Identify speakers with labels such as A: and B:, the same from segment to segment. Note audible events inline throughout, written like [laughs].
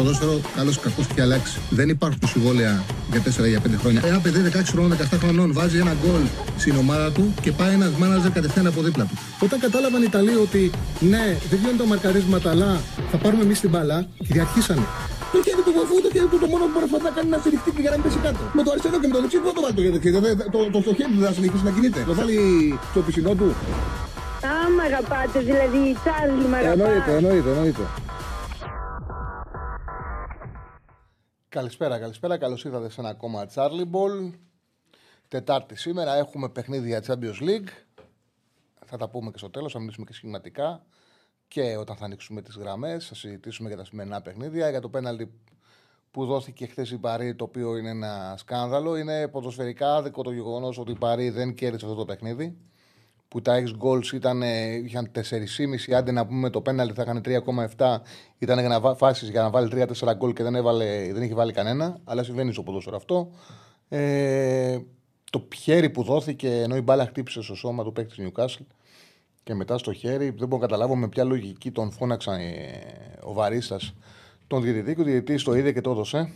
A: ποδόσφαιρο, καλός ή κακός, έχει αλλάξει. Δεν υπάρχουν συμβόλαια για 4 ή 5 χρόνια. Ένα παιδί 16 χρόνων, 17 χρονών βάζει ένα γκολ στην ομάδα του και πάει ένας μάναζερ κατευθείαν από δίπλα του. Όταν κατάλαβαν οι Ιταλοί ότι ναι, δεν βγαίνουν τα μαρκαρίσματα, αλλά θα πάρουμε εμείς την μπαλά, κυριαρχήσανε. Το χέρι του βοηθού, το χέρι του το μόνο που μπορεί να κάνει να στηριχτεί και για να μην πέσει κάτω. Με το αριστερό και με το δεξί δεν το βάλει το χέρι. Το, το, το, το χέρι του δεν θα συνεχίσει να κινείται. Το βάλει στο πισινό του.
B: Α, μ' αγαπάτε, δηλαδή, Τσάρλι, μ' αγαπάτε.
A: Εννοείται, εννοείται, εννοείται. Καλησπέρα, καλησπέρα. Καλώς ήρθατε σε ένα ακόμα Charlie Ball. Τετάρτη σήμερα έχουμε παιχνίδια Champions League. Θα τα πούμε και στο τέλος, θα μιλήσουμε και σχηματικά και όταν θα ανοίξουμε τις γραμμές. Θα συζητήσουμε για τα σημερινά παιχνίδια. Για το πέναλτι που δόθηκε χθες η Παρή, το οποίο είναι ένα σκάνδαλο. Είναι ποδοσφαιρικά άδικο το γεγονός ότι η Παρή δεν κέρδισε αυτό το παιχνίδι. Που τα 6 goals ήταν, είχαν 4,5. Άντε να πούμε το πέναλτι θα είχαν 3,7. Ήταν φάσεις για να βάλει 3-4 γκολ και δεν, έβαλε, δεν είχε βάλει κανένα. Αλλά συμβαίνει στο ποδόσφαιρο αυτό. Ε, το χέρι που δόθηκε ενώ η μπάλα χτύπησε στο σώμα του παίκτη Newcastle και μετά στο χέρι. Δεν μπορώ να καταλάβω με ποια λογική τον φώναξαν ε, ο Βαρίστα τον διαιτητή και ο διαιτητής το είδε και το έδωσε.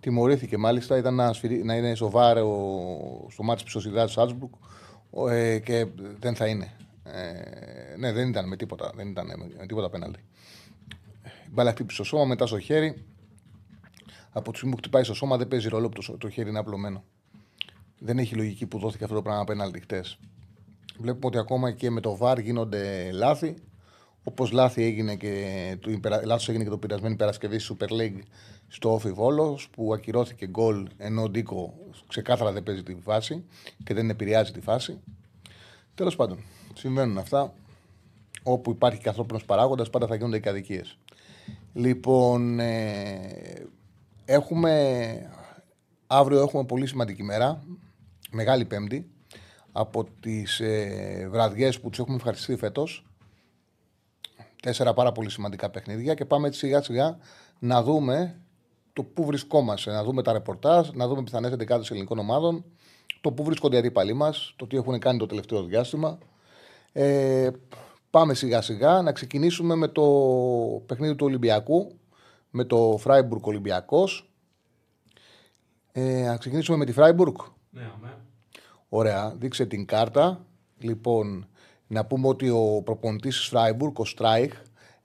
A: Τιμωρήθηκε μάλιστα, ήταν να, σφυρί, να είναι σοβαρό στο μάτι ψωσιδά του Σάλτσμπουργκ ε, και δεν θα είναι. Ε, ναι, δεν ήταν με τίποτα, δεν ήταν με τίποτα απέναντι. Η μπάλα χτύπησε στο σώμα, μετά στο χέρι. Από τη στιγμή που χτυπάει στο σώμα δεν παίζει ρόλο που το, το χέρι είναι απλωμένο. Δεν έχει λογική που δόθηκε αυτό το πράγμα απέναντι χτες. Βλέπουμε ότι ακόμα και με το βάρ γίνονται λάθη. Όπως λάθη έγινε και, το, λάθος έγινε και το πειρασμένη Παρασκευή Super League στο Όφι Βόλος, που ακυρώθηκε γκολ ενώ ο Ντίκο ξεκάθαρα δεν παίζει τη φάση και δεν επηρεάζει τη φάση. Τέλος πάντων, συμβαίνουν αυτά. Όπου υπάρχει και ανθρώπινος παράγοντας, πάντα θα γίνονται και αδικίε. Λοιπόν, ε, έχουμε. Αύριο έχουμε πολύ σημαντική μέρα. Μεγάλη Πέμπτη από τις ε, βραδιές που του έχουμε ευχαριστεί φέτος. Τέσσερα πάρα πολύ σημαντικά παιχνίδια και πάμε σιγά σιγά να δούμε το πού βρισκόμαστε, να δούμε τα ρεπορτάζ, να δούμε πιθανές εντεκάδε ελληνικών ομάδων, το πού βρίσκονται οι αντίπαλοι μας, το τι έχουν κάνει το τελευταίο διάστημα. Ε, πάμε σιγά σιγά να ξεκινήσουμε με το παιχνίδι του Ολυμπιακού, με το Φράιμπουργκ Ολυμπιακός. Ε, να ξεκινήσουμε με τη Φράιμπουργκ.
C: Ναι, αμέ.
A: Ωραία, δείξε την κάρτα. Λοιπόν, να πούμε ότι ο προπονητής της Φράιμπουργκ, ο Στράιχ,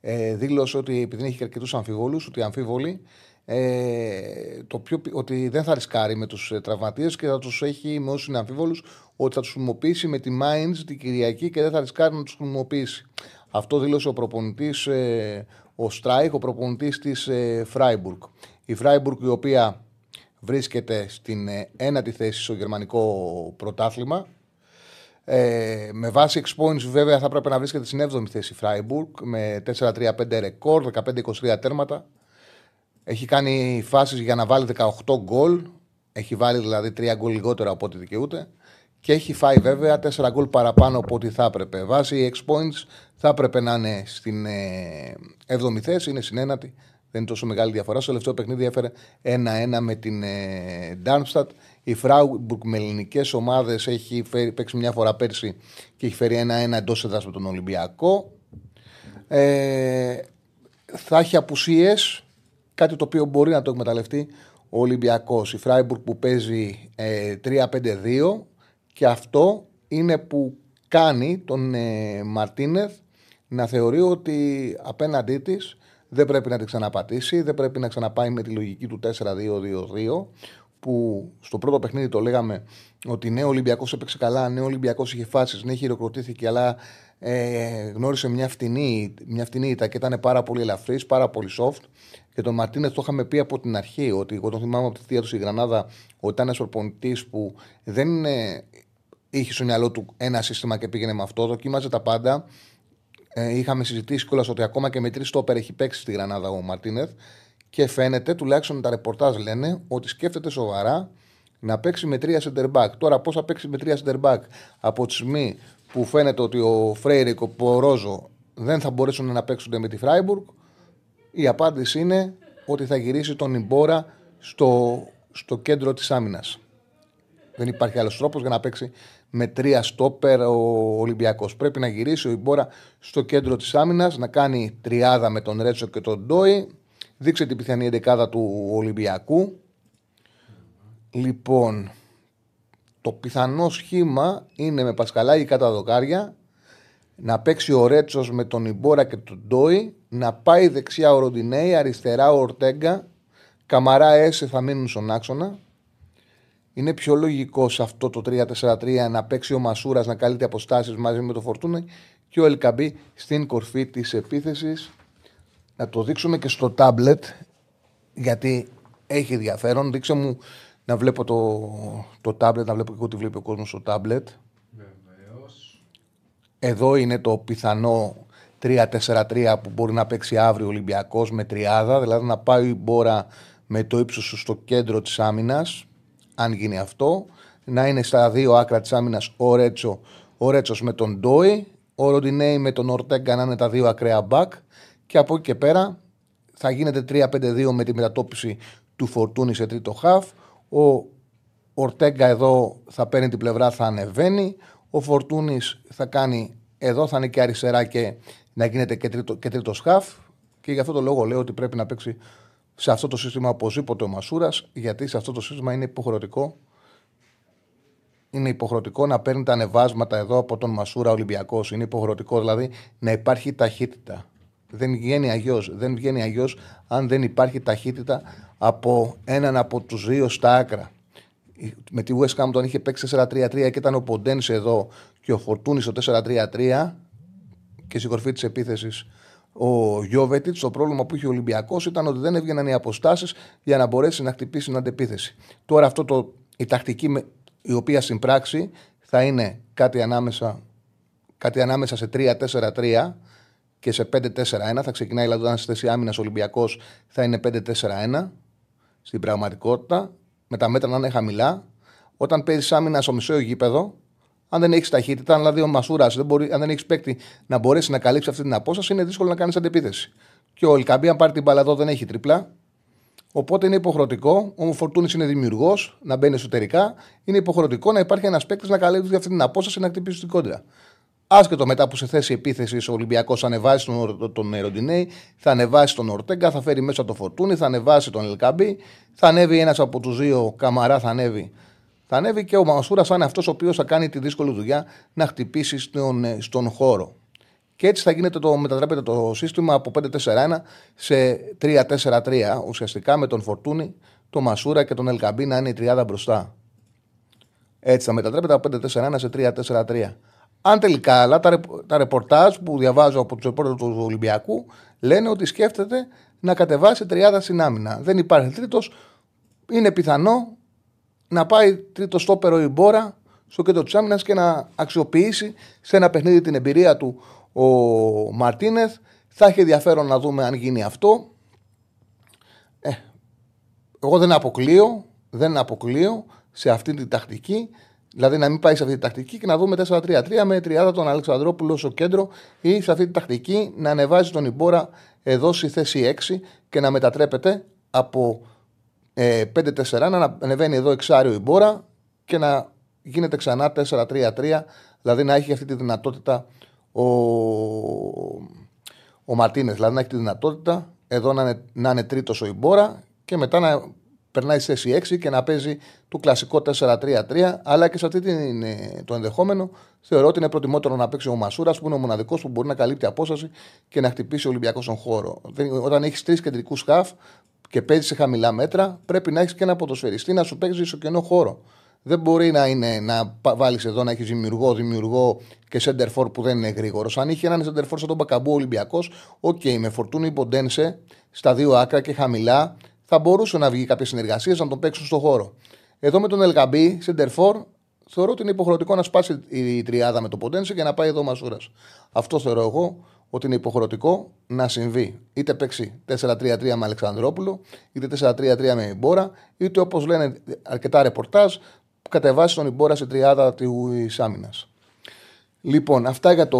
A: ε, δήλωσε ότι επειδή έχει και αρκετούς αμφιβόλους, ότι αμφίβολοι, ε, το πιο, ότι δεν θα ρισκάρει με τους ε, τραυματίες και θα τους έχει με όσους είναι αμφίβολους, ότι θα τους χρησιμοποιήσει με τη Mainz την Κυριακή και δεν θα ρισκάρει να τους χρησιμοποιήσει. Αυτό δήλωσε ο προπονητής, ε, ο Στράιχ, ο προπονητής της ε, Φράιμπουργκ. Η Φράιμπουργκ, η οποία βρίσκεται στην ε, ένατη θέση στο γερμανικό πρωτάθλημα. Ε, με βάση points βέβαια θα πρέπει να βρίσκεται στην 7η θέση η Freiburg με 4-3-5 ρεκόρ, 15-23 τέρματα. Έχει κάνει φάσεις για να βάλει 18 γκολ. Έχει βάλει δηλαδή 3 γκολ λιγότερα από ό,τι δικαιούται. Και έχει φάει βέβαια 4 γκολ παραπάνω από ό,τι θα έπρεπε. Βάσει X points θα έπρεπε να είναι στην 7η ε, θέση, είναι στην ένατη δεν είναι τόσο μεγάλη διαφορά. Στο τελευταίο παιχνίδι έφερε 1-1 με την ε, Darmstadt. Η Φράουμπουργκ με ελληνικές ομάδες έχει φέρει, παίξει μια φορά πέρσι και έχει φέρει 1-1 εντός έδρας με τον Ολυμπιακό. Ε, θα έχει απουσίες, κάτι το οποίο μπορεί να το εκμεταλλευτεί ο Ολυμπιακός. Η Φράιμπουργκ που παίζει ε, 3-5-2 και αυτό είναι που κάνει τον ε, Μαρτίνεθ να θεωρεί ότι απέναντί της δεν πρέπει να την ξαναπατήσει, δεν πρέπει να ξαναπάει με τη λογική του 4-2-2-2 που στο πρώτο παιχνίδι το λέγαμε ότι ναι, ο Ολυμπιακός έπαιξε καλά, ναι, ο Ολυμπιακός είχε φάσεις, ναι, χειροκροτήθηκε, αλλά ε, γνώρισε μια φτηνή, μια φτηνή ήττα και ήταν πάρα πολύ ελαφρύς, πάρα πολύ soft. Και τον Μαρτίνες το είχαμε πει από την αρχή, ότι εγώ τον θυμάμαι από τη θεία του στη Γρανάδα, ότι ήταν ένας προπονητή που δεν ε, είχε στο μυαλό του ένα σύστημα και πήγαινε με αυτό, δοκίμαζε τα πάντα ε, είχαμε συζητήσει κιόλας ότι ακόμα και με τρεις στόπερ έχει παίξει στη Γρανάδα ο Μαρτίνεθ και φαίνεται, τουλάχιστον τα ρεπορτάζ λένε, ότι σκέφτεται σοβαρά να παίξει με τρία center back. Τώρα, πώς θα παίξει με τρία center back; Από τη στιγμή που φαίνεται ότι ο Φρέιρε και ο Πορόζο δεν θα μπορέσουν να παίξουν με τη Φράιμπουργκ, η απάντηση είναι ότι θα γυρίσει τον Ιμπόρα στο, στο κέντρο της άμυνας. Δεν υπάρχει άλλος τρόπος για να παίξει με τρία στόπερ ο Ολυμπιακός. Πρέπει να γυρίσει ο Ιμπόρα στο κέντρο της άμυνας, να κάνει τριάδα με τον Ρέτσο και τον Ντόι Δείξε την πιθανή εντεκάδα του Ολυμπιακού. Λοιπόν, το πιθανό σχήμα είναι με Πασκαλάκη κατά δοκάρια, να παίξει ο Ρέτσος με τον Ιμπόρα και τον Ντόι, να πάει δεξιά ο Ροντινέη, αριστερά ο Ορτέγκα, Καμαρά Έσε θα μείνουν στον άξονα. Είναι πιο λογικό σε αυτό το 3-4-3 να παίξει ο Μασούρας να καλύπτει αποστάσεις μαζί με το Φορτούνη και ο Ελκαμπή στην κορφή της επίθεσης. Να το δείξουμε και στο τάμπλετ γιατί έχει ενδιαφέρον. Δείξε μου να βλέπω το, το τάμπλετ, να βλέπω και εγώ τι βλέπει ο κόσμος στο τάμπλετ. Εδώ είναι το πιθανό 3-4-3 που μπορεί να παίξει αύριο ο Ολυμπιακός με τριάδα, δηλαδή να πάει η μπόρα με το ύψος στο κέντρο της άμυνας, αν γίνει αυτό. Να είναι στα δύο άκρα της άμυνας ο Ρέτσο, ο Ρέτσος με τον Ντόι, ο Ροντινέη με τον Ορτέγκα να είναι τα δύο ακραία μπακ και από εκεί και πέρα θα γίνεται 3-5-2 με τη μετατόπιση του Φορτούνη σε τρίτο χαφ. Ο Ορτέγκα εδώ θα παίρνει την πλευρά, θα ανεβαίνει. Ο Φορτούνης θα κάνει εδώ, θα είναι και αριστερά και να γίνεται και τρίτο, και τρίτο χαφ. Και γι' αυτό το λόγο λέω ότι πρέπει να παίξει σε αυτό το σύστημα οπωσδήποτε ο Μασούρας, γιατί σε αυτό το σύστημα είναι υποχρεωτικό. Είναι υποχρεωτικό να παίρνει τα ανεβάσματα εδώ από τον Μασούρα Ολυμπιακός. Είναι υποχρεωτικό δηλαδή να υπάρχει ταχύτητα. Δεν βγαίνει αγιώ. Δεν βγαίνει αγιώ αν δεν υπάρχει ταχύτητα από έναν από τους δύο στα άκρα. Με τη West Ham τον είχε παίξει 4-3-3 και ήταν ο Ποντένσε εδώ και ο Φορτούνης στο 4-3-3 και στην κορφή της επίθεσης ο Γιώβετιτς. Το πρόβλημα που είχε ο Ολυμπιακός ήταν ότι δεν έβγαιναν οι αποστάσεις για να μπορέσει να χτυπήσει την αντεπίθεση. Τώρα αυτό το, η τακτική η οποία στην πράξη θα είναι κάτι ανάμεσα, κάτι ανάμεσα σε 3-4-3 και σε 5-4-1. Θα ξεκινάει δηλαδή όταν στη θέση άμυνας Ολυμπιακός θα είναι 5-4-1 στην πραγματικότητα. Με τα μέτρα να είναι χαμηλά. Όταν παίζει άμυνα στο μισό γήπεδο, αν δεν έχεις ταχύτητα, αν δηλαδή ο Μασούρας, αν δεν έχεις παίκτη να μπορέσεις να καλύψεις αυτή την απόσταση, είναι δύσκολο να κάνεις αντεπίθεση. Και ο Ελκαμπή, αν πάρει την παλαδό, δεν έχει τριπλά. Οπότε είναι υποχρεωτικό, ο Φορτούνης είναι δημιουργός, να μπαίνει εσωτερικά. Είναι υποχρεωτικό να υπάρχει ένας παίκτης να καλύψει αυτή την απόσταση να χτυπήσει την κόντρα. Άσχετο μετά που σε θέση επίθεσης ο Ολυμπιακός θα ανεβάσει τον, τον Ροντινέη, θα ανεβάσει τον Ορτέγκα, θα φέρει μέσα το Φορτούνη, θα ανεβάσει τον Ελκαμπή, θα ανέβει ένας από τους δύο, Καμαρά θα ανέβει θα ανέβει και ο Μασούρα θα είναι αυτός ο οποίος θα κάνει τη δύσκολη δουλειά να χτυπήσει στον, ε, στον χώρο. Και έτσι θα γίνεται το, μετατρέπεται το σύστημα από 5-4-1 σε 3-4-3 ουσιαστικά με τον Φορτούνη, τον Μασούρα και τον Ελκαμπή να είναι η τριάδα μπροστά. Έτσι θα μετατρέπεται από 5-4-1 σε 3-4-3. Αν τελικά, αλλά τα, τα ρεπορτάζ που διαβάζω από τους ρεπόρτερ του Ολυμπιακού λένε ότι σκέφτεται να κατεβάσει τριάδα στην άμυνα. Δεν υπάρχει τρίτος. Είναι πιθανό να πάει τρίτο στόπερο η Μπόρα στο κέντρο της άμυνας και να αξιοποιήσει σε ένα παιχνίδι την εμπειρία του ο Μαρτίνεθ. Θα έχει ενδιαφέρον να δούμε αν γίνει αυτό. Ε, εγώ δεν αποκλείω, δεν αποκλείω σε αυτή την τακτική. Δηλαδή να μην πάει σε αυτή τη τακτική και να δούμε 4-3-3 με τριάδα τον Αλεξανδρόπουλο στο κέντρο ή σε αυτή τη τακτική να ανεβάζει τον Ιμπόρα εδώ στη θέση 6 και να μετατρέπεται από 5-4 ε, να ανεβαίνει εδώ εξάριο η μπόρα και να γίνεται ξανά 4-3-3, δηλαδή να έχει αυτή τη δυνατότητα ο, ο Μαρτίνες. Δηλαδή να έχει τη δυνατότητα εδώ να είναι, να είναι τρίτος ο Ιμπόρα και μετά να περνάει σε θέση 6 και να παίζει το κλασικό 4-3-3. Αλλά και σε αυτή την, ε, το ενδεχόμενο θεωρώ ότι είναι προτιμότερο να παίξει ο Μασούρας που είναι ο μοναδικός που μπορεί να καλύπτει απόσταση και να χτυπήσει ο Ολυμπιακός στον χώρο. Όταν έχεις τρεις κεντρικούς χαφ, και παίζει σε χαμηλά μέτρα, πρέπει να έχεις και ένα ποδοσφαιριστή να σου παίξει στο κενό χώρο. Δεν μπορεί να, είναι, να βάλεις εδώ να έχεις δημιουργό, δημιουργό και σέντερφορ που δεν είναι γρήγορος. Αν είχε έναν σέντερφορ σαν τον Μπακαμπού Ολυμπιακός, οκ, okay, με Φορτούνη Ποντένσε στα δύο άκρα και χαμηλά, θα μπορούσε να βγει κάποιες συνεργασίες να τον παίξουν στο χώρο. Εδώ με τον Ελ Κααμπί, σέντερφορ, θεωρώ ότι είναι υποχρεωτικό να σπάσει η τριάδα με τον Ποντένσε και να πάει εδώ ο Μασούρας. Αυτό θεωρώ εγώ ότι είναι υποχρεωτικό να συμβεί. Είτε παίξει 4-3-3 με Αλεξανδρόπουλο, είτε 4-3-3 με Ιμπόρα, είτε όπως λένε αρκετά ρεπορτάζ, κατεβάσει τον Ιμπόρα σε τριάδα τη άμυνας. Λοιπόν, αυτά για το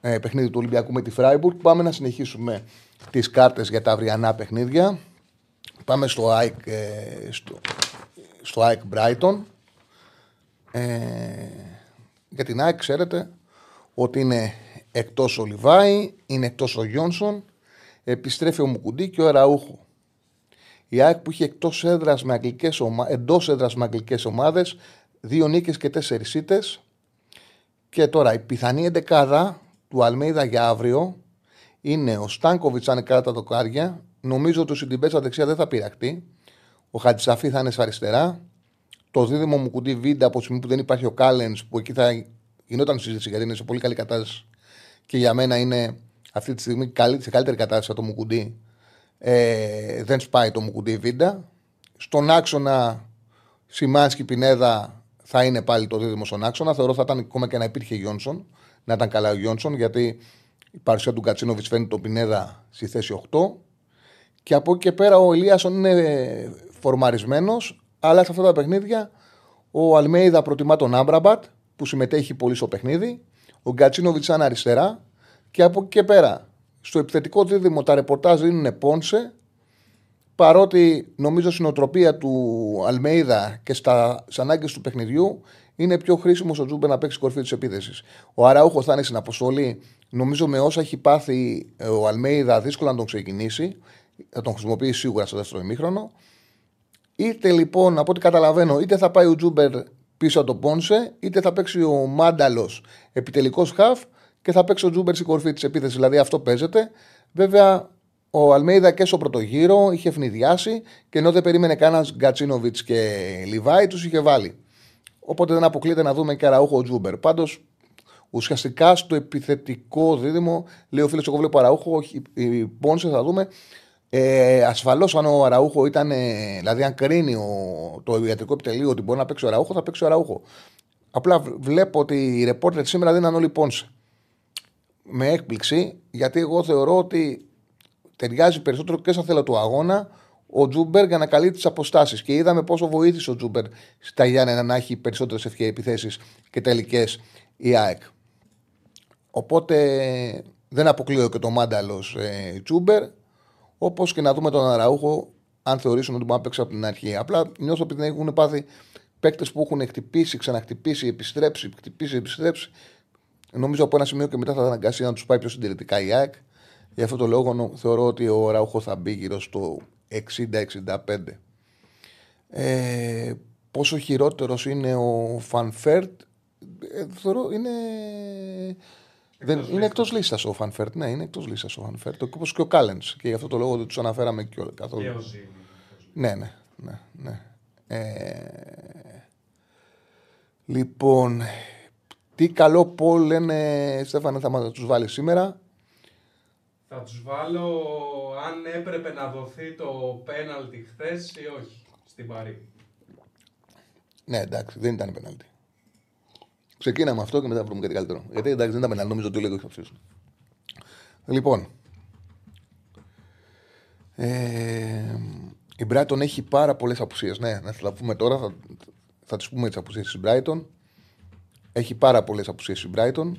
A: ε, παιχνίδι του Ολυμπιακού με τη Φράιμπουργκ. Πάμε να συνεχίσουμε τις κάρτες για τα αυριανά παιχνίδια. Πάμε στο ΑΕΚ, ε, στο, στο ΑΕΚ Brighton. Ε, για την ΑΕΚ ξέρετε ότι είναι εκτός ο Λιβάη, είναι εκτός ο Γιόνσον, επιστρέφει ο Μουκουντή και ο Αραούχο. Η ΑΕΚ που είχε εκτός έδρας με αγγλικές ομα... εντός έδρας με αγγλικές ομάδες, δύο νίκες και τέσσερις ήττε. Και τώρα η πιθανή εντεκάδα του Αλμέιδα για αύριο είναι ο Στάνκοβιτς αν κράτα τα δοκάρια. Νομίζω ότι ο Σιντιμπέτσα δεξιά δεν θα πειραχτεί. Ο Χατζησαφή θα είναι στα αριστερά. Το δίδυμο μου κουντί βίντα από τη στιγμή που δεν υπάρχει ο Κάλενς, που εκεί θα γινόταν συζήτηση γιατί είναι σε πολύ καλή κατάσταση. Και για μένα είναι αυτή τη στιγμή σε καλύτερη κατάσταση το Μουκουντή. Ε, δεν σπάει το Μουκουντή Βίντα. Στον άξονα Σιμάνσκι Πινέδα θα είναι πάλι το δίδυμο στον άξονα. Θεωρώ θα ήταν ακόμα και να υπήρχε Γιόνσον. Να ήταν καλά ο Γιόνσον γιατί η παρουσία του Κατσίνοβιτς φαίνει τον Πινέδα στη θέση 8. Και από εκεί και πέρα ο Ελίασον είναι φορμαρισμένος, αλλά σε αυτά τα παιχνίδια ο Αλμέιδα προτιμά τον Άμπραμπατ που συμμετέχει πολύ στο παιχνίδι. Ο Γκατσίνοβιτς σαν αριστερά. Και από εκεί και πέρα στο επιθετικό δίδυμο τα ρεπορτάζ δίνουν πόνσε. Παρότι νομίζω στην οτροπία του Αλμέιδα και στα ανάγκες του παιχνιδιού είναι πιο χρήσιμο ο Τζούμπερ να παίξει κορφή της επίθεσης. Ο Αραούχο θα είναι στην αποστολή. Νομίζω με όσα έχει πάθει ο Αλμέιδα δύσκολα να τον ξεκινήσει. Θα τον χρησιμοποιήσει σίγουρα στο δεύτερο ημίχρονο. Είτε λοιπόν, από ό,τι καταλαβαίνω, είτε θα πάει ο Τζούμπερ πίσω από τον Πόνσε, είτε θα παίξει ο Μάνταλος επιτελικός χαφ και θα παίξει ο Τζούμπερς στην κορφή της επίθεσης. Δηλαδή αυτό παίζεται. Βέβαια, ο Αλμέιδα και στο πρώτο γύρο είχε ευνηδιάσει και ενώ δεν περίμενε κανένας Γκατσίνοβιτς και Λιβάη, τους είχε βάλει. Οπότε δεν αποκλείεται να δούμε και αραούχο Τζούμπερ. Πάντως, ουσιαστικά στο επιθετικό δίδυμο, λέει ο φίλος, εγώ βλέπω αραούχο, η Πόνσε θα δούμε. Ε, Ασφαλώς, αν ο Αραούχο ήταν. Δηλαδή, αν κρίνει ο, το ιατρικό επιτελείο ότι μπορεί να παίξει ο Αραούχο, θα παίξει ο Αραούχο. Απλά βλέπω ότι οι ρεπόρτερ σήμερα δίναν όλοι πόνσε. Με έκπληξη, γιατί εγώ θεωρώ ότι ταιριάζει περισσότερο και στα θέλα του αγώνα ο Ζούμπερ για να καλύπτει τις αποστάσεις. Και είδαμε πόσο βοήθησε ο Ζούμπερ στα Γιάννενα να έχει περισσότερες ευκαιρίες επιθέσεις και τελικές η ΑΕΚ. Οπότε δεν αποκλείω και το Μάνταλος ε, Ζούμπερ. Όπως και να δούμε τον Αραούχο, αν θεωρήσουν ότι μπορεί να παίξει από την αρχή. Απλά νιώθω ότι έχουν πάθει παίκτες που έχουν χτυπήσει, ξαναχτυπήσει, επιστρέψει, χτυπήσει, επιστρέψει. Νομίζω από ένα σημείο και μετά θα αναγκάσει να τους πάει πιο συντηρητικά η ΑΕΚ. Γι' αυτό το λόγο θεωρώ ότι ο Αραούχο θα μπει γύρω στο 60-65. Ε, πόσο χειρότερος είναι ο Φαν Βέερτ, ε, θεωρώ είναι δεν, είναι εκτός λίστας ο Φαν Βέερτ. Ναι, είναι εκτός λίστας ο Φαν Βέερτ. Όπως και ο Κάλενς. Και γι' αυτό το λόγο δεν τους αναφέραμε και καθόλου.
C: Και ο Ζίνι.
A: Ναι, ναι. ναι, ναι. Ε, λοιπόν, τι καλό πόλ λένε, Στέφανε, θα τους βάλεις σήμερα.
C: Θα τους βάλω αν έπρεπε να δοθεί το πέναλτι χθες ή όχι στην Παρή.
A: Ναι, εντάξει, δεν ήταν πέναλτι. Ξεκίναμε αυτό και μετά βρούμε κάτι καλύτερο. Γιατί εντάξει δεν ήταν πέναλτι, νομίζω ότι λίγο θα ψήσουν. Λοιπόν. Ε, η Brighton έχει πάρα πολλές απουσίες. Ναι, να θα τα πούμε τώρα, θα, θα τις πούμε τις απουσίες της Brighton. Έχει πάρα πολλές απουσίες η Brighton,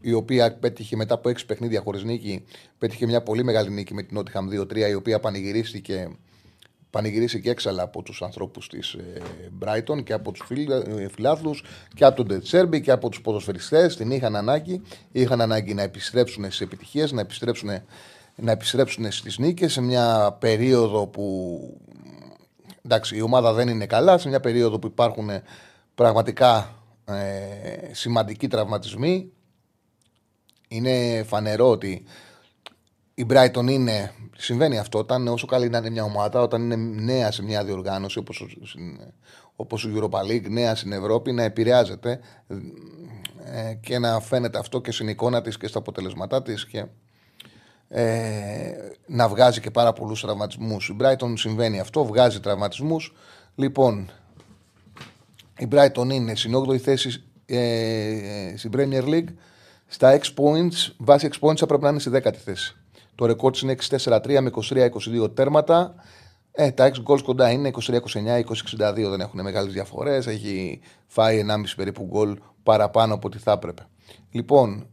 A: η οποία πέτυχε μετά από έξι παιχνίδια χωρίς νίκη, πέτυχε μια πολύ μεγάλη νίκη με την Nottingham 2-3, η οποία πανηγυρίστηκε πανηγυρίσει και έξαλα από τους ανθρώπους της ε, Brighton και από τους ε, φιλάθλους και από τον Τετσέρμπι και από τους ποδοσφαιριστές. Την είχαν ανάγκη. Είχαν ανάγκη να επιστρέψουν στις επιτυχίες, να επιστρέψουν, να επιστρέψουν στις νίκες σε μια περίοδο που εντάξει, η ομάδα δεν είναι καλά, σε μια περίοδο που υπάρχουν πραγματικά ε, σημαντικοί τραυματισμοί. Είναι φανερό ότι η Brighton είναι. Συμβαίνει αυτό όταν όσο καλή να είναι μια ομάδα, όταν είναι νέα σε μια διοργάνωση όπως, όπως η Europa League, νέα στην Ευρώπη, να επηρεάζεται ε, και να φαίνεται αυτό και στην εικόνα της και στα αποτελεσματά της και ε, να βγάζει και πάρα πολλούς τραυματισμούς. Η Brighton συμβαίνει αυτό, βγάζει τραυματισμούς. Λοιπόν, η Brighton είναι στην 8η θέση ε, στην Premier League. Στα 6 points, βάσει 6 points θα πρέπει να είναι στη 10η θέση. Το ρεκόρ είναι 6-4-3 με 23-22 τέρματα. Ε, τα 6 goals κοντά είναι 23-29, 20-62 δεν έχουν μεγάλες διαφορές. Έχει φάει 1,5 περίπου γκολ παραπάνω από ό,τι θα έπρεπε. Λοιπόν,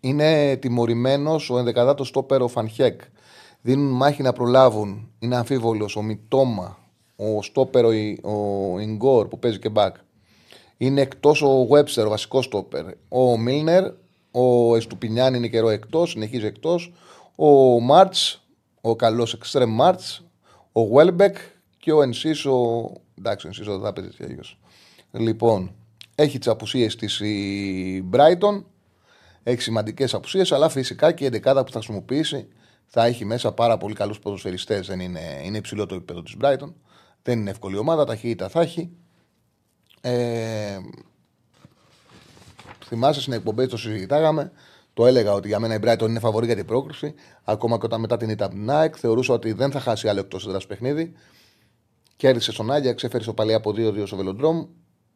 A: είναι τιμωρημένος ο 11ο στόπερο Φανχέκ. Δίνουν μάχη να προλάβουν. Είναι αμφίβολος ο Μιτόμα, ο στόπερο ο Ιγκόρ που παίζει και μπακ. Είναι εκτός ο Βέψερ, ο βασικός στόπερ. Ο Μίλνερ, ο Εστουπινιάν είναι καιρό εκτός, συνεχίζει εκτός. Ο Μάρτς ο καλός Extreme March, ο Welbeck και ο Ενσίσο. Εντάξει, ο Ενσίσο δεν θα παίζει έτσι Λοιπόν, έχει τις απουσίες της η Brighton. Έχει σημαντικές απουσίες, αλλά φυσικά και η 11 που θα χρησιμοποιήσει θα έχει μέσα πάρα πολύ καλούς ποδοσφαιριστές. είναι, είναι υψηλό το επίπεδο της Brighton. Δεν είναι εύκολη ομάδα, ταχύτητα θα έχει. Ε, θυμάσαι στην εκπομπή το συζητάγαμε. Το έλεγα ότι για μένα η Brighton είναι φαβορή για την πρόκριση. Ακόμα και όταν μετά την ήταν Nike, θεωρούσα ότι δεν θα χάσει άλλο εκτός έδρας παιχνίδι. Κέρδισε στον Άγια, ξέφερε στο παλιά από 2-2 στο Βελοντρόμ.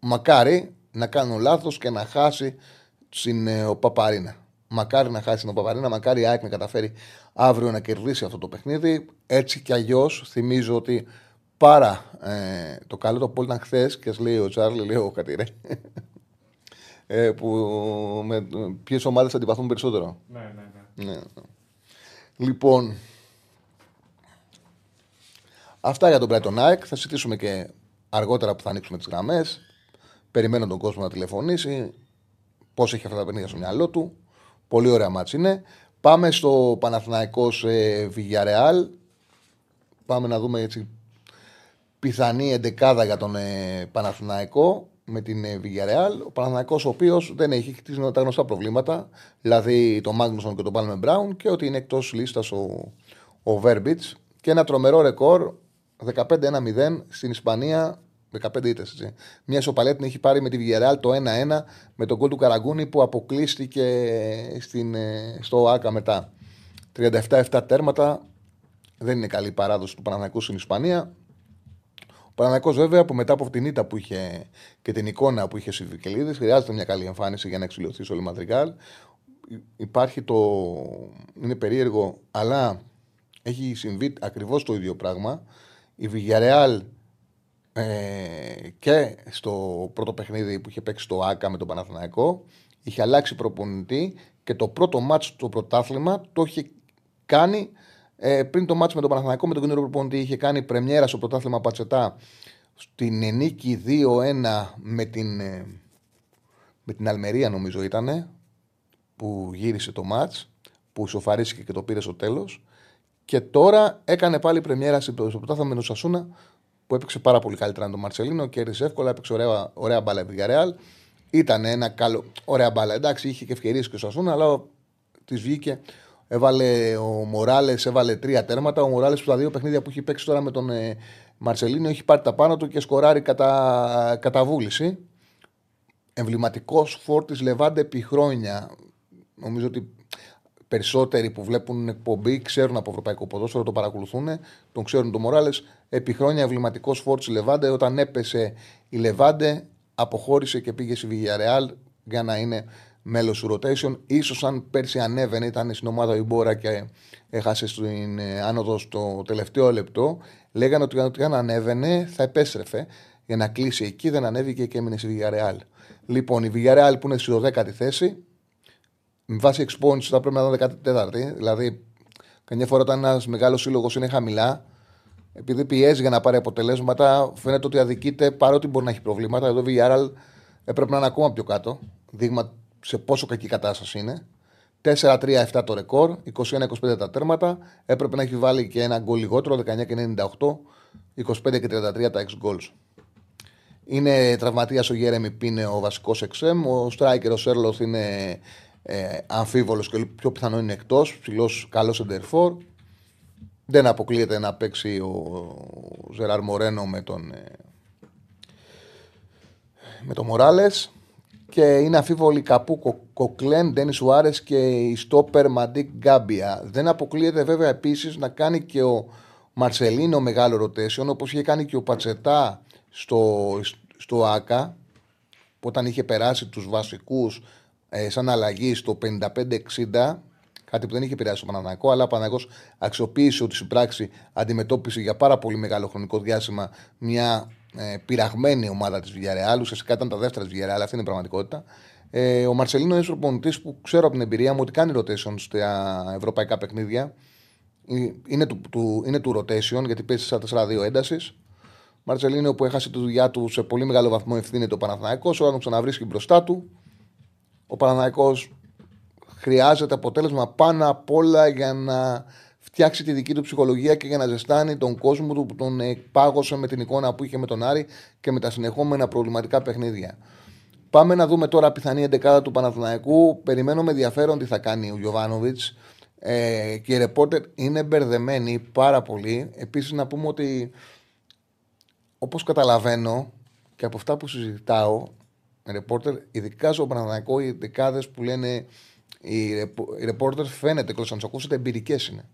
A: Μακάρι να κάνω λάθος και να χάσει στην ε, Παπαρίνα. Μακάρι να χάσει την Παπαρίνα, μακάρι η ΑΕΚ να καταφέρει αύριο να κερδίσει αυτό το παιχνίδι. Έτσι κι αλλιώς θυμίζω ότι πάρα ε, το καλό το πόλ ήταν χθες και λέει ο Τσάρλι, λέει ο Κατηρέ. Ε, που με ποιες ομάδες αντιπαθούν περισσότερο.
C: Ναι, ναι, ναι. ναι.
A: Λοιπόν, αυτά για τον Brighton ΑΕΚ. Θα συζητήσουμε και αργότερα που θα ανοίξουμε τις γραμμές. Περιμένω τον κόσμο να τηλεφωνήσει. Πώς έχει αυτά τα παιχνίδια στο μυαλό του. Πολύ ωραία μάτς είναι. Πάμε στο Παναθηναϊκός ε, Villarreal. Πάμε να δούμε έτσι πιθανή εντεκάδα για τον ε, Παναθηναϊκό με την ε, Villarreal. Ο Παναθηναϊκός ο οποίος δεν έχει τα γνωστά προβλήματα, δηλαδή τον Μάγνουσον και τον Πάλμε Μπράουν και ότι είναι εκτός λίστας ο, ο Βέρμπιτς και ένα τρομερό ρεκόρ 15-1-0 στην Ισπανία 15 ήττες. Μια ισοπαλία την έχει πάρει με τη Villarreal το 1-1 με τον κόλ του Καραγκούνη που αποκλείστηκε στην, ε, στο ΑΚΑ μετά. 37-7 τέρματα. Δεν είναι καλή παράδοση του Παναναναϊκού στην Ισπανία. Ο Παναναναϊκό βέβαια που μετά από την ήττα που είχε και την εικόνα που είχε στη Βικελίδη χρειάζεται μια καλή εμφάνιση για να εξηλωθεί στο Λιμαδρικάλ. Υπάρχει το. είναι περίεργο, αλλά έχει συμβεί ακριβώς το ίδιο πράγμα. Η Villarreal ε, και στο πρώτο παιχνίδι που είχε παίξει το ΑΚΑ με τον Παναθηναϊκό είχε αλλάξει προπονητή και το πρώτο μάτσο στο πρωτάθλημα το είχε κάνει ε, πριν το μάτσο με τον Παναθηναϊκό με τον καινούριο προπονητή είχε κάνει πρεμιέρα στο πρωτάθλημα Πατσετά στην νίκη 2-1 με την, ε, με την Αλμερία νομίζω ήταν που γύρισε το μάτς που ισοφαρίστηκε και το πήρε στο τέλος και τώρα έκανε πάλι πρεμιέρα στο πρωτάθλημα με τον Σασούνα που έπαιξε πάρα πολύ καλύτερα με τον Μαρσελίνο, κέρδισε εύκολα, έπαιξε ωραία, ωραία μπάλα η Villarreal. Ήταν ένα καλό, ωραία μπάλα. Εντάξει, είχε και ευκαιρίες και ο Σασούνα, αλλά της βγήκε. Έβαλε ο Μοράλες, έβαλε τρία τέρματα. Ο Μοράλες που τα δύο παιχνίδια που έχει παίξει τώρα με τον ε, Μαρσελίνο έχει πάρει τα πάνω του και σκοράρει κατά, κατά βούληση. Εμβληματικός φόρτης Λεβάντε επί χρόνια. Νομίζω ότι περισσότεροι που βλέπουν εκπομπή ξέρουν από ευρωπαϊκό ποδόσφαιρο, το παρακολουθούν, τον ξέρουν τον Μοράλες. Επί χρόνια εμβληματικός φόρτης Λεβάντε. Όταν έπεσε η Λεβάντε, αποχώρησε και πήγε στη Villarreal για να είναι μέλος του rotation. σω αν πέρσι ανέβαινε, ήταν στην ομάδα η Μπόρα και έχασε στην ε, άνοδο στο τελευταίο λεπτό. Λέγανε ότι αν ανέβαινε θα επέστρεφε για να κλείσει εκεί. Δεν ανέβηκε και έμεινε στη Villarreal. Λοιπόν, η Villarreal που είναι στη 12η θέση, με βάση εξπόνηση θα πρέπει να είναι 14η. Δηλαδή, καμιά φορά όταν ένας μεγάλος σύλλογος είναι χαμηλά, επειδή πιέζει για να πάρει αποτελέσματα, φαίνεται ότι αδικείται παρότι μπορεί να έχει προβλήματα. Εδώ η Villarreal έπρεπε να είναι ακόμα πιο κάτω. Δείγμα σε πόσο κακή κατάσταση είναι. 4-3-7 το ρεκόρ, 21-25 τα τέρματα. Έπρεπε να έχει βάλει και ένα γκολ λιγότερο, 19 98, 25 και 33 τα 6 goals. Είναι τραυματίας ο Γέρεμι Πίνε ο βασικός εξέμ. Ο Στράικερ ο Σέρλοθ είναι ε, αμφίβολος και πιο πιθανό είναι εκτός. Ψηλός, καλός εντερφόρ. Δεν αποκλείεται να παίξει ο Ζεράρ Μορένο με τον, ε, με τον Μοράλε. Και είναι αφίβολοι καπού Κοκλέν, Ντένις Σουάρες και η Στόπερ Μαντίκ Γκάμπια. Δεν αποκλείεται βέβαια επίσης να κάνει και ο Μαρσελίνο μεγάλο ρωτήσεων όπως είχε κάνει και ο Πατσετά στο, στο ΑΚΑ όταν είχε περάσει τους βασικούς ε, σαν αλλαγή στο 55-60, κάτι που δεν είχε επηρεάσει το Παναναναϊκό, αλλά ο Παναναναϊκό αξιοποίησε ότι στην πράξη αντιμετώπισε για πάρα πολύ μεγάλο χρονικό διάστημα μια ε, πειραγμένη ομάδα της Villarreal. Ουσιαστικά ήταν τα δεύτερα της Villarreal, αυτή είναι η πραγματικότητα. Ε, ο Μαρσελίνο είναι προπονητής που ξέρω από την εμπειρία μου ότι κάνει rotation στα ευρωπαϊκά παιχνίδια. Ε, είναι του, του, είναι του rotation γιατί παίζει στα 4-2 έντασης. Μαρσελίνο που έχασε τη δουλειά του σε πολύ μεγάλο βαθμό ευθύνεται ο Παναθηναϊκός, όταν τον ξαναβρίσκει μπροστά του ο Παναναϊκός χρειάζεται αποτέλεσμα πάνω απ' όλα για να φτιάξει τη δική του ψυχολογία και για να ζεστάνει τον κόσμο του που τον πάγωσε με την εικόνα που είχε με τον Άρη και με τα συνεχόμενα προβληματικά παιχνίδια. Πάμε να δούμε τώρα πιθανή εντεκάδα του Παναθηναϊκού. Περιμένω με ενδιαφέρον τι θα κάνει ο Γιωβάνοβιτς. Ε, και οι ρεπόρτερ είναι μπερδεμένοι πάρα πολύ. Επίσης, να πούμε ότι όπως καταλαβαίνω και από αυτά που συζητάω, ρεπόρτερ, ειδικά στο Παναθηναϊκό, οι δεκάδες που λένε οι, ρεπόρτερ φαίνεται και να του ακούσετε εμπειρικές είναι.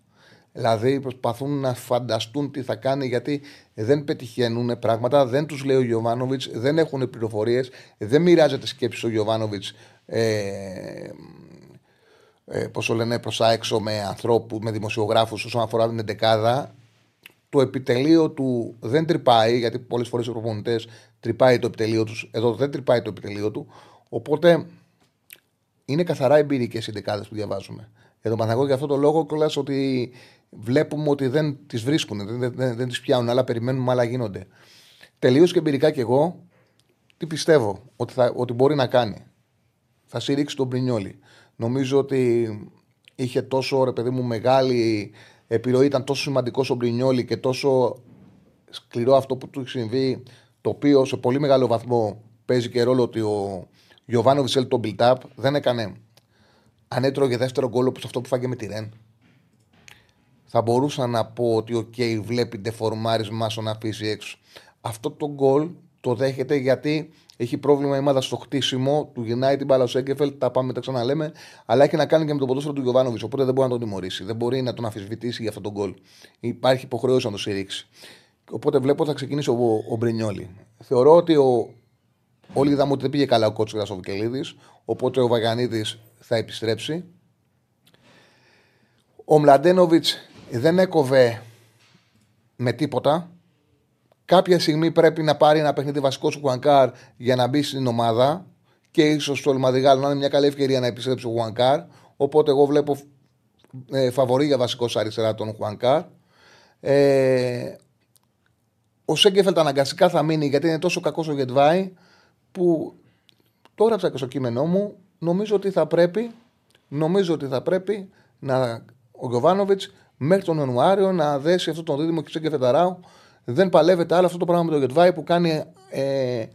A: Δηλαδή προσπαθούν να φανταστούν τι θα κάνει γιατί δεν πετυχαίνουν πράγματα, δεν τους λέει ο Γιωβάνοβιτς, δεν έχουν πληροφορίες, δεν μοιράζεται σκέψη ο Γιωβάνοβιτς. Ε, ε, πώς το λένε, προς έξω με ανθρώπου, με δημοσιογράφους όσον αφορά την εντεκάδα. Το επιτελείο του δεν τρυπάει, γιατί πολλές φορές οι προπονητές τρυπάει το επιτελείο τους. Εδώ δεν τρυπάει το επιτελείο του. Οπότε είναι καθαρά εμπειρικές οι δεκάδε που διαβάζουμε. Εδώ τον για αυτό το λόγο κιόλας ότι βλέπουμε ότι δεν τις βρίσκουν, δεν, δεν, δεν, δεν τις πιάνουν, αλλά περιμένουμε, άλλα γίνονται. Τελείως και εμπειρικά κι εγώ τι πιστεύω ότι, θα, ότι μπορεί να κάνει. Θα συρρήξει τον Πρινιόλη. Νομίζω ότι είχε τόσο ρε παιδί μου μεγάλη επιρροή, ήταν τόσο σημαντικός ο Μπρινιόλη και τόσο σκληρό αυτό που του έχει συμβεί, το οποίο σε πολύ μεγάλο βαθμό παίζει και ρόλο ότι ο Γιωβάνο Βισελ το build-up δεν έκανε. Αν έτρωγε δεύτερο γκολ όπως αυτό που φάγε με τη Ρεν, θα μπορούσα να πω ότι ο okay, βλέπει ντεφορμάρισμα στο να αφήσει έξω. Αυτό το γκολ το δέχεται γιατί έχει πρόβλημα η ομάδα στο χτίσιμο, του γυρνάει την μπάλα ο Σέγκεφελ, τα πάμε τα ξαναλέμε, αλλά έχει να κάνει και με το ποδόσφαιρο του Γιωβάνοβιτς. Οπότε δεν μπορεί να τον τιμωρήσει, δεν μπορεί να τον αφισβητήσει για αυτόν τον γκολ. Υπάρχει υποχρέωση να το στηρίξει. Οπότε βλέπω ότι θα ξεκινήσει ο, ο Μπρινιόλη. Θεωρώ ότι ο, όλοι είδαμε ότι δεν πήγε καλά ο κότσο ο Βικελίδη, οπότε ο Βαγανίδη θα επιστρέψει. Ο Μλαντένοβιτς δεν έκοβε με τίποτα. Κάποια στιγμή πρέπει να πάρει ένα παιχνίδι βασικό σου Χουανκάρ για να μπει στην ομάδα και ίσως το Ελμαδιγάλ να είναι μια καλή ευκαιρία να επιστρέψει ο Χουανκάρ. Οπότε εγώ βλέπω ε, φαβορή για βασικό αριστερά τον Χουανκάρ. Ε, ο Σέγκεφελτ αναγκαστικά θα μείνει γιατί είναι τόσο κακός ο Γετβάη που τώρα έγραψα και στο κείμενό μου. Νομίζω ότι θα πρέπει, νομίζω ότι θα πρέπει να, ο Γιωβάνοβιτς μέχρι τον Ιανουάριο να δέσει αυτό τον δίδυμο και Σέγκεφελτ δεν παλεύεται άλλο αυτό το πράγμα με τον Γετβάη που κάνει. Ε,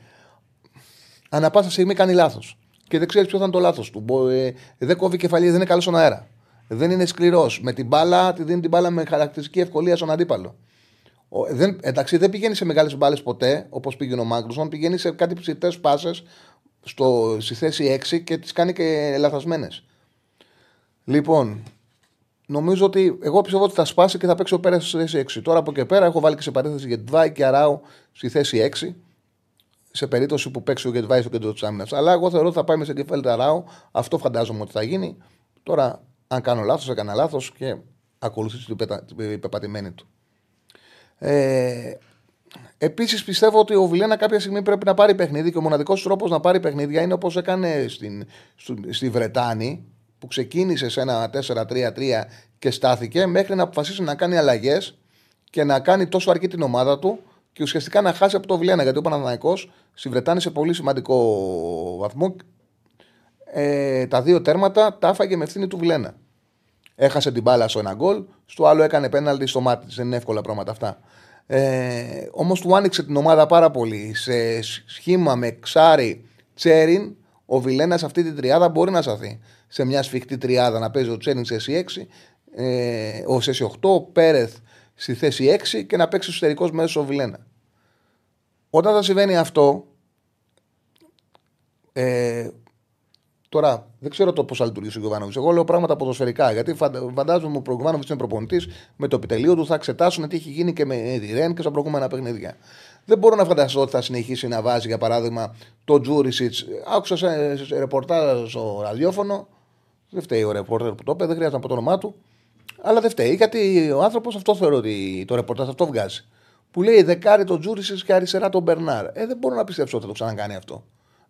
A: ανά πάσα στιγμή κάνει λάθος. Και δεν ξέρεις ποιο θα είναι το λάθος του. Ε, δεν κόβει κεφαλή, δεν είναι καλός στον αέρα. Δεν είναι σκληρός. Με την μπάλα, τη δίνει την μπάλα με χαρακτηριστική ευκολία στον αντίπαλο. Ο, δεν, εντάξει, δεν πηγαίνει σε μεγάλες μπάλες ποτέ, όπως πήγαινε ο Μάγκρουσον. Πηγαίνει σε κάτι ψητές πάσες στη θέση 6 και τις κάνει και λαθασμένες. Λοιπόν, Νομίζω ότι εγώ πιστεύω ότι θα σπάσει και θα παίξει ο Πέρα στη θέση 6. Τώρα από και πέρα έχω βάλει και σε παρένθεση Γετβάη και Αράου στη θέση 6. Σε περίπτωση που παίξει ο Γετβάη στο κέντρο της άμυνας. Αλλά εγώ θεωρώ ότι θα πάει με σε κεφάλι Αράου. Αυτό φαντάζομαι ότι θα γίνει. Τώρα, αν κάνω λάθος, έκανα λάθος και ακολουθήσει την πεπατημένη του. Ε, Επίσης πιστεύω ότι ο Βιλένα κάποια στιγμή πρέπει να πάρει παιχνίδι και ο μοναδικός τρόπος να πάρει παιχνίδια είναι όπως έκανε στην, στη Βρετάνη που ξεκίνησε σε ένα 4-3-3 και στάθηκε μέχρι να αποφασίσει να κάνει αλλαγές και να κάνει τόσο αρκεί την ομάδα του και ουσιαστικά να χάσει από το Βιλένα. Γιατί ο Παναναναϊκό συμβρετάνει σε πολύ σημαντικό βαθμό. Ε, τα δύο τέρματα τα άφαγε με ευθύνη του Βιλένα. Έχασε την μπάλα στο ένα γκολ, στο άλλο έκανε πέναλτι στο μάτι. Δεν είναι εύκολα πράγματα αυτά. Ε, Όμως του άνοιξε την ομάδα πάρα πολύ. Σε σχήμα με ξάρι, τσέριν, ο Βιλένα αυτή την τριάδα μπορεί να σαθεί σε μια σφιχτή τριάδα να παίζει ο Τσέριν σε θέση 6, ε, ο θέση 8, ο Πέρεθ στη θέση 6 και να παίξει εσωτερικός μέσος ο Βιλένα. Όταν θα συμβαίνει αυτό, ε, τώρα δεν ξέρω το πώς θα λειτουργήσει ο Γιωβάνοβιτς. Εγώ λέω πράγματα ποδοσφαιρικά. Γιατί φαντάζομαι ότι ο Γιωβάνοβιτς είναι προπονητής με το επιτελείο του, θα εξετάσουν τι έχει γίνει και με τη Ρεν και στα προηγούμενα παιχνίδια. Δεν μπορώ να φανταστώ ότι θα συνεχίσει να βάζει για παράδειγμα το Τζούρισιτς. Άκουσα σε, σε ρεπορτάζ στο ραδιόφωνο δεν φταίει ο ρεπόρτερ που το είπε, δεν χρειάζεται να πω το όνομά του. Αλλά δεν φταίει γιατί ο άνθρωπος αυτό θεωρώ ότι το ρεπορτάζ αυτό βγάζει. Που λέει δεκάρι τον Τζούρισι και αριστερά τον Μπερνάρ. Ε, δεν μπορώ να πιστέψω ότι θα το ξανακάνει αυτό.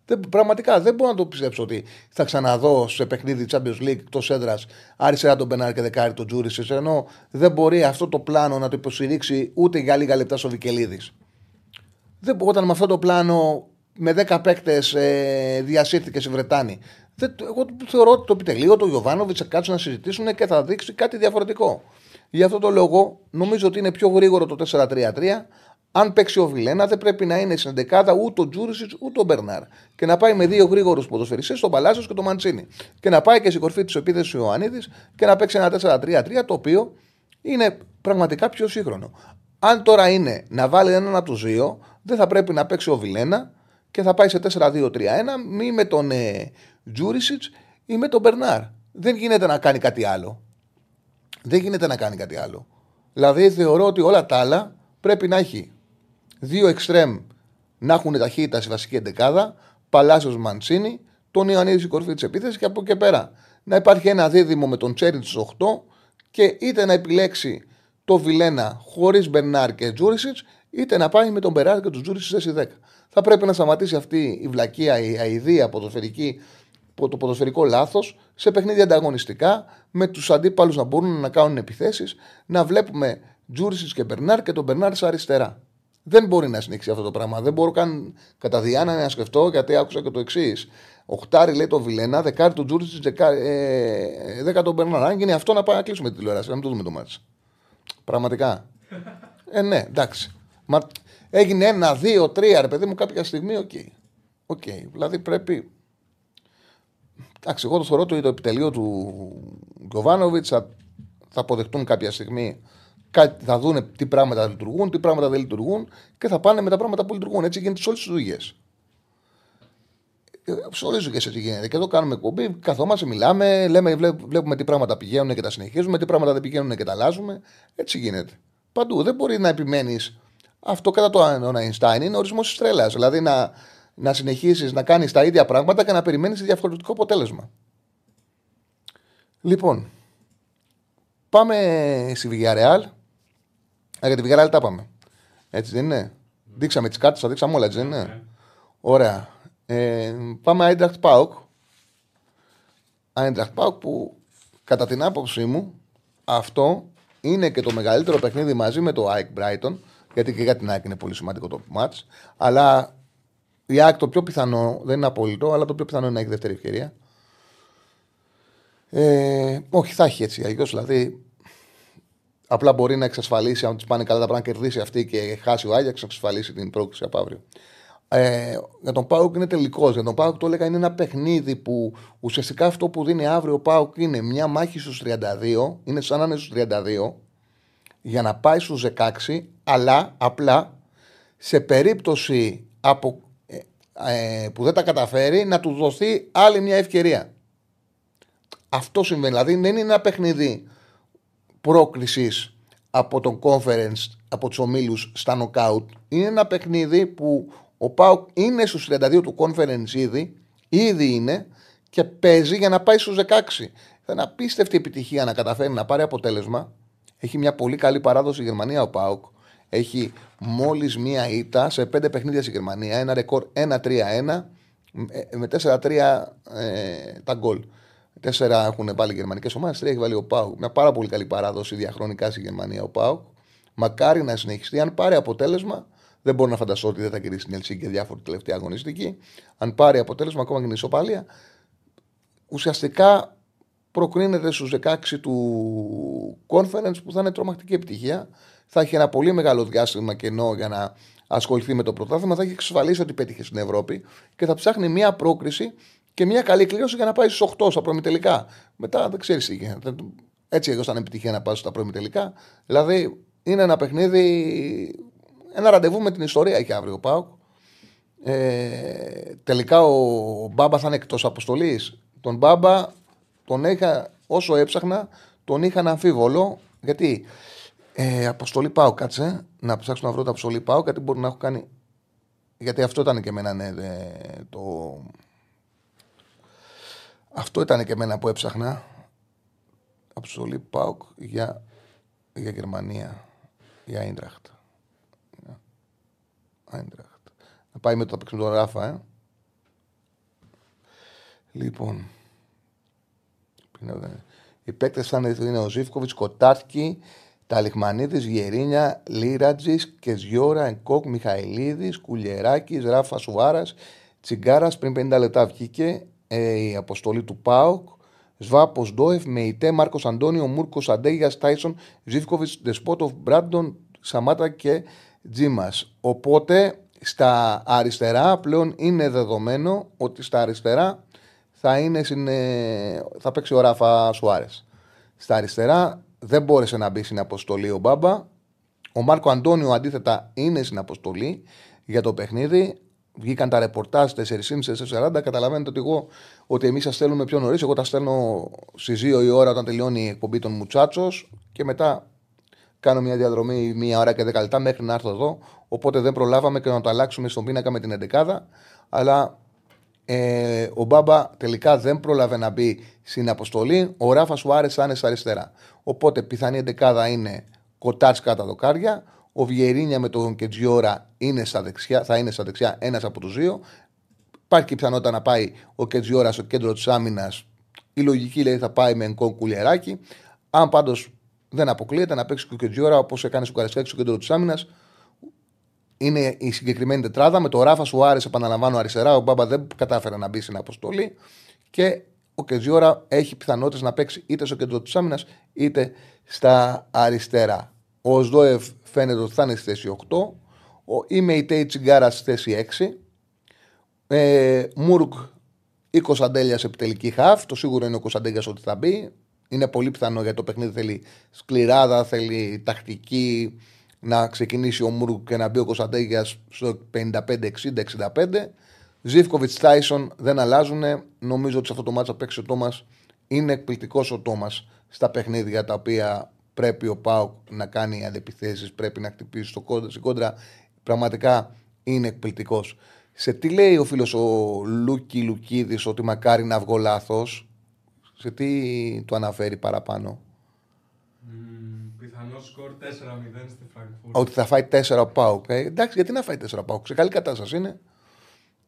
A: Δεν, πραγματικά δεν μπορώ να το πιστέψω ότι θα ξαναδώ σε παιχνίδι Champions League το Σέντρα αριστερά τον Μπερνάρ και δεκάρι τον Τζούρισι. Ενώ δεν μπορεί αυτό το πλάνο να το υποστηρίξει ούτε για λίγα λεπτά στο Βικελίδης. Δεν, όταν με αυτό το πλάνο με 10 παίκτες ε, διασύρθηκε η Βρετάνη εγώ θεωρώ ότι το επιτελείο του Ιωβάνοβιτ θα κάτσουν να συζητήσουν και θα δείξει κάτι διαφορετικό. Γι' αυτό το λόγο νομίζω ότι είναι πιο γρήγορο το 4-3-3. Αν παίξει ο Βιλένα, δεν πρέπει να είναι στην δεκάδα ούτε ο Τζούρισιτς ούτε ο Μπερνάρ. Και να πάει με δύο γρήγορους ποδοσφαιριστές, τον Παλάσιος και τον Μαντσίνη. Και να πάει και στην κορφή της επίθεσης ο Ιωαννίδης και να παίξει ένα 4-3-3 το οποίο είναι πραγματικά πιο σύγχρονο. Αν τώρα είναι να βάλει έναν από τους δύο, δεν θα πρέπει να παίξει ο Βιλένα και θα πάει σε 4-2-3-1 ή με τον ε, Τζούρισιτς ή με τον Μπερνάρ. Δεν γίνεται να κάνει κάτι άλλο. Δεν γίνεται να κάνει κάτι άλλο. Δηλαδή θεωρώ ότι όλα τα άλλα πρέπει να έχει δύο εξτρέμ να έχουν ταχύτητα στη βασική εντεκάδα, Παλάσιο Μαντσίνη, τον Ιωαννίδη στην κορφή της επίθεσης και από εκεί και πέρα να υπάρχει ένα δίδυμο με τον Τσέρι της 8 και είτε να επιλέξει το Βιλένα χωρίς Μπερνάρ και Τζούρισιτς, είτε να πάει με τον Μπεράρ και τον Τζούρισιτς στη 10. Θα πρέπει να σταματήσει αυτή η βλακεία, η αηδία ποδοσφαιρική, το ποδοσφαιρικό λάθος σε παιχνίδια ανταγωνιστικά, με τους αντίπαλους να μπορούν να κάνουν επιθέσεις, να βλέπουμε Τζούρισιτς και Μπερνάρ και τον Μπερνάρ σε αριστερά. Δεν μπορεί να συνεχίσει αυτό το πράγμα. Δεν μπορώ καν κατά διάνα να σκεφτώ γιατί άκουσα και το εξής. Οχτάρι λέει το Βιλένα, δεκάρι του Τζούρισιτς, ε, δέκα τον Μπερνάρ. Αν γίνει αυτό να πάμε να κλείσουμε τη τηλεόραση, να μην το δούμε το μάτι. Πραγματικά. ε, ναι, εντάξει. Μα έγινε ένα, δύο, τρία, ρε παιδί μου, κάποια στιγμή, οκ. Okay. Okay. Δηλαδή πρέπει. Εντάξει, εγώ το θεωρώ ότι το επιτελείο του Γιοβάνοβιτς θα, θα αποδεχτούν κάποια στιγμή. Θα δούνε τι πράγματα λειτουργούν, τι πράγματα δεν λειτουργούν και θα πάνε με τα πράγματα που λειτουργούν. Έτσι γίνεται σε όλες τις δουλειές. Σε όλες τις δουλειές έτσι γίνεται. Και εδώ κάνουμε εκπομπή, καθόμαστε, μιλάμε, λέμε, βλέπουμε τι πράγματα πηγαίνουν και τα συνεχίζουμε, τι πράγματα δεν πηγαίνουν και τα αλλάζουμε. Έτσι γίνεται. Παντού. Δεν μπορεί να επιμένεις. Αυτό κατά το Einstein είναι ορισμός της τρέλας. Δηλαδή να, να συνεχίσεις να κάνεις τα ίδια πράγματα και να περιμένεις διαφορετικό αποτέλεσμα. Λοιπόν, πάμε στη Villarreal. Για τη Villarreal τα πάμε. Έτσι δεν είναι; Δείξαμε τις κάρτες, τα δείξαμε όλα, έτσι δεν είναι; Ναι. Ωραία. Ε, πάμε Eintracht Pauk. Eintracht Pauk που κατά την άποψή μου αυτό είναι και το μεγαλύτερο παιχνίδι μαζί με το Ike Brighton. Γιατί και για την Ike είναι πολύ σημαντικό το match. Αλλά η Ike το πιο πιθανό, δεν είναι απολύτω, αλλά το πιο πιθανό είναι να έχει δεύτερη ευκαιρία. Ε, όχι, θα έχει έτσι. Αλλιώς δηλαδή απλά μπορεί να εξασφαλίσει, αν τη πάνε καλά τα πράγματα, να κερδίσει αυτή και χάσει ο Άγιαξ, να εξασφαλίσει την πρόκληση από αύριο. Ε, για τον Πάουκ είναι τελικός. Για τον Πάουκ το έλεγα είναι ένα παιχνίδι που ουσιαστικά αυτό που δίνει αύριο ο Πάουκ είναι μια μάχη στους 32, είναι σαν να είναι στους 32, για να πάει στους 16, αλλά απλά σε περίπτωση από, ε, ε, που δεν τα καταφέρει να του δοθεί άλλη μια ευκαιρία. Αυτό συμβαίνει. Δηλαδή δεν είναι ένα παιχνίδι πρόκληση από τον conference, από τους ομίλους στα knockout. Είναι ένα παιχνίδι που ο Πάουκ είναι στους 32 του conference ήδη, ήδη είναι και παίζει για να πάει στους 16. Θα είναι απίστευτη επιτυχία να καταφέρει να πάρει αποτέλεσμα. Έχει μια πολύ καλή παράδοση η Γερμανία ο Πάουκ. Έχει μόλις μία ήττα σε πέντε παιχνίδια στη Γερμανία. Ένα ρεκόρ 1-3-1 με 4-3 ε, τα γκολ. Τέσσερα έχουν βάλει οι γερμανικές ομάδες, τρία έχει βάλει ο Πάουκ. Μια πάρα πολύ καλή παράδοση διαχρονικά στη Γερμανία ο Πάουκ. Μακάρι να συνεχιστεί. Αν πάρει αποτέλεσμα, δεν μπορώ να φανταστώ ότι δεν θα κερδίσει την Ελσίνη και διάφορη τελευταία αγωνιστική. Αν πάρει αποτέλεσμα ακόμα και την ισοπαλία, ουσιαστικά προκρίνεται στους 16 του conference που θα είναι τρομακτική επιτυχία. Θα έχει ένα πολύ μεγάλο διάστημα κενό για να ασχοληθεί με το πρωτάθλημα. Θα έχει εξασφαλίσει ότι πέτυχε στην Ευρώπη και θα ψάχνει μια πρόκριση και μια καλή κλήρωση για να πάει στους 8 στα προημιτελικά. Μετά δεν ξέρεις τι γίνεται. Έτσι εγώ ήταν επιτυχία να πάει στα προημιτελικά. Δηλαδή είναι ένα παιχνίδι, ένα ραντεβού με την ιστορία έχει αύριο ο Πάουκ. Ε, τελικά ο Μπάμπα θα είναι εκτός αποστολής. Τον Μπάμπα τον είχα, όσο έψαχνα, τον είχαν αμφίβολο. Γιατί ε, αποστολή πάω, κάτσε να ψάξω να βρω τα αποστολή πάω, γιατί μπορεί να έχω κάνει. Γιατί αυτό ήταν και εμένα, ναι, το, αυτό ήταν και εμένα που έψαχνα. Αποστολή ΠΑΟΚ για, για Γερμανία. Για Άιντραχτ. Άιντραχτ. Να πάει με το παίξουμε τον Ράφα, ε. Λοιπόν. Οι παίκτες θα είναι ο Ζήφκοβιτς, Κοτάρκι, Ταλιχμανίδης, Γερίνια, Λίρατζης, Κεζιόρα, Ενκόκ, Μιχαηλίδης, Κουλιεράκης, Ράφα Σουάρας, Τσιγκάρας. Πριν 50 λεπτά βγήκε ε, η αποστολή του ΠΑΟΚ Σβάπος Ντόεφ, Μεϊτέ, Μάρκος Αντώνιο, Μούρκος Αντέγιας, Τάισον, Ζήφκοβιτς, Δεσπότοφ, Μπράντον, Σαμάτα και Τζίμας. Οπότε στα αριστερά πλέον είναι δεδομένο ότι στα αριστερά θα, είναι, θα παίξει ο Ράφα Σουάρες. Στα αριστερά δεν μπόρεσε να μπει στην αποστολή ο Μπάμπα. Ο Μάρκο Αντώνιο αντίθετα είναι στην αποστολή για το παιχνίδι. Βγήκαν τα ρεπορτάζ 4.30-4.40. Καταλαβαίνετε ότι εγώ ότι εμείς σας στέλνουμε πιο νωρίς. Εγώ τα στέλνω στις 2 η ώρα όταν τελειώνει η εκπομπή των Μουτσάτσος και μετά κάνω μια διαδρομή μία ώρα και 10 λεπτά μέχρι να έρθω εδώ. Οπότε δεν προλάβαμε και να το αλλάξουμε στον πίνακα με την 11 Αλλά ε, ο Μπάμπα τελικά δεν πρόλαβε να μπει στην αποστολή. Ο Ράφα σου άρεσε άνεσα στα αριστερά. Οπότε πιθανή 11 είναι κοτάτσκα τα δοκάρια. Ο Βιερίνια με τον Κετζιόρα είναι στα δεξιά, θα είναι στα δεξιά ένας από τους δύο. Υπάρχει και πιθανότητα να πάει ο Κετζιόρα στο κέντρο της άμυνας. Η λογική λέει θα πάει με εγκόν κουλιαράκι. Αν πάντως δεν αποκλείεται να παίξει και ο Κετζιόρα όπως έκανε στο Καρασκάκι στο κέντρο της άμυνας. Είναι η συγκεκριμένη τετράδα. Με το Ράφα σου άρεσε, επαναλαμβάνω αριστερά. Ο Μπάμπα δεν κατάφερε να μπει στην αποστολή. Και ο Κετζιόρα έχει πιθανότητες να παίξει είτε στο κέντρο της άμυνας είτε στα αριστερά. Ο Σδόεφ φαίνεται ότι θα είναι στη θέση 8. Ο Ιμεϊτέι Τσιγκάρα στη θέση 6. Ε, Μουρκ ή Κωνσταντέλια σε επιτελική χαφ. Το σίγουρο είναι ο Κωνσταντέλια ότι θα μπει. Είναι πολύ πιθανό γιατί το παιχνίδι θέλει σκληράδα, θέλει τακτική να ξεκινήσει ο Μουρκ και να μπει ο Κωνσταντέλια στο 55-60-65. Ζήφκοβιτς Τάισον δεν αλλάζουν. Νομίζω ότι σε αυτό το ματς θα παίξει ο Τόμας. Είναι εκπληκτικός ο Τόμας στα παιχνίδια τα οποία πρέπει ο ΠΑΟΚ να κάνει αντεπιθέσεις, πρέπει να χτυπήσει στο κόντρα, στην κόντρα. Πραγματικά είναι εκπληκτικός. Σε τι λέει ο φίλος ο Λούκι Λουκίδης ότι μακάρι να βγω λάθος, σε τι του αναφέρει παραπάνω;
C: Πιθανό σκορ 4-0 στη Φραγκφούρτη.
A: Ότι θα φάει 4 ο ΠΑΟΚ. Ε, εντάξει, γιατί να φάει 4 ο ΠΑΟΚ. Σε καλή κατάσταση είναι.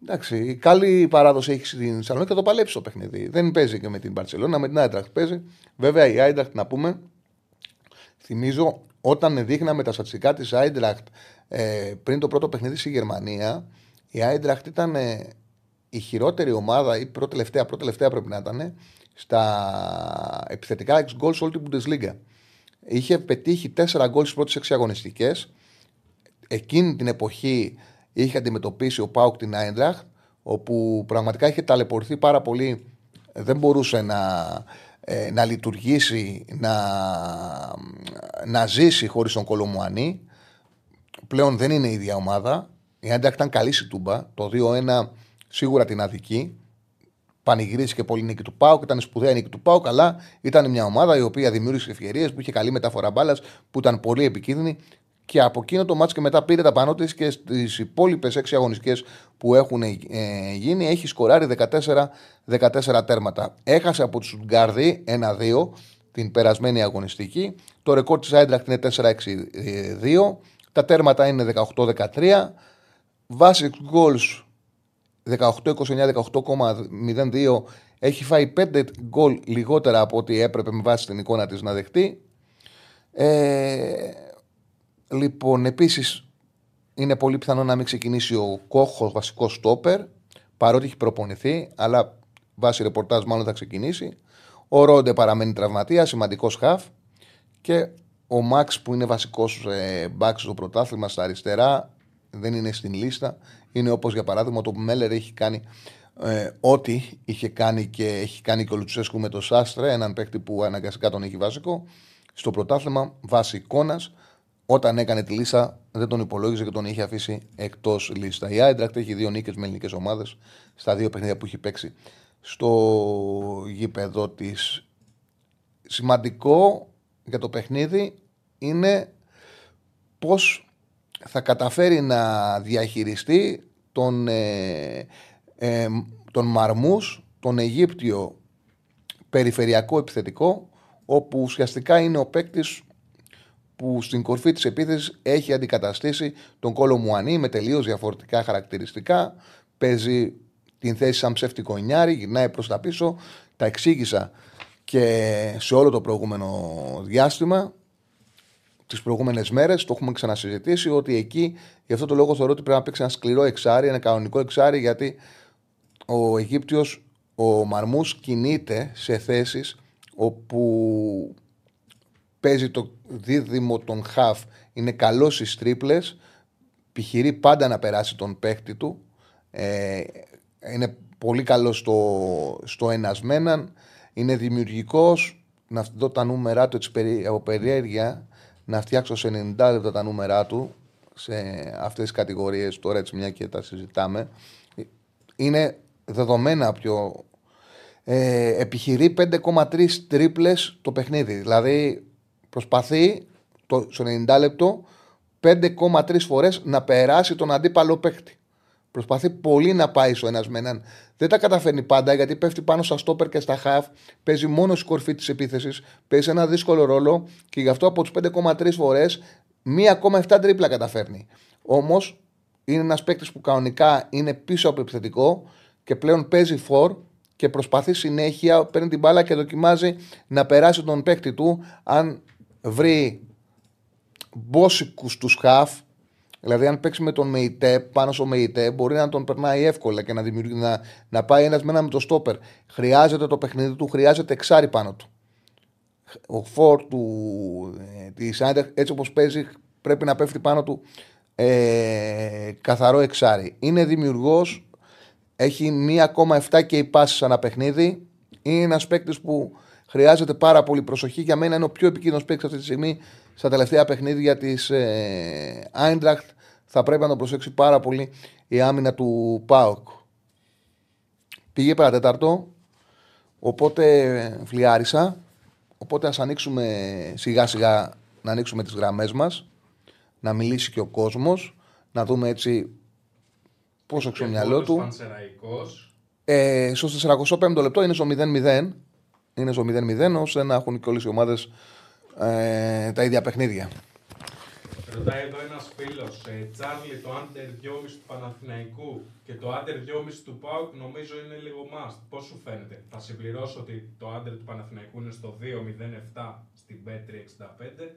A: Εντάξει, καλή παράδοση έχει στην Θεσσαλονίκη και το παλέψει το παιχνίδι. Δεν παίζει και με την Παρσελόνα, με την Άιντραχτ παίζει. Βέβαια η Άιντραχτ να πούμε, θυμίζω όταν δείχναμε τα στατιστικά της Άιντραχτ ε, πριν το πρώτο παιχνίδι στη Γερμανία, η Άιντραχτ ήταν ε, η χειρότερη ομάδα ή πρώτη τελευταία, πρώτη τελευταία πρέπει να ήταν στα επιθετικά εξ γκολ σε όλη την Bundesliga. Είχε πετύχει 4 γκολ στις πρώτες 6 αγωνιστικές. Εκείνη την εποχή είχε αντιμετωπίσει ο Πάουκ την Άιντραχτ, όπου πραγματικά είχε ταλαιπωρηθεί πάρα πολύ. Δεν μπορούσε να, ε, να λειτουργήσει, να, να ζήσει χωρίς τον Κολομουανί. Πλέον δεν είναι η ίδια ομάδα. Η Άιντραχτ ήταν καλή στη Τούμπα. Το 2-1 σίγουρα την αδική. Πανηγυρίστηκε πολύ νίκη του Πάουκ, ήταν σπουδαία νίκη του Πάουκ, αλλά ήταν μια ομάδα η οποία δημιούργησε ευκαιρίες, που είχε καλή μεταφορά μπάλας, που ήταν πολύ επικίνδυνη και από εκείνο το μάτς και μετά πήρε τα πανώ της και στις υπόλοιπες 6 αγωνιστικές που έχουν ε, γίνει έχει σκοράρει 14, 14 τέρματα. Έχασε από τους Γκάρδι 1-2 την περασμένη αγωνιστική. Το ρεκόρ της Άιντραχτ είναι 4-6-2. Τα τέρματα είναι 18-13. Βάσει goals 18-29, 18,02 έχει φάει 5 γκολ λιγότερα από ό,τι έπρεπε με βάση την εικόνα της να δεχτεί. Ε, Λοιπόν, επίσης είναι πολύ πιθανό να μην ξεκινήσει ο Κόχος βασικός στόπερ, παρότι έχει προπονηθεί, αλλά βάσει ρεπορτάζ μάλλον θα ξεκινήσει. Ο Ρόντε παραμένει τραυματία, σημαντικός χαφ. Και ο Μαξ που είναι βασικός ε, μπακ στο πρωτάθλημα στα αριστερά, δεν είναι στην λίστα. Είναι όπως για παράδειγμα το Μέλερ έχει κάνει ε, ό,τι είχε κάνει και έχει κάνει και ο Λουτσέσκου με το Σάστρε, έναν παίκτη που αναγκαστικά τον έχει βασικό. Στο πρωτάθλημα βάσει εικόνας όταν έκανε τη λίστα, δεν τον υπολόγιζε και τον είχε αφήσει εκτός λίστα. Η Άιντρακτ έχει δύο νίκες με ελληνικές ομάδες στα δύο παιχνίδια που έχει παίξει στο γήπεδο της. Σημαντικό για το παιχνίδι είναι πώς θα καταφέρει να διαχειριστεί τον, ε, ε, τον Μαρμούς, τον Αιγύπτιο περιφερειακό επιθετικό, όπου ουσιαστικά είναι ο παίκτης που στην κορφή της επίθεσης έχει αντικαταστήσει τον Κόλο Μουανί με τελείως διαφορετικά χαρακτηριστικά. Παίζει την θέση σαν ψεύτικο νιάρι, γυρνάει προς τα πίσω. Τα εξήγησα και σε όλο το προηγούμενο διάστημα, τις προηγούμενες μέρες, το έχουμε ξανασυζητήσει ότι εκεί, γι' αυτό το λόγο θεωρώ ότι πρέπει να παίξει ένα σκληρό εξάρι, ένα κανονικό εξάρι, γιατί ο Αιγύπτιος ο Μαρμούς κινείται σε θέσεις όπου παίζει το δίδυμο των χαφ, είναι καλός στις τρίπλες, επιχειρεί πάντα να περάσει τον παίχτη του, ε, είναι πολύ καλός στο, στο ένας είναι δημιουργικός, να δω τα νούμερα του έτσι, από περιέργεια, να φτιάξω σε 90 λεπτά τα νούμερα του σε αυτές τις κατηγορίες, τώρα έτσι μια και τα συζητάμε. Είναι δεδομένα πιο... Ε, επιχειρεί 5,3 τρίπλες το παιχνίδι. Δηλαδή προσπαθεί το, στο 90 λεπτό 5,3 φορές να περάσει τον αντίπαλο παίχτη. Προσπαθεί πολύ να πάει στο ένας με έναν. Δεν τα καταφέρνει πάντα γιατί πέφτει πάνω στα στόπερ και στα χαφ. Παίζει μόνο στη κορφή της επίθεσης. Παίζει ένα δύσκολο ρόλο και γι' αυτό από του 5,3 φορές 1,7 τρίπλα καταφέρνει. Όμως είναι ένας παίκτης που κανονικά είναι πίσω από επιθετικό και πλέον παίζει φορ και προσπαθεί συνέχεια, παίρνει την μπάλα και δοκιμάζει να περάσει τον παίκτη του. Αν βρει μπόσικους τους χαφ, Δηλαδή, αν παίξει με τον Μεϊτέ, πάνω στο Μεϊτέ, μπορεί να τον περνάει εύκολα και να, να, να πάει ένας με ένα με το στόπερ. Χρειάζεται το παιχνίδι του, χρειάζεται εξάρι πάνω του. Ο φόρ του ε, τη έτσι όπως παίζει, πρέπει να πέφτει πάνω του ε, καθαρό εξάρι. Είναι δημιουργός, έχει 1,7 και οι πάσει σαν ένα παιχνίδι. Είναι ένας παίκτης που χρειάζεται πάρα πολύ προσοχή. Για μένα είναι ο πιο επικίνδυνος παίκτης αυτή τη στιγμή στα τελευταία παιχνίδια της Άιντραχτ. Ε, θα πρέπει να το προσέξει πάρα πολύ η άμυνα του Πάοκ. Πήγε παρατέταρτο, οπότε φλιάρισα. Οπότε ας ανοίξουμε σιγά σιγά να ανοίξουμε τις γραμμές μας, να μιλήσει και ο κόσμος, να δούμε έτσι πόσο έξω μυαλό του. Ε, στο 45ο λεπτό είναι στο 0-0. Είναι στο 0-0, ώστε να έχουν και όλες οι ομάδες ε, τα ίδια παιχνίδια.
C: Ρωτάει εδώ ένας φίλος, ε, Τσάρλι, το under 2,5 του Παναθηναϊκού και το under 2,5 του ΠΑΟΚ νομίζω είναι λίγο must. Πώς σου φαίνεται, Θα συμπληρώσω ότι το under του Παναθηναϊκού είναι στο 2,07 στην B365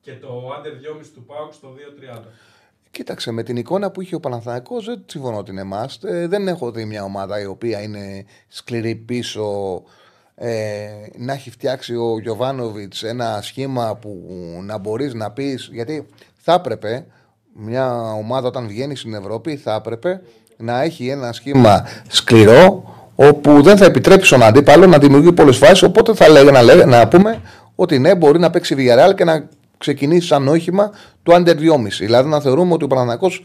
C: και το under 2,5 του ΠΑΟΚ στο 2,30.
A: Κοίταξε, με την εικόνα που είχε ο Παναθηναϊκός δεν συμφωνώ ότι είναι must. Ε, δεν έχω δει μια ομάδα η οποία είναι σκληρή πίσω ε, να έχει φτιάξει ο Γιωβάνοβιτς ένα σχήμα που να μπορείς να πεις. Γιατί θα έπρεπε μια ομάδα όταν βγαίνει στην Ευρώπη, θα έπρεπε να έχει ένα σχήμα σκληρό όπου δεν θα επιτρέψει στον αντίπαλο να δημιουργεί πολλές φάσεις. Οπότε θα λέγε να, λέγε, να πούμε ότι ναι, μπορεί να παίξει Villarreal και να ξεκινήσει σαν όχημα του Under 2,5. Δηλαδή να θεωρούμε ότι ο Παναθηναϊκός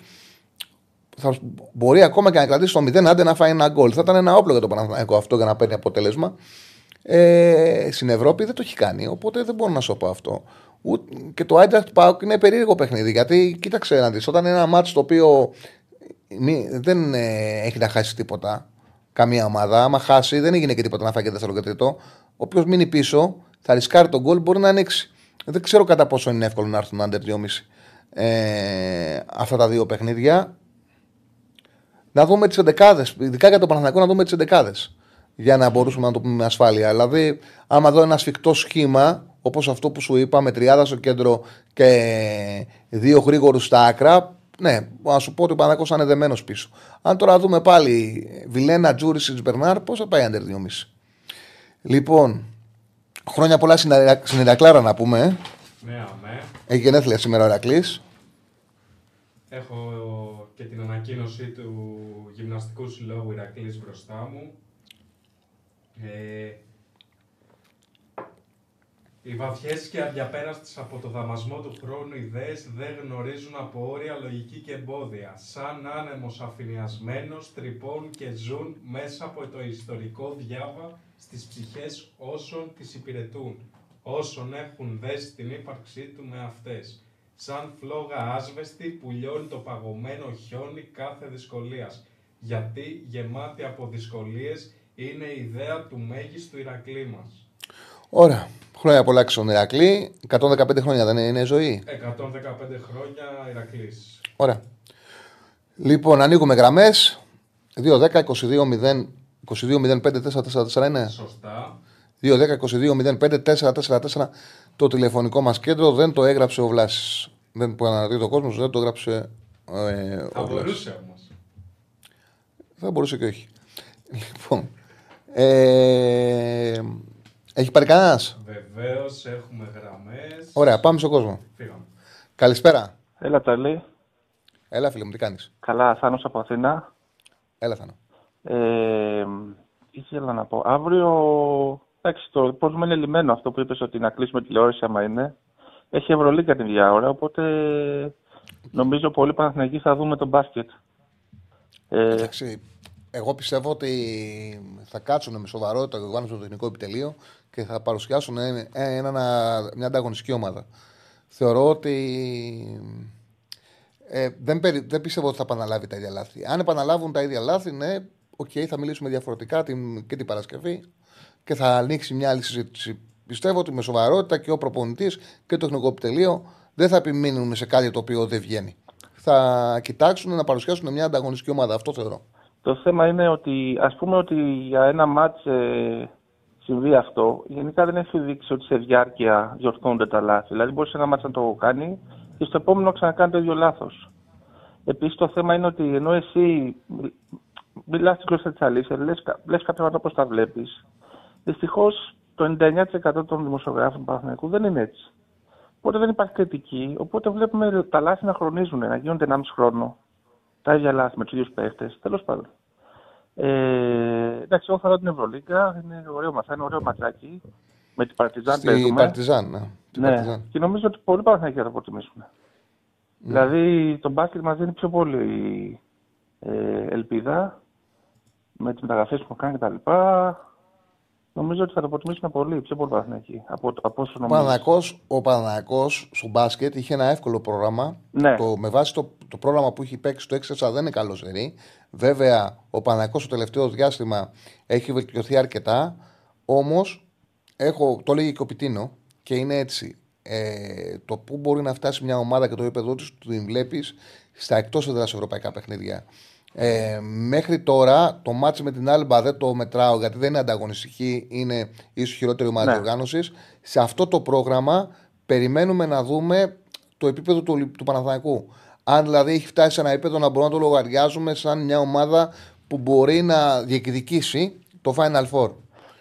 A: θα μπορεί ακόμα και να κρατήσει το 0 άντε να φάει ένα γκολ. Θα ήταν ένα όπλο για το Παναθηναϊκό αυτό για να παίρνει αποτέλεσμα. Ε, στην Ευρώπη δεν το έχει κάνει. Οπότε δεν μπορώ να σου πω αυτό. Και το Eintracht Pauk είναι περίεργο παιχνίδι. Γιατί κοίταξε να δεις, όταν είναι ένα μάτσο το οποίο δεν ε, έχει να χάσει τίποτα, καμία ομάδα, άμα χάσει δεν έγινε και τίποτα να φάει και δεύτερο και τρίτο. Όποιο μείνει πίσω θα ρισκάρει τον γκολ, μπορεί να ανοίξει. Δεν ξέρω κατά πόσο είναι εύκολο να έρθουν under 2,5 ε, αυτά τα δύο παιχνίδια. Να δούμε τις εντεκάδες. Ειδικά για το Παναθηναϊκό, να δούμε τις εντεκάδες για να μπορούσαμε να το πούμε με ασφάλεια. Δηλαδή, άμα δω ένα σφιχτό σχήμα, όπως αυτό που σου είπα, με τριάδα στο κέντρο και δύο γρήγορους στα άκρα, ναι, να σου πω ότι ο Παναγό θα είναι δεμένος πίσω. Αν τώρα δούμε πάλι Βιλένα, Τζούρισιτ, Μπερνάρ, πώς θα πάει άντερ 2,5. Λοιπόν, χρόνια πολλά στην Ηρακλάρα να πούμε. Ε.
C: Ναι, αμέ.
A: Έχει γενέθλια σήμερα ο Ηρακλής.
C: Έχω και την ανακοίνωση του γυμναστικού συλλόγου Ηρακλής μπροστά μου. Ε, οι βαθιές και αδιαπέραστες από το δαμασμό του χρόνου ιδέες δεν γνωρίζουν από όρια λογική και εμπόδια. Σαν άνεμος αφηνιασμένος τρυπών και ζουν μέσα από το ιστορικό διάβα στις ψυχές όσων τις υπηρετούν, όσων έχουν δέσει την ύπαρξή του με αυτές. Σαν φλόγα άσβεστη που λιώνει το παγωμένο χιόνι κάθε δυσκολίας, γιατί γεμάτη από δυσκολίες είναι η ιδέα του μέγιστου Ηρακλή μας.
A: Ωραία. Χρόνια πολλά στον Ηρακλή. 115 χρόνια δεν είναι ζωή;
C: 115 χρόνια Ηρακλής.
A: Ωραία. Λοιπόν, ανοίγουμε γραμμές. 2-10-22-0. 22-05-4-4-4 είναι;
C: Σωστά.
A: 2-10-22-05-4-4-4 το τηλεφωνικό μας κέντρο δεν το έγραψε ο Βλάσης. Δεν μπορεί να δει το κόσμος, δεν το έγραψε
C: ε, Θα
A: ο
C: μπορούσε όμως.
A: Θα μπορούσε και όχι. Λοιπόν, Ε, έχει πάρει κανένας;
C: Βεβαίως έχουμε γραμμές.
A: Ωραία, πάμε στον κόσμο.
C: Φύγαμε.
A: Καλησπέρα.
D: Έλα, Ταλή.
A: Έλα, φίλε μου, τι κάνεις;
D: Καλά, Θάνος από Αθήνα.
A: Έλα, Θάνο.
D: Ε, ήθελα να πω, αύριο, εντάξει, το κόσμο είναι λιμένο αυτό που είπες ότι να κλείσουμε τηλεόραση άμα είναι. Έχει Ευρωλίγκα την ίδια ώρα, οπότε νομίζω πολύ Παναθηναϊκοί θα δούμε τον μπάσκετ. Ε,
A: Εντάξει, εγώ πιστεύω ότι θα κάτσουν με σοβαρότητα το Ιωάννη στο τεχνικό επιτελείο και θα παρουσιάσουν ένα, ένα- μια ανταγωνιστική ομάδα. Θεωρώ ότι ε, δεν, περι, δεν πιστεύω ότι θα επαναλάβει τα ίδια λάθη. Αν επαναλάβουν τα ίδια λάθη, ναι, οκ, θα μιλήσουμε διαφορετικά την, και την Παρασκευή και θα ανοίξει μια άλλη συζήτηση. Πιστεύω ότι με σοβαρότητα και ο προπονητής και το τεχνικό επιτελείο δεν θα επιμείνουν σε κάτι το οποίο δεν βγαίνει. Θα κοιτάξουν να παρουσιάσουν μια ανταγωνιστική ομάδα. Αυτό θεωρώ.
D: Το θέμα είναι ότι, ας πούμε ότι για ένα ματς ε, συμβεί αυτό, γενικά δεν έχει δείξει ότι σε διάρκεια διορθώνονται τα λάθη. Δηλαδή μπορείς σε ένα μάτς να το κάνει και στο επόμενο να ξανακάνει το ίδιο λάθος. Επίσης το θέμα είναι ότι ενώ εσύ μιλάς στην γλώσσα της αλήθειας, λες, κα- λες κάποια πράγματα όπως τα βλέπεις, δυστυχώς το 99% των δημοσιογράφων του Παναθηναϊκού δεν είναι έτσι. Οπότε δεν υπάρχει κριτική, οπότε βλέπουμε τα λάθη να χρονίζουν, να γίνονται 1,5 χρόνο. Τα ίδια λάθη με τους ίδιους παίχτες. Τέλος πάντων. Ε, εντάξει, εγώ θεωρώ την Ευρωλίγκα. Είναι ωραίο μα, είναι ωραίο ματσάκι. Με την Παρτιζάν
A: Στη
D: παίζουμε.
A: Παρτιζάν. Ναι. Τη
D: Ναι,
A: Παρτιζάν.
D: και νομίζω ότι πολλοί Παναθηναϊκοί θα το προτιμήσουν. Δηλαδή, το μπάσκετ μας δίνει πιο πολύ ε, ελπίδα με τις μεταγραφές που έχουν κάνει κτλ. Νομίζω ότι θα το προτιμήσουν πολύ, πιο πολύ Παναθηναϊκοί από, από όσο
A: Ο
D: νομίζω.
A: Παναθηναϊκός- Ο Παναναναϊκό στο μπάσκετ είχε ένα εύκολο πρόγραμμα.
D: Ναι.
A: Το, με βάση το, το πρόγραμμα που έχει παίξει το 6 δεν είναι καλό σερί. Βέβαια, ο Παναναναϊκός στο τελευταίο διάστημα έχει βελτιωθεί αρκετά. Όμως, το έλεγε και ο Πιτίνο και είναι έτσι. Ε, το πού μπορεί να φτάσει μια ομάδα και το επίπεδο της, την βλέπεις στα εκτός έδρας ευρωπαϊκά παιχνίδια. Ε, μέχρι τώρα το μάτσο με την Άλμπα δεν το μετράω γιατί δεν είναι ανταγωνιστική, είναι ίσως χειρότερη ομάδα
D: Ναι.
A: διοργάνωσης. Σε αυτό το πρόγραμμα περιμένουμε να δούμε το επίπεδο του, Ολυ- του Παναθηναϊκού. Αν δηλαδή έχει φτάσει σε ένα επίπεδο να μπορούμε να το λογαριάζουμε σαν μια ομάδα που μπορεί να διεκδικήσει το Final Four.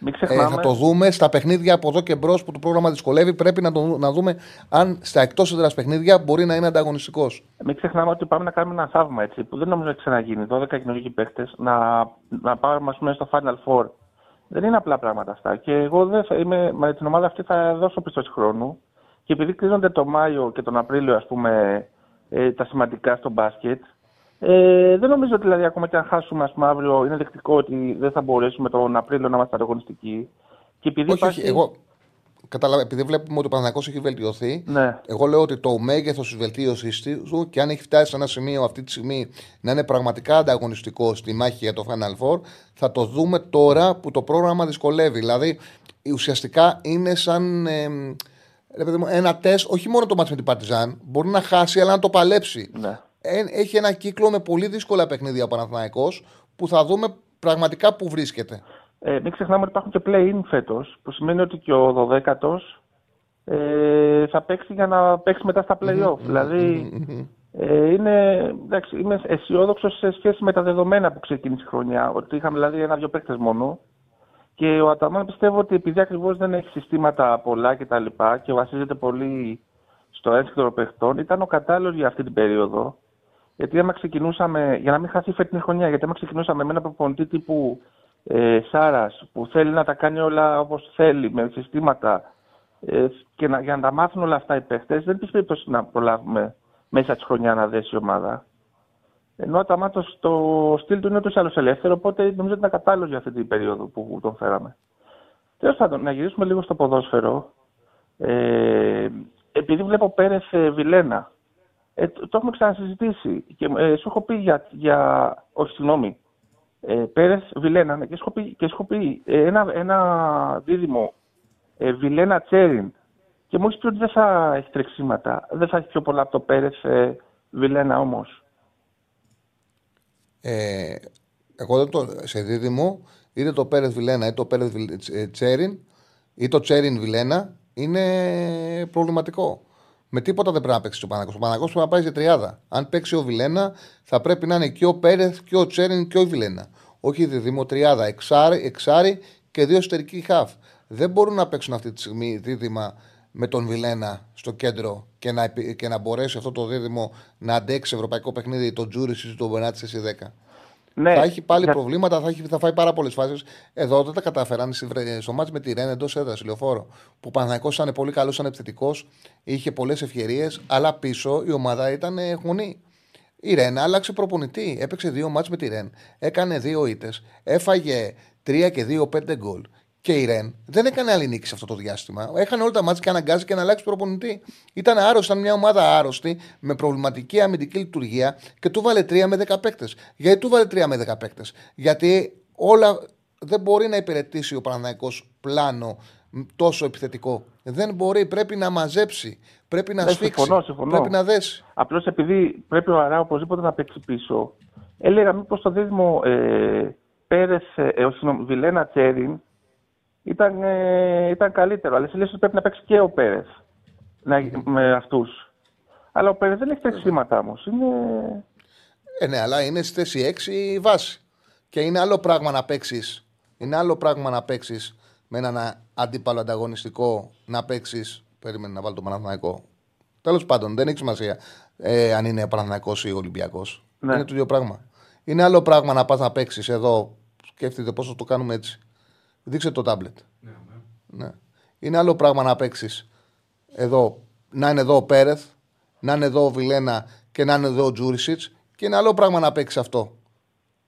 D: Μην
A: Ε,
D: ξεχνάμε,
A: θα το δούμε στα παιχνίδια από εδώ και μπρος που το πρόγραμμα δυσκολεύει. Πρέπει να, το, να δούμε αν στα εκτός έδρας παιχνίδια μπορεί να είναι ανταγωνιστικός.
D: μην ξεχνάμε ότι πάμε να κάνουμε ένα θαύμα έτσι, που δεν νομίζω ότι ξαναγίνει. 12 καινούργιοι παίχτε να, να πάμε ας πούμε, στο Final Four. Δεν είναι απλά πράγματα αυτά. Και εγώ δεν θα είμαι, με την ομάδα αυτή θα δώσω πιστός χρόνου. Και επειδή κλείνονται το Μάιο και τον Απρίλιο, ας πούμε, ε, τα σημαντικά στο μπάσκετ, ε, δεν νομίζω ότι δηλαδή ακόμα και αν χάσουμε ας πούμε, αύριο, είναι δεκτικό ότι δεν θα μπορέσουμε τον Απρίλιο να είμαστε ανταγωνιστικοί. Και επειδή
A: Όχι, όχι. Εγώ κατάλαβα, επειδή βλέπουμε ότι ο Παναθηναϊκός έχει βελτιωθεί,
D: Ναι.
A: εγώ λέω ότι το μέγεθος της βελτίωσης του και αν έχει φτάσει σε ένα σημείο αυτή τη στιγμή να είναι πραγματικά ανταγωνιστικό στη μάχη για το Final Four, θα το δούμε τώρα που το πρόγραμμα δυσκολεύει. Δηλαδή, ουσιαστικά είναι σαν. Ε, ρε παιδί μου, ένα τεστ, όχι μόνο το μάτς με την Παρτιζάν, μπορεί να χάσει, αλλά να το παλέψει.
D: Ναι.
A: Ε, έχει ένα κύκλο με πολύ δύσκολα παιχνίδια ο Παναθηναϊκός που θα δούμε πραγματικά που βρίσκεται.
D: Ε, μην ξεχνάμε ότι υπάρχουν και play-in φέτος, που σημαίνει ότι και ο 12ο ε, θα παίξει για να παίξει μετά στα play-off. δηλαδή, ε, είναι, εντάξει, είμαι αισιόδοξο σε σχέση με τα δεδομένα που ξεκίνησε η χρονιά. Ότι είχαμε δηλαδή ένα-δυο παίκτες μόνο. Και ο Αταμάν πιστεύω ότι επειδή ακριβώς δεν έχει συστήματα πολλά κτλ. Και, τα λοιπά και βασίζεται πολύ στο ένστικτο των παιχτών, ήταν ο κατάλληλος για αυτή την περίοδο. Γιατί άμα ξεκινούσαμε, για να μην χάσει η φετινή χρονιά, γιατί άμα ξεκινούσαμε με ένα προπονητή τύπου ε, Σάρας που θέλει να τα κάνει όλα όπως θέλει, με συστήματα ε, και να, για να τα μάθουν όλα αυτά οι παίχτες, δεν υπάρχει περίπτωση να προλάβουμε μέσα της χρονιάς να δέσει η ομάδα. Ενώ ο Αταμάτο το στυλ του είναι ούτως ή άλλως ελεύθερο, οπότε νομίζω ότι ήταν κατάλληλο για αυτή την περίοδο που τον φέραμε. Τέλος πάντων, να γυρίσουμε λίγο στο ποδόσφαιρο. Ε, επειδή βλέπω Πέρε Βιλένα, ε, το, το έχουμε ξανασυζητήσει. Και, ε, σου έχω πει για. για όχι, συγγνώμη. Ε, Πέρες Βιλένα, ναι, και σου έχω πει, και σου έχω πει ε, ένα, ένα δίδυμο ε, Βιλένα Τσέριν. Και μου έχεις πει ότι δεν θα έχει τρεξίματα. Δεν θα έχει πιο πολλά από το Πέρες ε, Βιλένα όμως.
A: Ε, εγώ δεν το, σε δίδυμο, είτε το Πέρεθ Βιλένα είτε το Πέρεθ Τσέριν ή το Τσέριν Βιλένα είναι προβληματικό. Με τίποτα δεν πρέπει να παίξει ο Παναγό. Ο Παναγό πρέπει να πάει σε τριάδα. Αν παίξει ο Βιλένα, θα πρέπει να είναι και ο Πέρεθ και ο Τσέριν και ο Βιλένα. Όχι δίδυμο, τριάδα. Εξάρι, εξάρι και δύο εσωτερικοί χαφ. Δεν μπορούν να παίξουν αυτή τη στιγμή δίδυμα με τον Βιλένα στο κέντρο και να, και να μπορέσει αυτό το δίδυμο να αντέξει ευρωπαϊκό παιχνίδι τον Τζούρι ή τον Μπενάτη σε 10. Ναι, θα έχει πάλι για... προβλήματα, θα, έχει, θα φάει πάρα πολλές φάσεις. Εδώ δεν τα καταφέραν στο μάτι με τη Ρεν εντός έδρας λεωφόρο. Που ο Παναγικό ήταν πολύ καλός, ήταν επιθετικός, είχε πολλές ευκαιρίες, αλλά πίσω η ομάδα ήταν γονή. Η Ρεν άλλαξε προπονητή. Έπαιξε δύο μάτς με τη Ρεν. Έκανε δύο ήττες. Έφαγε τρία και δύο πέντε γκολ. Και η Ρεν δεν έκανε άλλη νίκη σε αυτό το διάστημα. Έχανε όλα τα μάτια και αναγκάστηκε να αλλάξει προπονητή. Ήταν άρρωστη, ήταν μια ομάδα άρρωστη, με προβληματική αμυντική λειτουργία και του βάλε 3 με 10 παίκτες. Γιατί του βάλε 3 με 10 παίκτες; Γιατί όλα δεν μπορεί να υπηρετήσει ο Παναναναϊκό πλάνο τόσο επιθετικό. Δεν μπορεί, πρέπει να μαζέψει, πρέπει να ναι, σφίξει, συμφωνώ, συμφωνώ. πρέπει να δέσει.
D: Απλώς επειδή πρέπει ο Αρά οπωσδήποτε να παίξει πίσω, έλεγα μήπως το δίδυμο ε, Πέρες, ε, Βιλένα Τσέριν ήταν, ε, ήταν καλύτερο. Αλλά εσύ λες ότι πρέπει να παίξει και ο Πέρε με αυτούς. Αλλά ο Πέρε δεν έχει τρεξίματα όμως. Είναι...
A: Ε, ναι, αλλά είναι στη θέση 6 βάση. Και είναι άλλο πράγμα να παίξεις. Είναι άλλο πράγμα να παίξεις με έναν αντίπαλο ανταγωνιστικό να παίξεις. Περίμενε να βάλω το Παναθηναϊκό. Τέλος πάντων, δεν έχει σημασία ε, αν είναι Παναθηναϊκός ή Ολυμπιακός. Ναι. Είναι το ίδιο πράγμα. Είναι άλλο πράγμα να πας να παίξεις εδώ. Σκέφτεται πώ θα το κάνουμε έτσι. Δείξε το τάμπλετ. Ναι, ναι. ναι. Είναι άλλο πράγμα να παίξεις εδώ, να είναι εδώ ο Πέρεθ, να είναι εδώ ο Βιλένα και να είναι εδώ ο Τζούρισιτς. Και είναι άλλο πράγμα να παίξεις αυτό.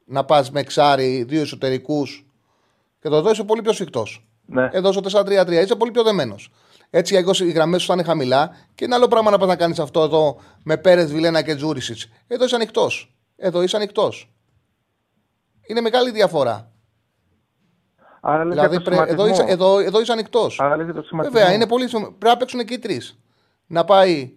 A: Να πας με εξάρι, δύο εσωτερικούς. Και εδώ είσαι πολύ πιο σφιχτός. Ναι. Εδώ στο 4-3-3 είσαι πολύ πιο δεμένος. Έτσι οι γραμμές σου θα είναι χαμηλά και είναι άλλο πράγμα να πας να κάνεις αυτό εδώ με Πέρεθ, Βιλένα και Τζούρισιτς. Εδώ είσαι ανοιχτός. Εδώ είσαι ανοιχτός. Είναι μεγάλη διαφορά.
D: Άρα δηλαδή, πρέ...
A: εδώ, είσαι, εδώ, εδώ είσαι ανοιχτός. Βέβαια, είναι πολύ Πρέπει να παίξουν και οι τρεις. Να πάει,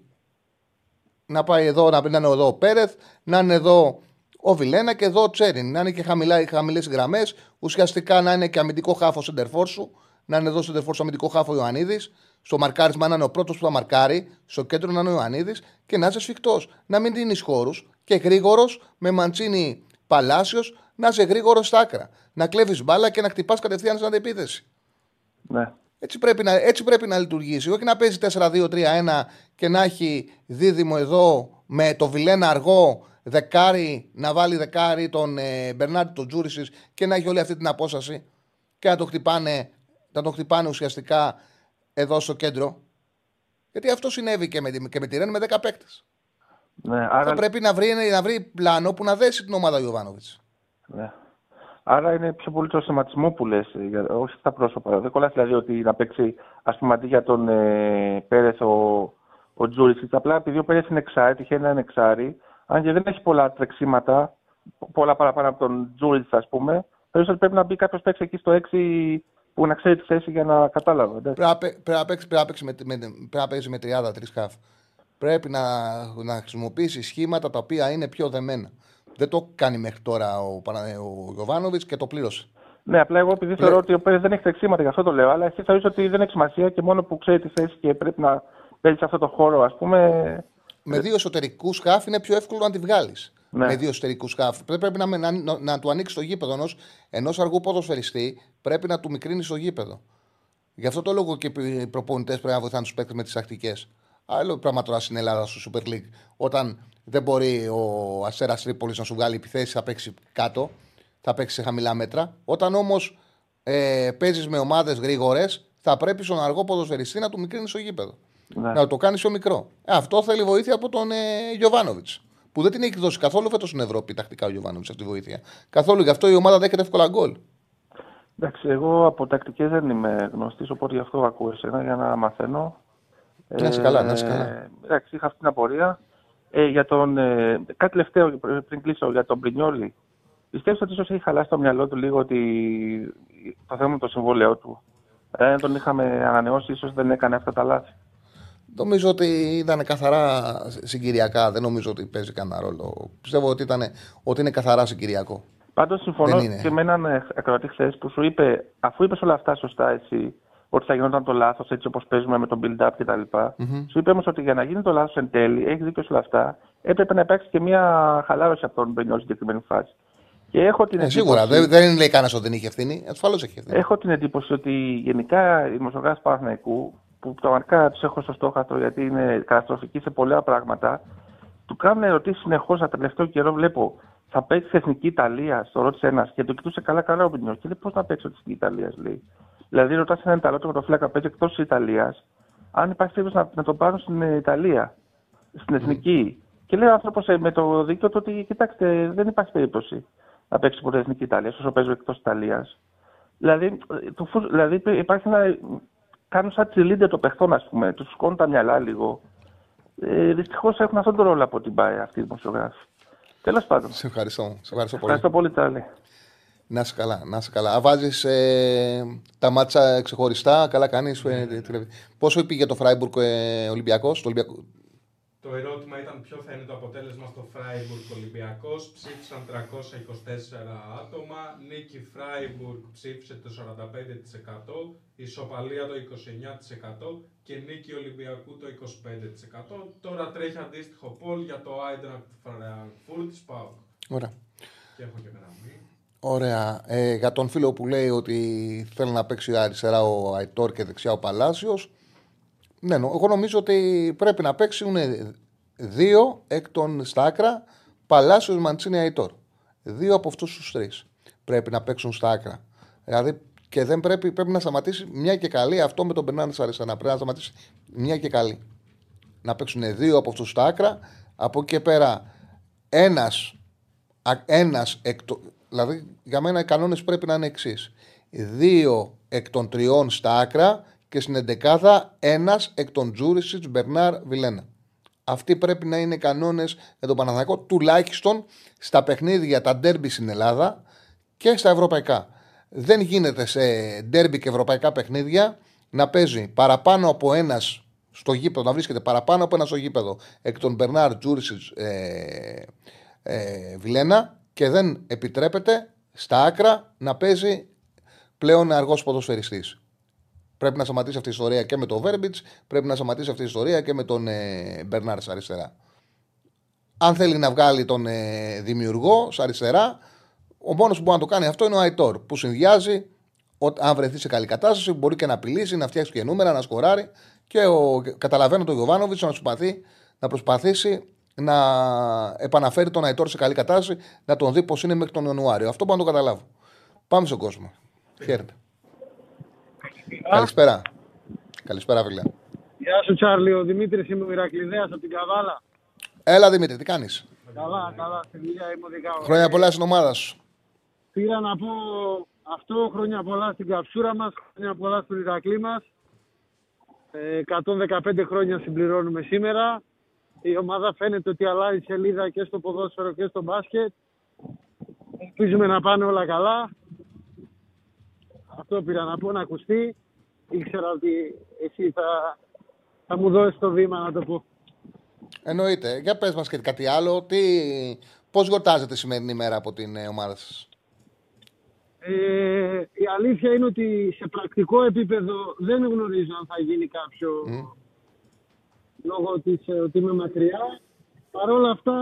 A: να πάει εδώ, να, είναι εδώ ο Πέρεθ, να είναι εδώ ο Βιλένα και εδώ ο Τσέριν. Να είναι και χαμηλές γραμμές. Ουσιαστικά να είναι και αμυντικό χάφος σεντερφόρ σου. Να είναι εδώ σεντερφόρ σου αμυντικό χάφο ο Ιωαννίδης. Στο μαρκάρισμα να είναι ο πρώτος που θα μαρκάρει. Στο κέντρο να είναι ο Ιωαννίδης και να είσαι σφιχτός. Να μην δίνεις χώρους και γρήγορος με μαντσίνη Παλάσιος να είσαι γρήγορος στα άκρα. Να κλέβεις μπάλα και να χτυπάς κατευθείαν στην αντεπίθεση.
D: Ναι.
A: Έτσι πρέπει, να, έτσι πρέπει να λειτουργήσει. Όχι να παίζει 4-2-3-1 και να έχει δίδυμο εδώ με το Βιλένα αργό δεκάρι, να βάλει δεκάρι τον ε, Μπερνάρτη, τον Τζούρισι και να έχει όλη αυτή την απόσταση και να το χτυπάνε, να το χτυπάνε ουσιαστικά εδώ στο κέντρο. Γιατί αυτό συνέβη και με, και με τη Ρεν με 10 παίκτες. Ναι, άρα... Θα πρέπει να βρει, να βρει πλάνο που να δέσει την ομάδα Ιωβάνοβιτς.
D: Ναι. Άρα είναι πιο πολύ το σχηματισμό που λες, όχι στα πρόσωπα. Δεν κολλάει δηλαδή ότι να παίξει, ας πούμε, αντί για τον ε, Πέρεθ ο, ο Τζούρισιτς. Απλά επειδή ο Πέρεθ είναι εξάρι, τυχαίνει να είναι εξάρι, αν και δεν έχει πολλά τρεξίματα, πολλά παραπάνω από τον Τζούρισιτς, ας πούμε, θεωρώ ότι πρέπει να μπει κάποιος παίξει εκεί στο 6 που να ξέρει τη θέση για να κατάλαβε.
A: Πρέπει να παίξει με, με, με 30 χαφ. Πρέπει να, να χρησιμοποιήσει σχήματα τα οποία είναι πιο δεμένα. Δεν το κάνει μέχρι τώρα ο, ο Γιωβάνοβιτς και το πλήρωσε.
D: Ναι, απλά εγώ επειδή θεωρώ ότι ο Πέρες δεν έχει τρεξίματα, γι' αυτό το λέω. Αλλά εσύ θεωρείς ότι δεν έχει σημασία και μόνο που ξέρει τη θέση και πρέπει να παίζει αυτό το χώρο, ας πούμε.
A: Με δύο εσωτερικούς χάφ είναι πιο εύκολο να τη βγάλεις. Ναι. Με δύο εσωτερικούς χάφ. Πρέπει, να, να, να, να, του ανοίξει το γήπεδο ενός αργού ποδοσφαιριστή, πρέπει να του μικρύνεις το γήπεδο. Γι' αυτό το λόγο και οι προπονητές πρέπει να βοηθάνε τους παίκτες με τις τακτικές. Άλλο πράγμα τώρα στην Ελλάδα στο Super League. Όταν δεν μπορεί ο Αστέρας Τρίπολης να σου βγάλει επιθέσεις, θα παίξει κάτω, θα παίξει σε χαμηλά μέτρα. Όταν όμως ε, παίζεις με ομάδες γρήγορες, θα πρέπει στον αργό ποδοσφαιριστή να του μικρύνεις στο γήπεδο. Ναι. Να το κάνεις πιο μικρό. Ε, αυτό θέλει βοήθεια από τον ε, Γιωβάνοβιτς. Που δεν την έχει δώσει καθόλου φέτος στην Ευρώπη τακτικά ο Γιωβάνοβιτς αυτή τη βοήθεια. Καθόλου γι' αυτό η ομάδα δέχεται εύκολα γκολ.
D: Εντάξει, εγώ από τακτικές δεν είμαι γνωστής, οπότε γι' αυτό ακούω εσένα για να μαθαίνω.
A: Να είσαι καλά, να είσαι καλά. Ε,
D: εντάξει, είχα αυτή την απορία. Ε, για τον, ε, κάτι τελευταίο πριν κλείσω για τον Πρινιόλη. Πιστεύω ότι ίσως έχει χαλάσει το μυαλό του λίγο ότι το θέμα με το συμβόλαιό του. Αν ε, τον είχαμε ανανεώσει, ίσως δεν έκανε αυτά τα λάθη.
A: Νομίζω ότι ήταν καθαρά συγκυριακά. Δεν νομίζω ότι παίζει κανένα ρόλο. Πιστεύω ότι, ήταν, ότι είναι καθαρά συγκυριακό.
D: Πάντως συμφωνώ και με έναν ακροατή χθες που σου είπε, αφού είπες όλα αυτά σωστά εσύ, ότι θα γινόταν το λάθος έτσι όπως παίζουμε με τον build-up κτλ. Mm-hmm. Σου είπε όμω ότι για να γίνει το λάθος εν τέλει, έχεις δίκιο σε όλα αυτά, έπρεπε να υπάρξει και μια χαλάρωση από τον Μπενιόλ στην συγκεκριμένη φάση. Και έχω την
A: Ε, σίγουρα.
D: εντύπωση-
A: Δεν, δεν λέει κανένας ότι δεν είχε ευθύνη. Ασφαλώς έχει ευθύνη.
D: Έχω την εντύπωση ότι γενικά οι δημοσιογράφοι Παναθηναϊκού, που πραγματικά τους έχω στο στόχαστρο γιατί είναι καταστροφικοί σε πολλά πράγματα, του κάνουν ερωτήσεις συνεχώς τα τελευταίο καιρό. Βλέπω, θα παίξει Εθνική Ιταλία, στο ρώτησε ένας και το κοιτούσε καλά-καλά ο Μπινιό. Και λέει, πώς να παίξω τη Εθνική Ιταλία, λέει. Δηλαδή, ρωτά έναν Ιταλό τερματοφύλακα παίζει εκτός της Ιταλίας, αν υπάρχει περίπτωση να, να τον πάρουν στην ε, Ιταλία, στην Εθνική. Και λέει ο άνθρωπος με το δίκτυο του ότι, κοιτάξτε, δεν υπάρχει περίπτωση να παίξει ποτέ Εθνική Ιταλία, όσο παίζω εκτός Ιταλίας. Δηλαδή, ε, το φους- δηλαδή υπάρχει ένα. Κάνουν σαν τσιλίντε το παιχτών, ας πούμε. Τους σκόνουν τα μυαλά λίγο. Ε, Δυστυχώς έχουν αυτόν τον ρόλο από την ΠΑΕ αυτοί οι δημοσιογράφοι. Τέλος πάντων.
A: Σε ευχαριστώ. Σε ευχαριστώ πολύ.
D: Ευχαριστώ πολύ, Τσάρλι.
A: Να είσαι καλά. Να είσαι καλά. Βάζεις ε, τα ματς ξεχωριστά. Καλά κάνεις. Ε, Πόσο πήγε το Φράιμπουργκ ε, Ολυμπιακός. Το Ολυμπιακό.
C: Το ερώτημα ήταν ποιο θα είναι το αποτέλεσμα στο Φράιμπουργκ Ολυμπιακός. Ψήφισαν 324 άτομα. Νίκη Φράιμπουργκ ψήφισε το 45%. Ισοπαλία το 29% και νίκη Ολυμπιακού το 25%. Τώρα τρέχει αντίστοιχο poll για το Άιντραχτ Φρανκφούρτης ΠΑΟΚ.
A: Ωραία.
C: Και έχω και γραμμή.
A: Ωραία. Ε, για τον φίλο που λέει ότι θέλει να παίξει αριστερά ο Αϊτόρ και δεξιά ο Παλάσιος. Ναι, νο- εγώ νομίζω ότι πρέπει να παίξουν δύο εκ των στα άκρα Παλάσιος Μαντσίνη Αϊτόρ. Δύο από αυτούς τους τρεις πρέπει να παίξουν στα άκρα. Δηλαδή και δεν πρέπει, πρέπει να σταματήσει μια και καλή αυτό με τον Μπερνάνδη αριστερά. Πρέπει να σταματήσει μια και καλή. Να παίξουν δύο από αυτούς στα άκρα. Από εκεί και πέρα ένας ένας εκ το- Δηλαδή, για μένα οι κανόνες πρέπει να είναι εξής. Δύο εκ των τριών στα άκρα και στην εντεκάδα ένας εκ των Τζούρισιτς Μπερνάρ Βιλένα. Αυτοί πρέπει να είναι οι κανόνες για τον Παναθηναϊκό, τουλάχιστον στα παιχνίδια, τα ντέρμπι στην Ελλάδα και στα ευρωπαϊκά. Δεν γίνεται σε ντέρμπι και ευρωπαϊκά παιχνίδια να παίζει παραπάνω από ένας στο γήπεδο, να βρίσκεται παραπάνω από ένας στο γήπεδο εκ των Μπερνάρ Τζούρισιτς ε, ε, Βιλένα και δεν επιτρέπεται στα άκρα να παίζει πλέον αργός ποδοσφαιριστής. Πρέπει να σταματήσει αυτή η ιστορία και με τον Βέρμπιτς, πρέπει να σταματήσει αυτή η ιστορία και με τον ε, Μπερνάρ στα αριστερά. Αν θέλει να βγάλει τον ε, δημιουργό στα αριστερά, ο μόνος που μπορεί να το κάνει αυτό είναι ο Αϊτόρ, που συνδυάζει, ο, αν βρεθεί σε καλή κατάσταση, μπορεί και να απειλήσει, να φτιάξει και νούμερα, να σκοράρει. Και ο, καταλαβαίνω τον Γιωβάνοβιτς να, προσπαθεί, να προσπαθήσει να επαναφέρει τον Αϊτόρ σε καλή κατάσταση, να τον δει πώς είναι μέχρι τον Ιανουάριο. Αυτό μπορώ να το καταλάβω. Πάμε στον κόσμο. Χαίρετε. Καλησπέρα. Καλησπέρα, φίλε.
E: Γεια σου Τσάρλι, ο Δημήτρης είμαι ο Ηρακλειδέας από την Καβάλα.
A: Έλα, Δημήτρη, τι κάνεις;
E: Καλά, καλά, στη δουλειά είμαι οδικά.
A: Χρόνια πολλά στην ομάδα σου.
E: Πήρα να πω αυτό, χρόνια πολλά στην καψούρα μας, χρόνια πολλά στον Ηρακλή μας. Ε, 115 χρόνια συμπληρώνουμε σήμερα. Η ομάδα φαίνεται ότι αλλάζει σελίδα και στο ποδόσφαιρο και στο μπάσκετ. Ελπίζουμε να πάνε όλα καλά. Αυτό πήρα να πω, να ακουστεί. Ήξερα ότι εσύ θα, θα μου δώσεις το βήμα να το πω.
A: Εννοείται. Για πες μας και κάτι άλλο. Τι... Πώς γιορτάζετε τη σημερινή μέρα από την ε, ομάδα σας;
E: Ε, η αλήθεια είναι ότι σε πρακτικό επίπεδο δεν γνωρίζω αν θα γίνει κάποιο λόγω της, ε, ότι είμαι μακριά. Παρ' όλα αυτά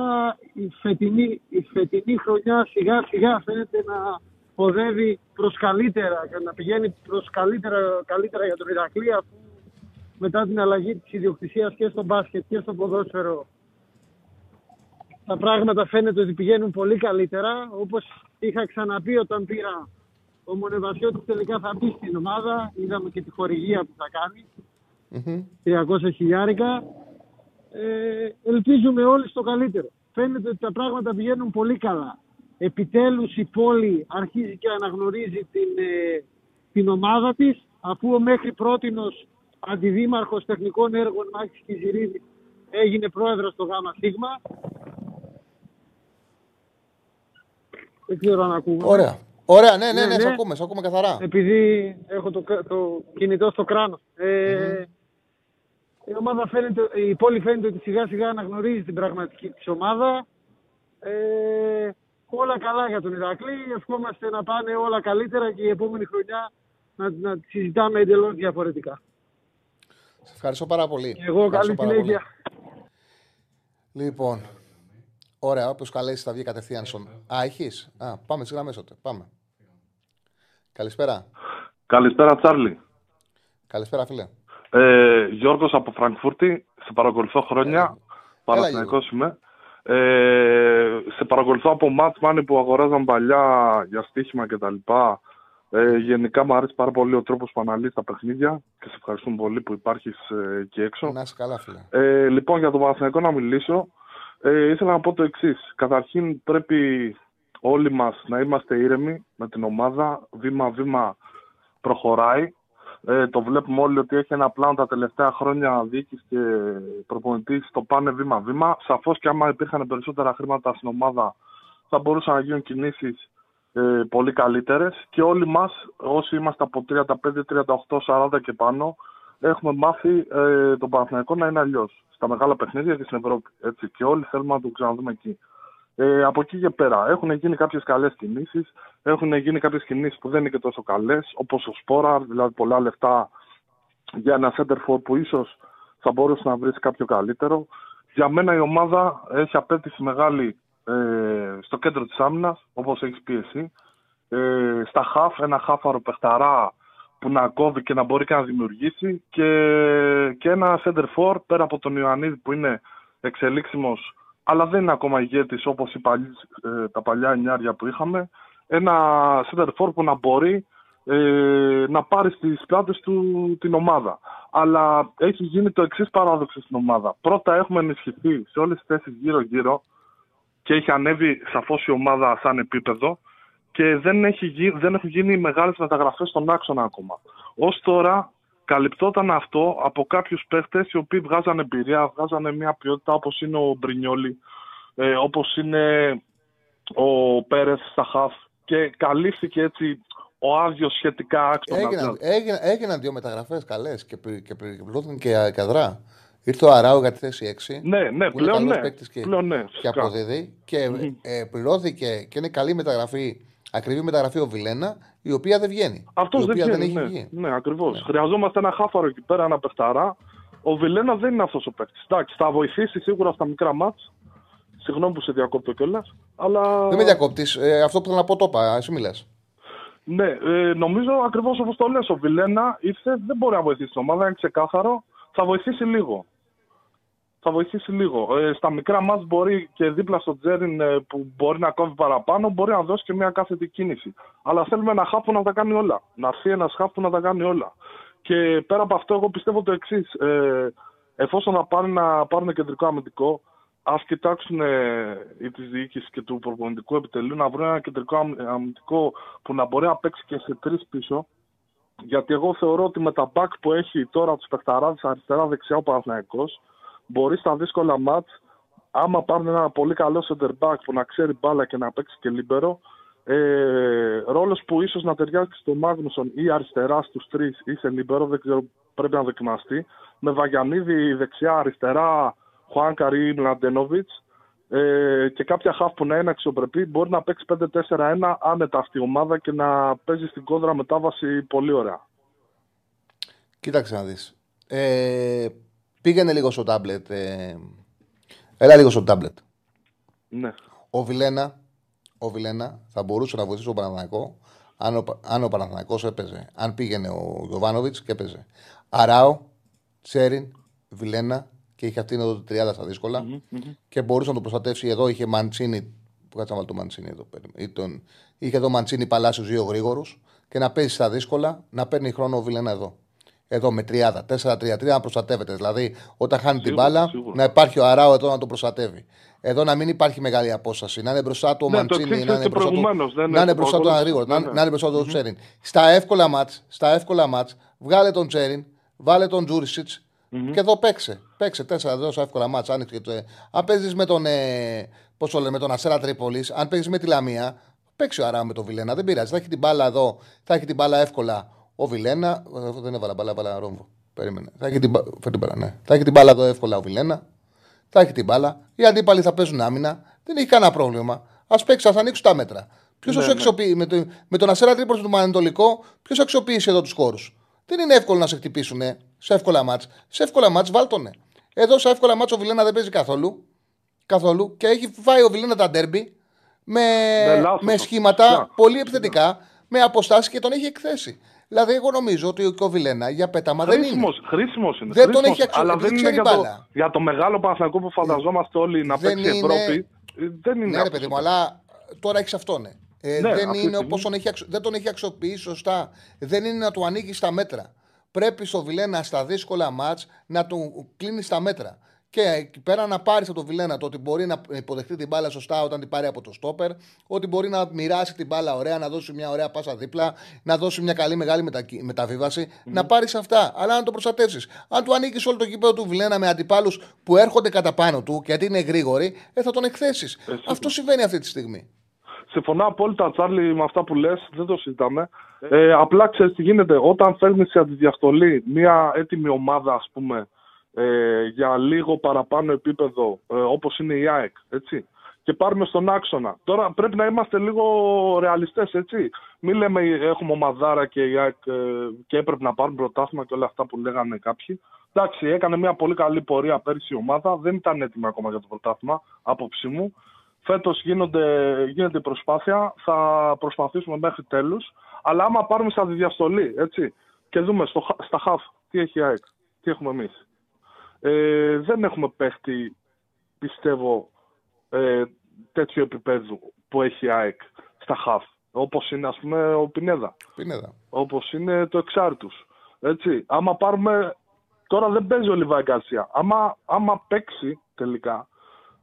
E: η φετινή, η φετινή χρονιά σιγά σιγά φαίνεται να οδεύει προς καλύτερα και να πηγαίνει προς καλύτερα, καλύτερα για τον Ηρακλή αφού μετά την αλλαγή της ιδιοκτησίας και στο μπάσκετ και στο ποδόσφαιρο τα πράγματα φαίνεται ότι πηγαίνουν πολύ καλύτερα. Όπως είχα ξαναπεί όταν πήρα ο Μονεβασιώτης τελικά θα μπει στην ομάδα. Είδαμε και τη χορηγία που θα κάνει. 300 χιλιάρικα. Ε, ελπίζουμε όλοι στο καλύτερο. Φαίνεται ότι τα πράγματα πηγαίνουν πολύ καλά. Επιτέλους η πόλη αρχίζει και αναγνωρίζει την, ε, την ομάδα της αφού ο μέχρι πρότινος αντιδήμαρχος τεχνικών έργων Μάκης Κιζηρίδης έγινε πρόεδρος στο ΓΑΜΑ ΣΥΓΜΑ. Δεν ξέρω αν ακούγομαι.
A: Ωραία. Ωραία, ναι, ναι, ναι,
E: Ναι,
A: σε
E: ναι.
A: ακούμε, σε ακούμε καθαρά.
E: Επειδή έχω το, κα- το κινητό στο κράνος. Ε, Η ομάδα φαίνεται, η πόλη φαίνεται ότι σιγά σιγά αναγνωρίζει την πραγματική της ομάδα. Ε, όλα καλά για τον Ηρακλή. Ευχόμαστε να πάνε όλα καλύτερα και η επόμενη χρονιά να, να τη συζητάμε εντελώς διαφορετικά.
A: Σε ευχαριστώ πάρα πολύ.
E: Και εγώ
A: Ευχαριστώ
E: καλή
A: πάρα πολύ.
E: συνέχεια.
A: Λοιπόν. Ωραία, όποιο καλέσεις θα βγει κατευθείαν στον. Α, έχεις. Α, πάμε στι γραμμές τότε. Πάμε. Καλησπέρα.
F: Καλησπέρα, Τσάρλι.
A: Καλησπέρα, φίλε.
F: Ε, Γιώργος από Φραγκφούρτη. Σε παρακολουθώ χρόνια.
A: Έλα.
F: Παναθηναϊκός είμαι. Ε, σε παρακολουθώ από μάτς μάνι που αγοράζαν παλιά για στοίχημα κτλ. Ε, γενικά μου αρέσει πάρα πολύ ο τρόπος που αναλύεις τα παιχνίδια και σε ευχαριστούμε πολύ που υπάρχεις ε, εκεί έξω.
A: Να είσαι καλά, φίλε.
F: Ε, λοιπόν, για τον Παναθηναϊκό να μιλήσω. Ε, ήθελα να πω το εξής. Καταρχήν πρέπει όλοι μας να είμαστε ήρεμοι με την ομάδα. Βήμα-βήμα προχωράει. Ε, το βλέπουμε όλοι ότι έχει ένα πλάνο τα τελευταία χρόνια διοίκηση και προπονητή το πάνε βήμα-βήμα. Σαφώς και άμα υπήρχαν περισσότερα χρήματα στην ομάδα θα μπορούσαν να γίνουν κινήσεις ε, πολύ καλύτερες. Και όλοι μας, όσοι είμαστε από 35, 38, 40 και πάνω, έχουμε μάθει ε, τον Παναθηναϊκό να είναι αλλιώς. Στα μεγάλα παιχνίδια και στην Ευρώπη. Έτσι. Και όλοι θέλουμε να το ξαναδούμε εκεί. Ε, από εκεί και πέρα έχουν γίνει κάποιες καλές κινήσεις, έχουν γίνει κάποιες κινήσεις που δεν είναι και τόσο καλές, όπως ο Σπόρα, δηλαδή πολλά λεφτά για ένα center for που ίσως θα μπορούσε να βρεις κάποιο καλύτερο. Για μένα η ομάδα έχει απέτηση μεγάλη ε, στο κέντρο της άμυνας, όπως έχεις πει εσύ. Ε, στα χαφ, ένα χάφαρο παιχταρά που να κόβει και να μπορεί και να δημιουργήσει και, και ένα center for πέρα από τον Ιωαννίδη που είναι εξελίξιμος αλλά δεν είναι ακόμα ηγέτης όπως οι παλιοί, ε, τα παλιά εννιάρια που είχαμε. Ένα center for που να μπορεί ε, να πάρει στις πλάτες του την ομάδα. Αλλά έχει γίνει το εξής παράδοξο στην ομάδα. Πρώτα έχουμε ενισχυθεί σε όλες τις θέσεις γύρω-γύρω και έχει ανέβει σαφώς η ομάδα σαν επίπεδο και δεν, έχει, γι- δεν έχουν γίνει μεγάλες μεταγραφές στον άξονα ακόμα. Ως τώρα καλυπτόταν αυτό από κάποιους παίχτες οι οποίοι βγάζανε εμπειρία, βγάζανε μια ποιότητα όπως είναι ο Μπρινιόλη, ε, όπως είναι ο Πέρες στα χαφ και καλύφθηκε έτσι ο άδειος σχετικά άξονα.
A: Έγιναν, έγιναν, έγιναν δύο μεταγραφές καλές και, πλη- και πληρώθηκαν και καδρά. Ήρθε ο Αράου για τη θέση 6.
F: Ναι, ναι,
A: που είναι
F: πλέον
A: καλός
F: ναι.
A: παίκτης και,
F: Πλέον ναι,
A: και
F: φυσικά.
A: αποδίδει. Και ε, πληρώθηκε και είναι καλή μεταγραφή, ακριβή μεταγραφή ο Βιλένα, η οποία δεν βγαίνει.
F: Αυτός
A: η
F: δεν
A: οποία
F: βγαίνει.
A: έχει
F: ναι,
A: βγει.
F: ναι ακριβώς. Χρειαζόμαστε ένα χάφαρο εκεί πέρα, ένα παιχταρά. Ο Βιλένα δεν είναι αυτός ο παίκτης. Εντάξει, θα βοηθήσει σίγουρα στα μικρά μάτς. Συγγνώμη που σε διακόπτω κιόλας. Αλλά.
A: Δεν με διακόπτεις. Ε, αυτό που θέλω να πω το είπα. Εσύ μιλά.
F: Ναι, ε, νομίζω ακριβώς όπως το λες, ο Βιλένα ήρθε, δεν μπορεί να βοηθήσει την ομάδα, είναι ξεκάθαρο. Θα βοηθήσει λίγο. Θα βοηθήσει λίγο. Ε, στα μικρά μάτς μπορεί και δίπλα στο Τζέριν ε, που μπορεί να κόβει παραπάνω, μπορεί να δώσει και μια κάθετη κίνηση. Αλλά θέλουμε ένα χάφ που να τα κάνει όλα. Να έρθει ένας χάφ που να τα κάνει όλα. Και πέρα από αυτό, εγώ πιστεύω το εξής. Ε, εφόσον να πάρουν, να πάρουν κεντρικό αμυντικό, ας κοιτάξουν ε, οι της διοίκησης και του προπονητικού επιτελείου να βρουν ένα κεντρικό αμυ- αμυντικό που να μπορεί να παίξει και σε τρεις πίσω. Γιατί εγώ θεωρώ ότι με τα back που έχει τώρα τους παιχταράδες αριστερά-δεξιά ο Παναθηναϊκός μπορείς στα δύσκολα μάτς, άμα πάρουν ένα πολύ καλό center back που να ξέρει μπάλα και να παίξει και λίμπερο, ε, ρόλος που ίσως να ταιριάξει στο Μάγνουσον ή αριστεράς στους τρεις ή σε λίμπερο, δεν ξέρω, πρέπει να δοκιμαστεί. Με Βαγιανίδη δεξιά, αριστερά, Χουάνκαρ ή Μλαντένοβιτς ε, και κάποια χαφ που να είναι αξιοπρεπή, μπορεί να παίξει 5-4-1 άνετα αυτή η ομάδα και να παίζει στην κόντρα μετάβαση πολύ ωραία.
A: Κοίταξε να δεις. Ε, πήγαινε λίγο στο τάμπλετ. Ε, έλα λίγο στο τάμπλετ.
F: Ναι.
A: Ο Βιλένα, ο Βιλένα θα μπορούσε να βοηθήσει τον Παναθηναϊκό αν ο, αν ο Παναθηναϊκός έπαιζε. Αν πήγαινε ο Γιωβάνοβιτς και έπαιζε. Αράο, Τσέριν, Βιλένα και είχε αυτήν εδώ τη τριάδα στα δυσκολα και μπορούσε να το προστατεύσει. Εδώ είχε Μαντσίνη. Που κάτσε να βάλω το Μαντσίνη εδώ. περίμενε. Ή τον- είχε εδώ Μαντσίνη Παλάσιος δύο γρήγορους και να παίζει στα δύσκολα να παίρνει χρόνο ο Βιλένα εδώ. Εδώ με τριάδα, 4-3-3 να προστατεύεται. Δηλαδή, όταν χάνει την
F: Σίγουρα,
A: μπάλα,
F: σίγουρα.
A: να υπάρχει ο Αράο εδώ να το προστατεύει. Εδώ να μην υπάρχει μεγάλη απόσταση. Να είναι μπροστά του ο
F: Ναι, το
A: Μαντσίνη,
F: εξήγησες
A: να είναι
F: και
A: μπροστά του,
F: προηγουμένως, δεν
A: να είναι
F: είναι
A: μπροστά του
F: πολύ-
A: ένα γρήγορο, να,
F: ναι, ναι.
A: να είναι μπροστά του ο Τσέριν. Στα εύκολα μάτς, στα εύκολα μάτς, βγάλε τον Τσέριν, βάλε τον τζουρισιτ και εδώ παίξε. Παίξε τέσσερα δόσα εύκολα μάτς. Άνοιξε και το, ε. αν παίζεις με τον, ε, πώς το λέμε, με τον Ασέρα Τρίπολης, αν παίζεις με τη Λαμία, παίξει ο Αρά με τον Βιλένα. Δεν πειράζει. Θα έχει την μπάλα εδώ, θα έχει την μπάλα εύκολα ο Βιλένα. ε, Αυτό δεν έβαλα μπάλα, έβαλα ρόμβο. Περίμενε. Θα έχει την, μπα- φέρ την μπάλα, ναι. Θα έχει την μπάλα εδώ εύκολα ο Βιλένα. Θα έχει την μπάλα. Οι αντίπαλοι θα παίζουν άμυνα. Δεν έχει κανένα πρόβλημα. Α παίξει, ας ανοίξουν τα μέτρα. Ποιος
F: Ναι,
A: θα σου
F: ναι.
A: αξιοποιεί με, το, με τον Ασέρα Τρίπολη του Ανατολικό, ποιος αξιοποιήσει εδώ τους χώρους; Δεν είναι εύκολο να σε χτυπήσουν σε εύκολα μάτς. Σε εύκολα μάτς, βάλτονε. Εδώ σε εύκολα μάτς ο Βιλένα δεν παίζει καθόλου. Καθόλου. Και έχει φάει ο Βιλένα τα ντέρμπι με,
F: Ναι, λάθος
A: με
F: αυτό.
A: σχήματα
F: Ναι.
A: πολύ επιθετικά, με αποστάσεις και τον έχει εκθέσει. Δηλαδή, εγώ νομίζω ότι ο Βιλένα για πέταμα δεν είναι.
F: Χρήσιμος, χρήσιμος είναι.
A: Δεν τον
F: χρήσιμος,
A: έχει αξιο-
F: Αλλά
A: επειδή
F: δεν είναι
A: ξέρει
F: για το,
A: μπάλα.
F: για το μεγάλο Παναθηναϊκό που φανταζόμαστε όλοι να
A: Δεν
F: παίξει
A: είναι-
F: Ευρώπη. ε, Δεν είναι
A: Ναι, ρε
F: αυτό.
A: παιδί μου, αλλά τώρα έχεις αυτόν. Ναι. Ε,
F: Ναι,
A: δεν
F: αυτή
A: είναι
F: τη
A: όπως
F: στιγμή.
A: τον έχει, αξιο- δεν τον έχει αξιοποιήσει σωστά. Δεν είναι να του ανοίγει στα μέτρα. Πρέπει στο Βιλένα στα δύσκολα μάτς να του κλείνει στα μέτρα. Και εκεί πέρα να πάρει από το Βιλένα το ότι μπορεί να υποδεχτεί την μπάλα σωστά όταν την πάρει από το στόπερ, ότι μπορεί να μοιράσει την μπάλα ωραία, να δώσει μια ωραία πάσα δίπλα, να δώσει μια καλή μεγάλη μετακι- μεταβίβαση, να πάρεις αυτά. Αλλά να το προστατεύσεις. Αν του ανοίγει όλο το κήπεδο του Βιλένα με αντιπάλους που έρχονται κατά πάνω του, γιατί είναι γρήγοροι, ε, θα τον εκθέσεις. Αυτό συμβαίνει αυτή τη στιγμή.
F: Συμφωνώ απόλυτα, Τσάρλι, με αυτά που λες, δεν το συζητάμε. Ε, απλά ξέρεις τι γίνεται. Όταν φέρνεις σε αντιδιαστολή μια έτοιμη ομάδα, ας πούμε, ε, για λίγο παραπάνω επίπεδο, ε, όπως είναι η ΑΕΚ, έτσι. Και πάρουμε στον άξονα. Τώρα πρέπει να είμαστε λίγο ρεαλιστές, έτσι. Μην λέμε έχουμε ομαδάρα και η ΑΕΚ ε, και έπρεπε να πάρουν πρωτάθλημα και όλα αυτά που λέγανε κάποιοι. Εντάξει, έκανε μια πολύ καλή πορεία πέρυσι η ομάδα. Δεν ήταν έτοιμη ακόμα για το πρωτάθλημα, άποψή μου. Φέτος γίνεται η προσπάθεια, θα προσπαθήσουμε μέχρι τέλους. Αλλά άμα πάρουμε στα διαστολή, έτσι, και δούμε στο, χα- στα χαφ τι έχει η ΑΕΚ, τι έχουμε εμείς. Ε, δεν έχουμε παίχτη, πιστεύω, ε, τέτοιο επίπεδο που έχει η ΑΕΚ στα χαφ. Όπως είναι, ας πούμε, ο Πινέδα
A: Πινέδα.
F: όπως είναι το εξάρτητο. Έτσι. Άμα πάρουμε. Τώρα δεν παίζει ο Λιβάη Γκαρσία. Άμα, άμα παίξει τελικά,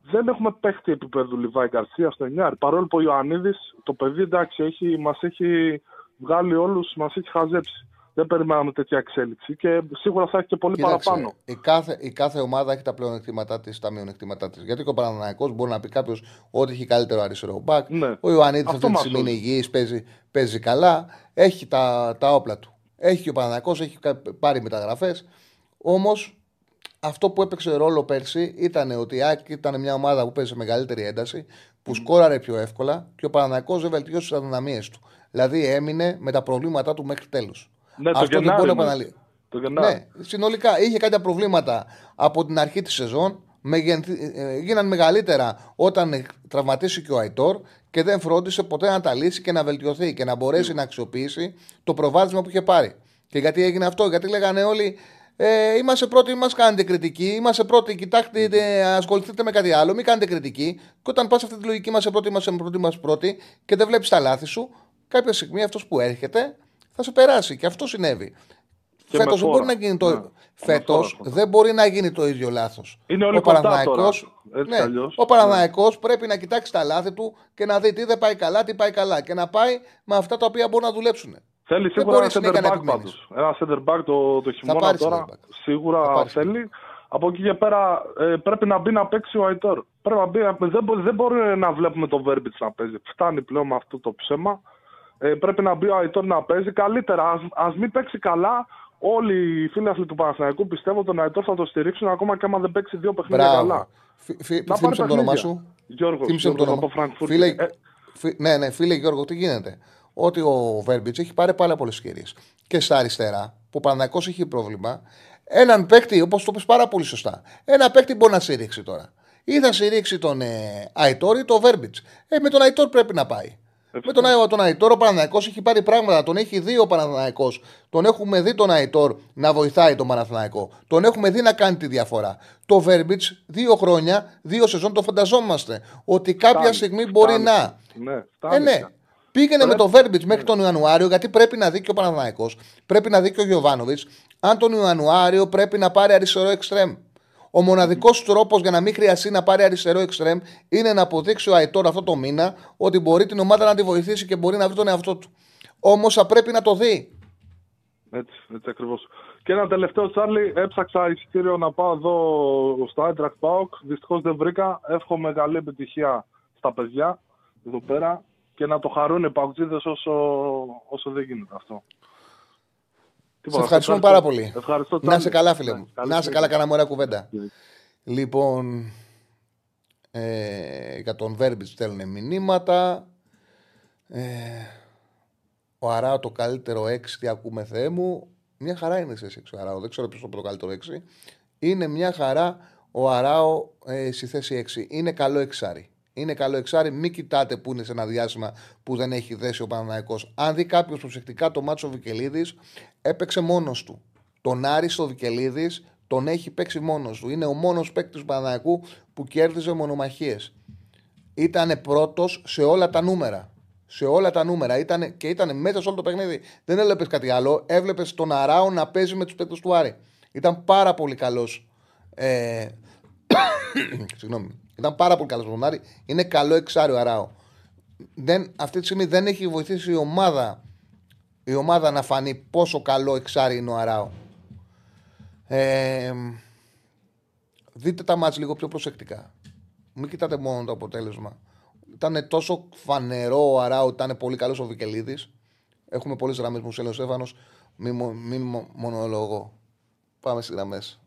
F: δεν έχουμε παίχτη επίπεδου Λιβάη Γκαρσία στο 9. Παρόλο που ο Ιωαννίδης, το παιδί εντάξει, έχει, μας έχει βγάλει όλους, μας έχει χαζέψει. Δεν περιμέναμε τέτοια εξέλιξη και σίγουρα θα έχει και πολύ
A: Κοίταξε,
F: παραπάνω.
A: Η κάθε, η κάθε ομάδα έχει τα πλεονεκτήματά της, τα μειονεκτήματά της. Γιατί και ο Παναναναϊκό μπορεί να πει κάποιος ότι έχει καλύτερο αριστερό μπακ.
F: Ναι.
A: Ο Ιωαννίδης
F: Αυτό
A: αυτή τη
F: μας
A: στιγμή είναι
F: σώζει.
A: υγιής, παίζει, παίζει καλά. Έχει τα, τα όπλα του. Έχει και ο Παναναναϊκό, έχει κα- πάρει μεταγραφές. Όμως αυτό που έπαιξε ρόλο πέρσι ήταν ότι η ΑΕΚ ήταν μια ομάδα που παίζει σε μεγαλύτερη ένταση, που σκόραρε πιο εύκολα και ο Παναναναϊκό δεν βελτίωσε τις αδυναμίες του. Δηλαδή έμεινε με τα προβλήματά του μέχρι τέλου.
F: Ναι, το
A: Αυτό δεν
F: Γενάρη
A: μπορεί να
F: είναι.
A: επαναληφθεί.
F: Το Γενάρη.
A: Ναι, συνολικά είχε κάποια προβλήματα από την αρχή της σεζόν. μεγενθη- ε, γίναν μεγαλύτερα όταν ε, τραυματίσει και ο Αϊτόρ και δεν φρόντισε ποτέ να τα λύσει και να βελτιωθεί και να μπορέσει να αξιοποιήσει το προβάδισμα που είχε πάρει. Και γιατί έγινε αυτό, γιατί λέγανε όλοι ε, είμαστε πρώτοι, μας κάνετε κριτική. Είμαστε πρώτοι, κοιτάξτε, ε, ασχοληθείτε με κάτι άλλο, μην κάνετε κριτική. Και όταν πας αυτή τη λογική, είμαστε πρώτοι, είμαστε πρώτοι, είμαστε πρώτοι και δεν βλέπεις τα λάθη σου, κάποια στιγμή αυτός που έρχεται θα σε περάσει. Και αυτό συνέβη.
F: Και
A: Φέτος
F: με
A: δεν μπορεί
F: φόρα.
A: να γίνει το.
F: Ναι.
A: Φέτος
F: Με φόρα.
A: δεν μπορεί να γίνει το ίδιο λάθος.
F: Είναι όλοι
A: ο
F: κοντά
A: Παναθηναϊκός-
F: τώρα, έτσι
A: ναι,
F: κι αλλιώς.
A: ο Παναναναϊκό πρέπει να κοιτάξει τα λάθη του και να δει τι δεν πάει καλά, τι πάει καλά. Και να πάει με αυτά τα οποία μπορούν να δουλέψουν.
F: Θέλει
A: Δεν
F: σίγουρα ένα
A: μπορείς συνέχεια
F: center
A: να
F: back
A: επιμένεις.
F: πάντως. Ένα center back το, το χειμώνα
A: πάρει
F: τώρα
A: center back.
F: σίγουρα
A: Θα πάρει
F: θέλει. Από εκεί και πέρα ε, πρέπει να μπει να παίξει ο Αϊτόρ. Πρέπει να μπει, δεν, μπο- δεν μπορεί να βλέπουμε τον Βέρμπιτς να παίζει. Φτάνει πλέον με αυτό το ψέμα. Ε, πρέπει να μπει ο Αϊτόρ να παίζει καλύτερα. Ας, ας μην παίξει καλά. Όλοι οι φίλοι του Παναθηναϊκού πιστεύω τον Αϊτόρ θα το στηρίξουν ακόμα και άμα δεν παίξει δύο παιχνίδια
A: Μπράβο.
F: καλά.
A: Φι- φι-
F: Να
A: Θύμισε
F: πάρει
A: το όνομά
F: παιχνίδια.
A: σου.
F: Γιώργος,
A: Θύμισε μου το
F: Γιώργος
A: όνομα.
F: από Φραγκφούρτη.
A: Φίλε,
F: Ε,
A: φι- ναι, ναι, φίλε Γιώργο, τι γίνεται. Ότι ο Βέρμπιτς έχει πάρει πάρα πολλές ευκαιρίες. Και στα αριστερά, που ο Παναναναϊκό έχει πρόβλημα, έναν παίκτη, όπως το πει πάρα πολύ σωστά, ένα παίκτη μπορεί να στηρίξει τώρα. Ή θα στηρίξει τον ε, Αϊτόρ ή τον Βέρμπιτς. Ε, με τον Αϊτόρ πρέπει να πάει. Με τον, Αϊ- τον Αϊτόρ ο Παναθηναϊκός έχει πάρει πράγματα. Τον έχει δει ο Παναθηναϊκός. Τον έχουμε δει τον Αϊτόρ να βοηθάει τον Παναθηναϊκό. Τον έχουμε δει να κάνει τη διαφορά. Το Βέρμπιτς δύο χρόνια, δύο σεζόν το φανταζόμαστε. Ότι κάποια
F: φτάνει,
A: στιγμή μπορεί
F: φτάνει.
A: να.
F: Ναι, φτάνει
A: Ε, ναι.
F: πια.
A: Πήγαινε με
F: Πρέπει-
A: το Βέρμπιτς μέχρι τον Ιανουάριο, γιατί πρέπει να δει και ο Παναθηναϊκός, πρέπει να δει και ο Γιωβάνοβιτς, αν τον Ιανουάριο πρέπει να πάρει αριστερό εξτρέμ. Ο μοναδικός τρόπος για να μην χρειαστεί να πάρει αριστερό εξτρέμ είναι να αποδείξει ο Αϊτόρ αυτό το μήνα ότι μπορεί την ομάδα να τη βοηθήσει και μπορεί να βρει τον εαυτό του. Όμως θα πρέπει να το δει.
F: Έτσι, έτσι ακριβώς. Και ένα τελευταίο, Τσάρλι, έψαξα εισιτήριο να πάω εδώ στο Eintracht Πάοκ. Δυστυχώς δεν βρήκα. Εύχομαι καλή επιτυχία στα παιδιά εδώ πέρα και να το χαρούν οι παουτζίδες όσο, όσο δεν γίνεται αυτό.
A: Σε
F: Τίποτα,
A: ευχαριστούμε
F: ευχαριστώ.
A: πάρα πολύ.
F: Ευχαριστώ,
A: Να είσαι
F: Τσάρλι.
A: καλά, φίλε
F: Ναι,
A: μου.
F: καλή
A: Να είσαι
F: συνέχεια.
A: καλά, κάναμε ωραία κουβέντα.
F: Ναι.
A: Λοιπόν, ε, για τον Βέρμπιτ στέλνουν μηνύματα. Ε, ο Αράο το καλύτερο 6, τι ακούμε Θεέ μου. Μια χαρά είναι σε 6 ο Αράο. Δεν ξέρω ποιος το καλύτερο 6. Είναι μια χαρά ο Αράο ε, στη θέση 6. Είναι καλό εξάρι. Είναι καλό εξάρι. Μην κοιτάτε που είναι σε ένα διάστημα που δεν έχει δέσει ο Παναναναϊκό. Αν δει κάποιος προσεκτικά το μάτσο Βικελίδης, έπαιξε μόνος του. Τον Άριστο Βικελίδης τον έχει παίξει μόνος του. Είναι ο μόνος παίκτης του Παναναναϊκού που κέρδιζε μονομαχίες. Ήταν πρώτος σε όλα τα νούμερα. Σε όλα τα νούμερα. Ήτανε, και ήταν μέσα σε όλο το παιχνίδι. Δεν έβλεπες κάτι άλλο. Έβλεπες τον Αράο να παίζει με τους παίκτες του Άρη. Ήταν πάρα πολύ καλός. Ε... [coughs] Συγγνώμη. Ήταν πάρα πολύ καλός τον Άρη. Είναι καλό εξάριο Αράο. Δεν, αυτή τη στιγμή δεν έχει βοηθήσει η ομάδα, η ομάδα να φανεί πόσο καλό εξάρι είναι ο Αράο. Ε, δείτε τα μάτια λίγο πιο προσεκτικά. Μην κοιτάτε μόνο το αποτέλεσμα. Ήταν τόσο φανερό ο Αράου, ήταν πολύ καλός ο Βικελίδης. Έχουμε πολλές γραμμές μου, ο Στέφανος. Μην μη, μη μονολογώ. Πάμε στις γραμμές.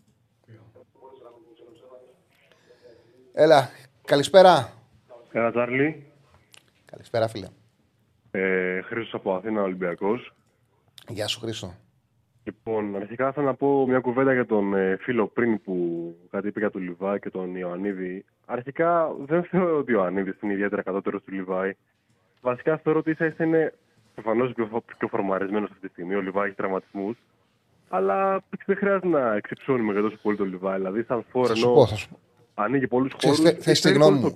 A: Έλα, καλησπέρα.
G: Έλα, Τσάρλι.
A: Καλησπέρα, φίλε.
G: Ε, Χρήστος από Αθήνα, Ολυμπιακός.
A: Γεια σου, Χρήστο.
G: Λοιπόν, αρχικά θέλω να πω μια κουβέντα για τον ε, φίλο πριν που κάτι είπε για τον Λιβάη και τον Ιωαννίδη. Αρχικά δεν θεωρώ ότι ο Ιωαννίδης είναι ιδιαίτερα κατώτερος του Λιβάη. Βασικά θεωρώ ότι ίσα είναι προφανώς πιο, πιο φορμαρισμένος αυτή τη στιγμή. Ο Λιβάη έχει τραυματισμούς. Αλλά δεν χρειάζεται να εξυψώνουμε για τόσο πολύ τον Λιβάη. Δηλαδή, σαν φόρ ενώ ανοίγει πολλούς χώρους.
A: Θε συγγνώμη μου.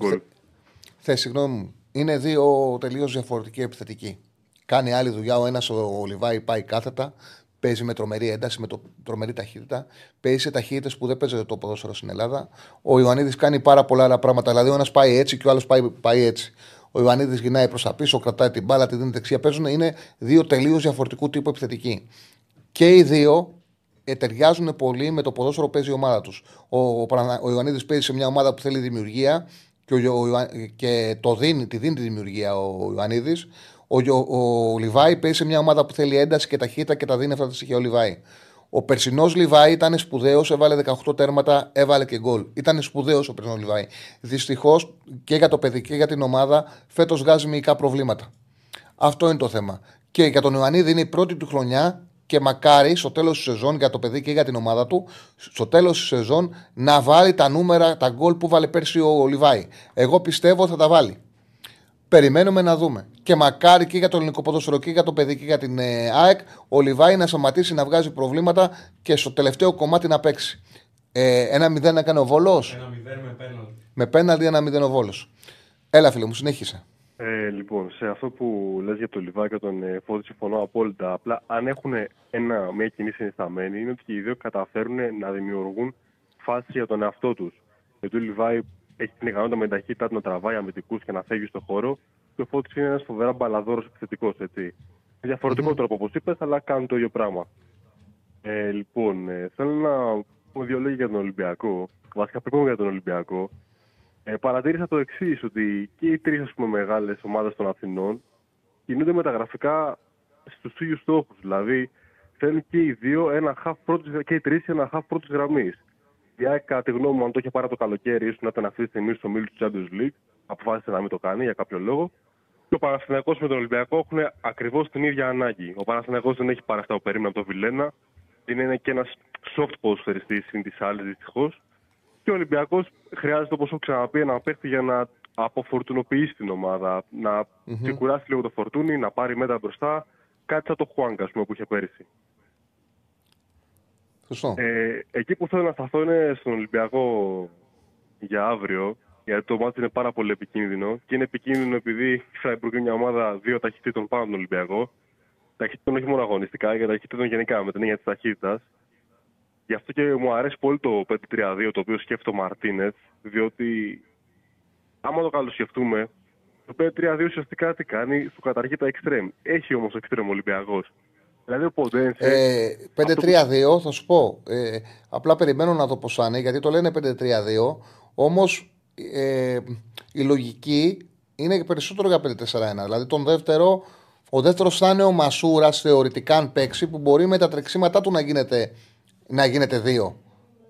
A: Θε συγγνώμη μου. Είναι δύο τελείως διαφορετικοί επιθετικοί. Κάνει άλλη δουλειά. Ο ένας ο Λιβάη πάει κάθετα. Παίζει με τρομερή ένταση, με το, τρομερή ταχύτητα. Παίζει σε ταχύτητες που δεν παίζεται το ποδόσφαιρο στην Ελλάδα. Ο Ιωαννίδης κάνει πάρα πολλά άλλα πράγματα. Δηλαδή, ο ένας πάει έτσι και ο άλλος πάει, πάει έτσι. Ο Ιωαννίδης γυρνάει προς τα πίσω, κρατάει την μπάλα, τη δίνει δεξιά. Παίζουν είναι δύο τελείως διαφορετικού τύπου επιθετικοί. Και οι δύο ε, ταιριάζουν πολύ με το ποδόσφαιρο που παίζει η ομάδα τους. Ο, ο, ο Ιωαννίδης παίζει σε μια ομάδα που θέλει δημιουργία και, ο, ο, και το δίνει, τη δίνει τη δημιουργία ο Ιωαννίδης. Ο, ο, ο Λιβάη παίζει σε μια ομάδα που θέλει ένταση και ταχύτητα και τα δίνει αυτά τα στοιχεία ο Λιβάη. Ο περσινός Λιβάη ήταν σπουδαίος, έβαλε 18 τέρματα, έβαλε και γκολ. Ήταν σπουδαίος ο περσινός Λιβάη. Δυστυχώς και για το παιδί και για την ομάδα φέτος βγάζει μυϊκά προβλήματα. Αυτό είναι το θέμα. Και για τον Ιωαννίδη είναι η πρώτη του χρονιά και μακάρι στο τέλος της σεζόν για το παιδί και για την ομάδα του, στο τέλος της σεζόν να βάλει τα νούμερα, τα γκολ που βάλε πέρσι ο Λιβάη. Εγώ πιστεύω θα τα βάλει. Περιμένουμε να δούμε. Και μακάρι και για το ελληνικό ποδόσφαιρο και για το παιδί και για την ε, ΑΕΚ ο Λιβάη να σταματήσει να βγάζει προβλήματα και στο τελευταίο κομμάτι να παίξει. Ε, ένα μηδέν να κάνει ο Βόλος;
C: Ένα μηδέν με πέναλτι.
A: Με πέναλτι ένα μηδέν ο Βόλος. Έλα, φίλε μου, συνέχισε.
G: Ε, λοιπόν, σε αυτό που λες για το Λιβάη και τον ε, Φώτη συμφωνώ απόλυτα. Απλά αν έχουν ένα, μια κοινή συνισταμένη είναι ότι και οι δύο καταφέρουν να δημιουργούν φάση για τον εαυτό τους. Γιατί ο Λιβάη έχει την ικανότητα με ταχύτητα να τραβάει αμυντικούς και να φεύγει στον χώρο. Και ο Φώτη είναι ένας φοβερά μπαλαδόρος επιθετικός. Διαφορετικό mm-hmm. τρόπο, όπως είπες, αλλά κάνουν το ίδιο πράγμα. Ε, λοιπόν, ε, θέλω να πω δύο λόγια για τον Ολυμπιακό. Βασικά, πριν για τον Ολυμπιακό, ε, παρατήρησα το εξής, ότι και οι τρεις μεγάλες ομάδες των Αθηνών κινούνται μεταγραφικά στους ίδιους στόχους. Δηλαδή, θέλουν και οι δύο ένα half πρώτης, και οι τρεις ένα half πρώτης γραμμής. Η ΑΕΚ, κατά τη γνώμη μου, αν το είχε πάρει το καλοκαίρι, ίσως να ήταν αυτή τη στιγμή στο μίλιο του Champions League. Αποφάσισε να μην το κάνει για κάποιο λόγο. Και ο Παναθηναϊκός με τον Ολυμπιακό έχουν ακριβώς την ίδια ανάγκη. Ο Παναθηναϊκός δεν έχει πάρει αυτά που περίμενε από τον Βιλένα. Είναι και ένας soft ποδοσφαιριστή συν της άλλης δυστυχώς. Και ο Ολυμπιακός χρειάζεται, όπως έχω ξαναπεί, ένα παίχτη για να αποφορτουνοποιήσει την ομάδα. Να mm-hmm. ξεκουράσει λίγο το φορτούνι, να πάρει μέτρα μπροστά. Κάτι σαν το Χουάνκα, που είχε πέρυσι. Ε, εκεί που θέλω να σταθώ είναι στον Ολυμπιακό για αύριο, γιατί το μάτι είναι πάρα πολύ επικίνδυνο. Και είναι επικίνδυνο επειδή η Φράιμπουργκ είναι μια ομάδα δύο ταχυτήτων πάνω από τον Ολυμπιακό. Ταχυτήτων όχι μόνο αγωνιστικά, για ταχυτήτων γενικά με την έννοια της ταχύτητας. Γι' αυτό και μου αρέσει πολύ το 5-3-2 το οποίο σκέφτεται ο Μαρτίνετ, διότι άμα το καλοσκεφτούμε, το 5-3-2 ουσιαστικά τι κάνει, σου καταργεί τα εξτρέμ. Έχει όμως εξτρέμ Ολυμπιακός. Δηλαδή ο Ποντένσε.
A: Ε, 5-3-2, θα σου πω. Ε, απλά περιμένω να δω πώ θα είναι, γιατί το λένε 5-3-2. Όμως ε, η λογική είναι περισσότερο για 5-4-1. Δηλαδή τον δεύτερο, ο δεύτερος θα είναι ο Μασούρας θεωρητικά αν παίξει που μπορεί με τα τρεξίματά του να γίνεται, να γίνεται δύο.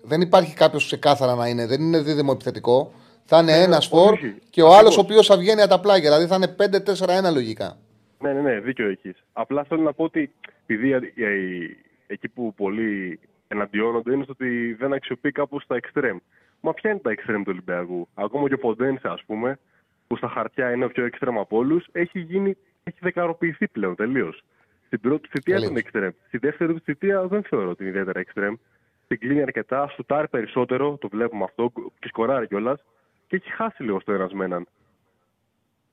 A: Δεν υπάρχει κάποιος ξεκάθαρα να είναι, δεν είναι δίδυμο επιθετικό. Θα είναι ε, ένας φορ και ο άλλος ο οποίος θα βγαίνει από τα πλάγια. Δηλαδή θα είναι 5-4-1 λογικά.
G: Ναι, ναι, ναι, δίκιο έχεις. Απλά θέλω να πω ότι επειδή εκεί που πολλοί εναντιώνονται είναι στο ότι δεν αξιοποιεί κάπως τα εξτρέμ. Μα ποια είναι τα εξτρέμ του Ολυμπιακού; Ακόμα και ο Ποντένσε, ας πούμε, που στα χαρτιά είναι ο πιο εξτρέμ από όλους, έχει, γίνει, έχει δεκαροποιηθεί πλέον τελείως. Στην πρώτη θητεία
A: Τελείως.
G: ήταν εξτρέμ. Στη δεύτερη του θητεία δεν θεωρώ ότι είναι ιδιαίτερα εξτρέμ. Την κλείνει αρκετά, σουτάρει περισσότερο, το βλέπουμε αυτό, και σκοράρει κιόλας. Και έχει χάσει λίγο στο ένας με έναν.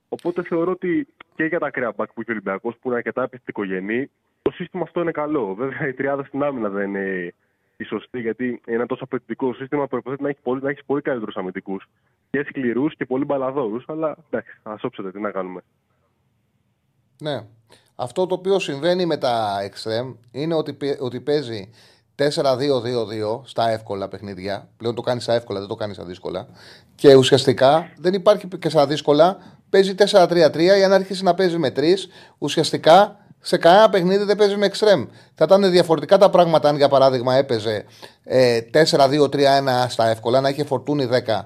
G: Οπότε θεωρώ ότι και για τα ακραία μπακ που έχει ο Ολυμπιακός, που είναι αρκετά επιστικογενή, το σύστημα αυτό είναι καλό. Βέβαια η τριάδα στην άμυνα δεν είναι η σωστή, γιατί είναι ένα τόσο απαιτητικό σύστημα που προποθέτει να έχει πολύ, να έχεις πολύ καλύτερους αμυντικούς. Και σκληρούς και πολύ μπαλαδόρους. Αλλά εντάξει, ας όψετε τι να κάνουμε.
A: Ναι. Αυτό το οποίο συμβαίνει με τα extreme είναι ότι, παι- ότι παίζει 4-2-2-2 στα εύκολα παιχνίδια. Πλέον το κάνεις στα εύκολα, δεν το κάνεις στα δύσκολα. Και ουσιαστικά δεν υπάρχει και στα δύσκολα. Παίζει 4-3-3 για να αρχίσει να παίζει με 3. Ουσιαστικά σε κανένα παιχνίδι δεν παίζει με extreme. Θα ήταν διαφορετικά τα πράγματα αν για παράδειγμα έπαιζε ε, 4-2-3-1 στα εύκολα, να είχε φορτούνι 10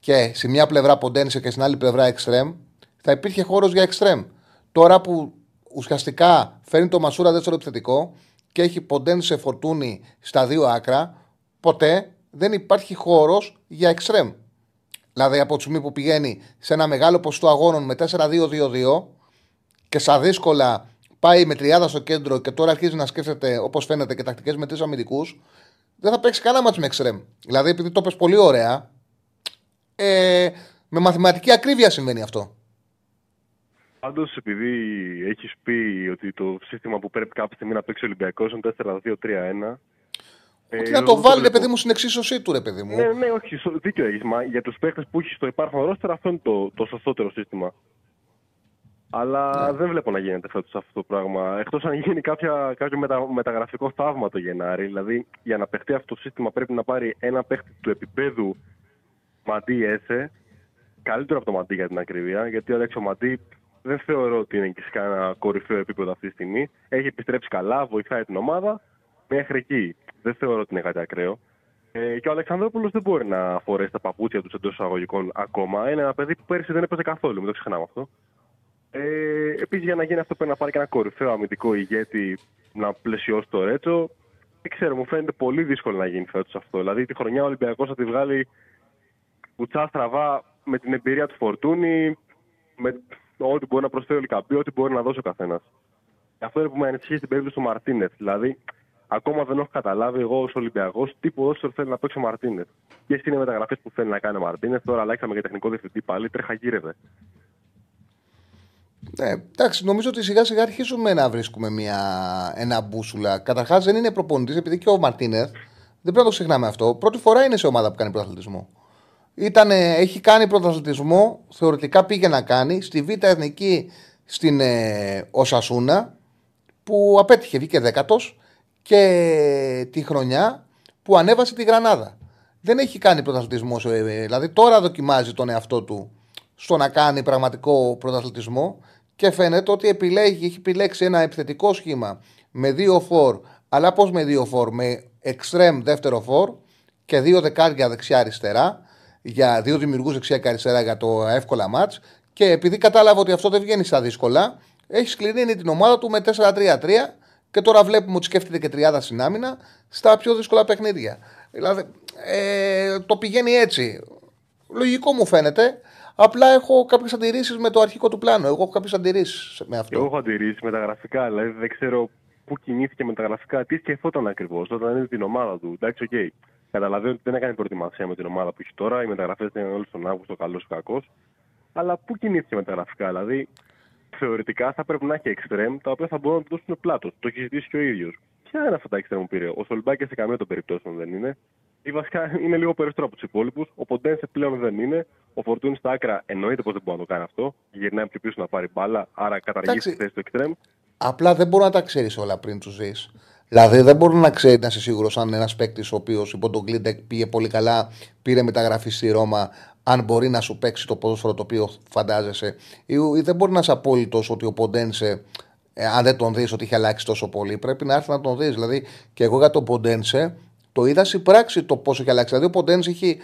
A: και σε μια πλευρά ποντένσε και στην άλλη πλευρά extreme, θα υπήρχε χώρος για extreme. Τώρα που ουσιαστικά φέρνει το Μασούρα δεύτερο επιθετικό και έχει ποντένσε φορτούνι στα δύο άκρα, ποτέ δεν υπάρχει χώρος για extreme. Δηλαδή από τη στιγμή που πηγαίνει σε ένα μεγάλο ποσοστό αγώνων με 4-2-2-2 και στα δύσκολα πάει με τριάδα στο κέντρο και τώρα αρχίζει να σκέφτεται όπως φαίνεται και τακτικές με τρεις αμυντικούς, δεν θα παίξει κανένα μάτς με extreme. Δηλαδή επειδή το πες πολύ ωραία, ε, με μαθηματική ακρίβεια συμβαίνει αυτό.
G: Πάντως, επειδή έχεις πει ότι το σύστημα που πρέπει κάποια στιγμή να παίξει ο Ολυμπιακός είναι 4-2-3-1.
A: Ότι
G: ε,
A: να
G: εγώ
A: το
G: δεν
A: βάλει, ρε
G: βλέπω.
A: παιδί μου, στην εξίσωσή του, ρε παιδί μου.
G: Ναι, ναι, όχι, σω- δίκιο έχεις. Μα για τους παίχτες που έχεις στο υπάρχον ρόστερ, αυτό είναι το, το σωστότερο σύστημα. Αλλά
A: Ναι.
G: δεν βλέπω να γίνεται φέτος αυτό το πράγμα. Εκτός αν γίνει κάποια, κάποιο μετα, μεταγραφικό θαύμα το Γενάρη. Δηλαδή, για να παιχτεί αυτό το σύστημα πρέπει να πάρει ένα παίχτη του επίπεδου Μαντί Έσε. Καλύτερο από το Μαντί για την ακρίβεια. Γιατί ο Αλέξο Μαντί δεν θεωρώ ότι είναι και σε κανένα κορυφαίο επίπεδο αυτή τη στιγμή. Έχει επιστρέψει καλά, βοηθάει την ομάδα. Μέχρι εκεί. Δεν θεωρώ ότι είναι κάτι ακραίο. Ε, και ο Αλεξανδρόπουλος δεν μπορεί να φορέσει τα παπούτσια τους εντός εισαγωγικών ακόμα. Είναι ένα παιδί που πέρυσι δεν έπαιζε καθόλου, μην το ξεχνάμε αυτό. Ε, Επίσης, για να γίνει αυτό, πρέπει να πάρει και ένα κορυφαίο αμυντικό ηγέτη να πλαισιώσει το Ρέτσο. Δεν ξέρω, μου φαίνεται πολύ δύσκολο να γίνει φέτος αυτό. Δηλαδή, τη χρονιά ο Ολυμπιακός θα τη βγάλει κουτσά στραβά με την εμπειρία του Φορτούνη, με ό,τι μπορεί να προσφέρει ο Λικαμπή, ό,τι μπορεί να δώσει ο καθένας. Αυτό είναι που με ανησυχεί στην περίπτωση του Μαρτίνεθ. Δηλαδή, ακόμα δεν έχω καταλάβει εγώ ως Ολυμπιακός τι ποδόσφαιρο θέλει να παίξει ο Μαρτίνεθ. Ποιες είναι οι μεταγραφές που θέλει να κάνει ο Μαρτίνεθ. Τώρα αλλάξαμε για τεχνικό διευθυντή πάλι, τρέχα
A: Ναι, εντάξει, νομίζω ότι σιγά σιγά αρχίζουμε να βρίσκουμε μια, ένα μπούσουλα. Καταρχάς δεν είναι προπονητής, επειδή και ο Μαρτίνεθ, δεν πρέπει να το ξεχνάμε αυτό. Πρώτη φορά είναι σε ομάδα που κάνει πρωταθλητισμό. Ήτανε, έχει κάνει πρωταθλητισμό, θεωρητικά πήγε να κάνει στη Β' Εθνική στην ε, Οσασούνα, που απέτυχε, βγήκε δέκατος και τη χρονιά που ανέβασε τη Γρανάδα. Δεν έχει κάνει πρωταθλητισμό, ε, ε, δηλαδή τώρα δοκιμάζει τον εαυτό του στο να κάνει πραγματικό πρωταθλητισμό και φαίνεται ότι επιλέγει, έχει επιλέξει ένα επιθετικό σχήμα με δύο φορ, αλλά πώς με δύο φορ, με extreme δεύτερο φορ και δύο δεκάρια δεξιά-αριστερά, για δύο δημιουργούς δεξιά και αριστερά για το εύκολα μάτς. Και επειδή κατάλαβε ότι αυτό δεν βγαίνει στα δύσκολα, έχει σκληρύνει την ομάδα του με 4-3-3 και τώρα βλέπουμε ότι σκέφτεται και τριάδα στην άμυνα στα πιο δύσκολα παιχνίδια. Δηλαδή ε, το πηγαίνει έτσι. Λογικό μου φαίνεται. Απλά έχω κάποιες αντιρρήσεις με το αρχικό του πλάνο. Εγώ έχω κάποιες αντιρρήσεις με αυτό.
G: Εγώ έχω αντιρρήσεις μεταγραφικά, δηλαδή δεν ξέρω πού κινήθηκε μεταγραφικά, τι σκεφτόταν ακριβώς όταν είδε την ομάδα του. Εντάξει, ok. Okay. Καταλαβαίνω ότι δεν έκανε προετοιμασία με την ομάδα που έχει τώρα. Οι μεταγραφές ήταν όλε τον Αύγουστο, καλώς ή κακώς. Αλλά πού κινήθηκε μεταγραφικά, δηλαδή θεωρητικά θα πρέπει να έχει εξτρέμ τα οποία θα μπορούν να του δώσουν πλάτος. Το έχει ζητήσει και ο ίδιος. Ποια είναι αυτά τα εξτρέμ που πήρε; Ο Σολμπάκεν σε καμία των περιπτώσεων δεν είναι. Ή βασικά είναι λίγο περισσότερο από τους υπόλοιπους. Ο Ποντένσε πλέον δεν είναι. Ο Φορτούνης στα άκρα εννοείται πως δεν μπορεί να το κάνει αυτό. Γυρνάει πιο πίσω να πάρει μπάλα, άρα καταργεί
A: Εντάξει.
G: τη θέση του εξτρέμ.
A: Απλά δεν μπορεί να τα ξέρεις όλα πριν τους ζεις. Δηλαδή δεν μπορεί να ξέρει να είσαι σίγουρος αν ένας παίκτης ο οποίος υπό τον Κλίντεκ πήγε πολύ καλά, πήρε μεταγραφή στη Ρώμα, αν μπορεί να σου παίξει το ποδόσφαιρο το οποίο φαντάζεσαι. Ή, ή δεν μπορεί να είσαι απόλυτος ότι ο Ποντένσε, ε, αν δεν τον δεις ότι έχει αλλάξει τόσο πολύ, πρέπει να έρθει να τον δεις. Δηλαδή και εγώ για τον Ποντένσε το είδα στην πράξη το πόσο έχει αλλάξει. Δηλαδή ο Ποντένσε έχει,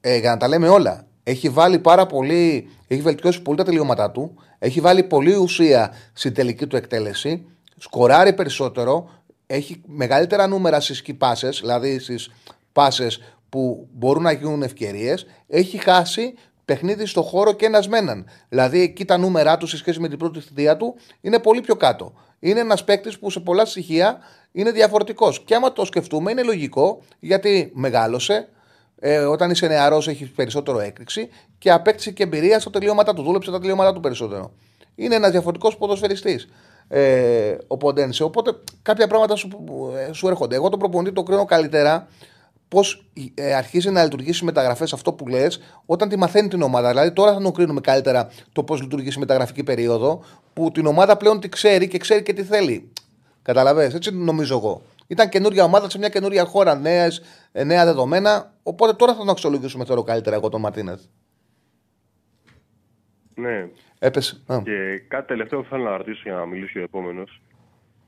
A: ε, για να τα λέμε όλα, έχει βάλει πάρα πολύ, έχει βελτιώσει πολύ τα τελειώματά του, έχει βάλει πολύ ουσία στην τελική του εκτέλεση, σκοράρει περισσότερο, έχει μεγαλύτερα νούμερα στις κυπάσες, δηλαδή στις πάσες που μπορούν να γίνουν ευκαιρίες. Έχει χάσει παιχνίδι στο χώρο και ένα με έναν. Δηλαδή εκεί τα νούμερά του σε σχέση με την πρώτη θητεία του είναι πολύ πιο κάτω. Είναι ένας παίκτης που σε πολλά στοιχεία είναι διαφορετικός. Και άμα το σκεφτούμε, είναι λογικό γιατί μεγάλωσε. Ε, όταν είσαι νεαρός, έχεις περισσότερο έκρηξη και απέκτησε και εμπειρία στα τελειώματά του. Δούλεψε τα τελειώματά του περισσότερο. Είναι ένας διαφορετικός ποδοσφαιριστής ε, ο Ποντένσε. Οπότε κάποια πράγματα σου, ε, σου έρχονται. Εγώ τον προπονητή το κρίνω καλύτερα πώς ε, αρχίζει να λειτουργήσει μεταγραφές αυτό που λες όταν τη μαθαίνει την ομάδα. Δηλαδή τώρα θα το κρίνουμε καλύτερα το πώς λειτουργεί η μεταγραφική περίοδο που την ομάδα πλέον τη ξέρει και ξέρει και τι θέλει. Καταλαβέ, έτσι νομίζω εγώ. Ήταν καινούργια ομάδα σε μια καινούργια χώρα, νέες, ε, νέα δεδομένα. Οπότε τώρα θα τον αξιολογήσουμε θεωρώ καλύτερα εγώ τον Μαρτίνεθ.
G: Ναι.
A: Έπεσε.
G: Και κάτι τελευταίο που θέλω να ρωτήσω για να μιλήσει ο επόμενος.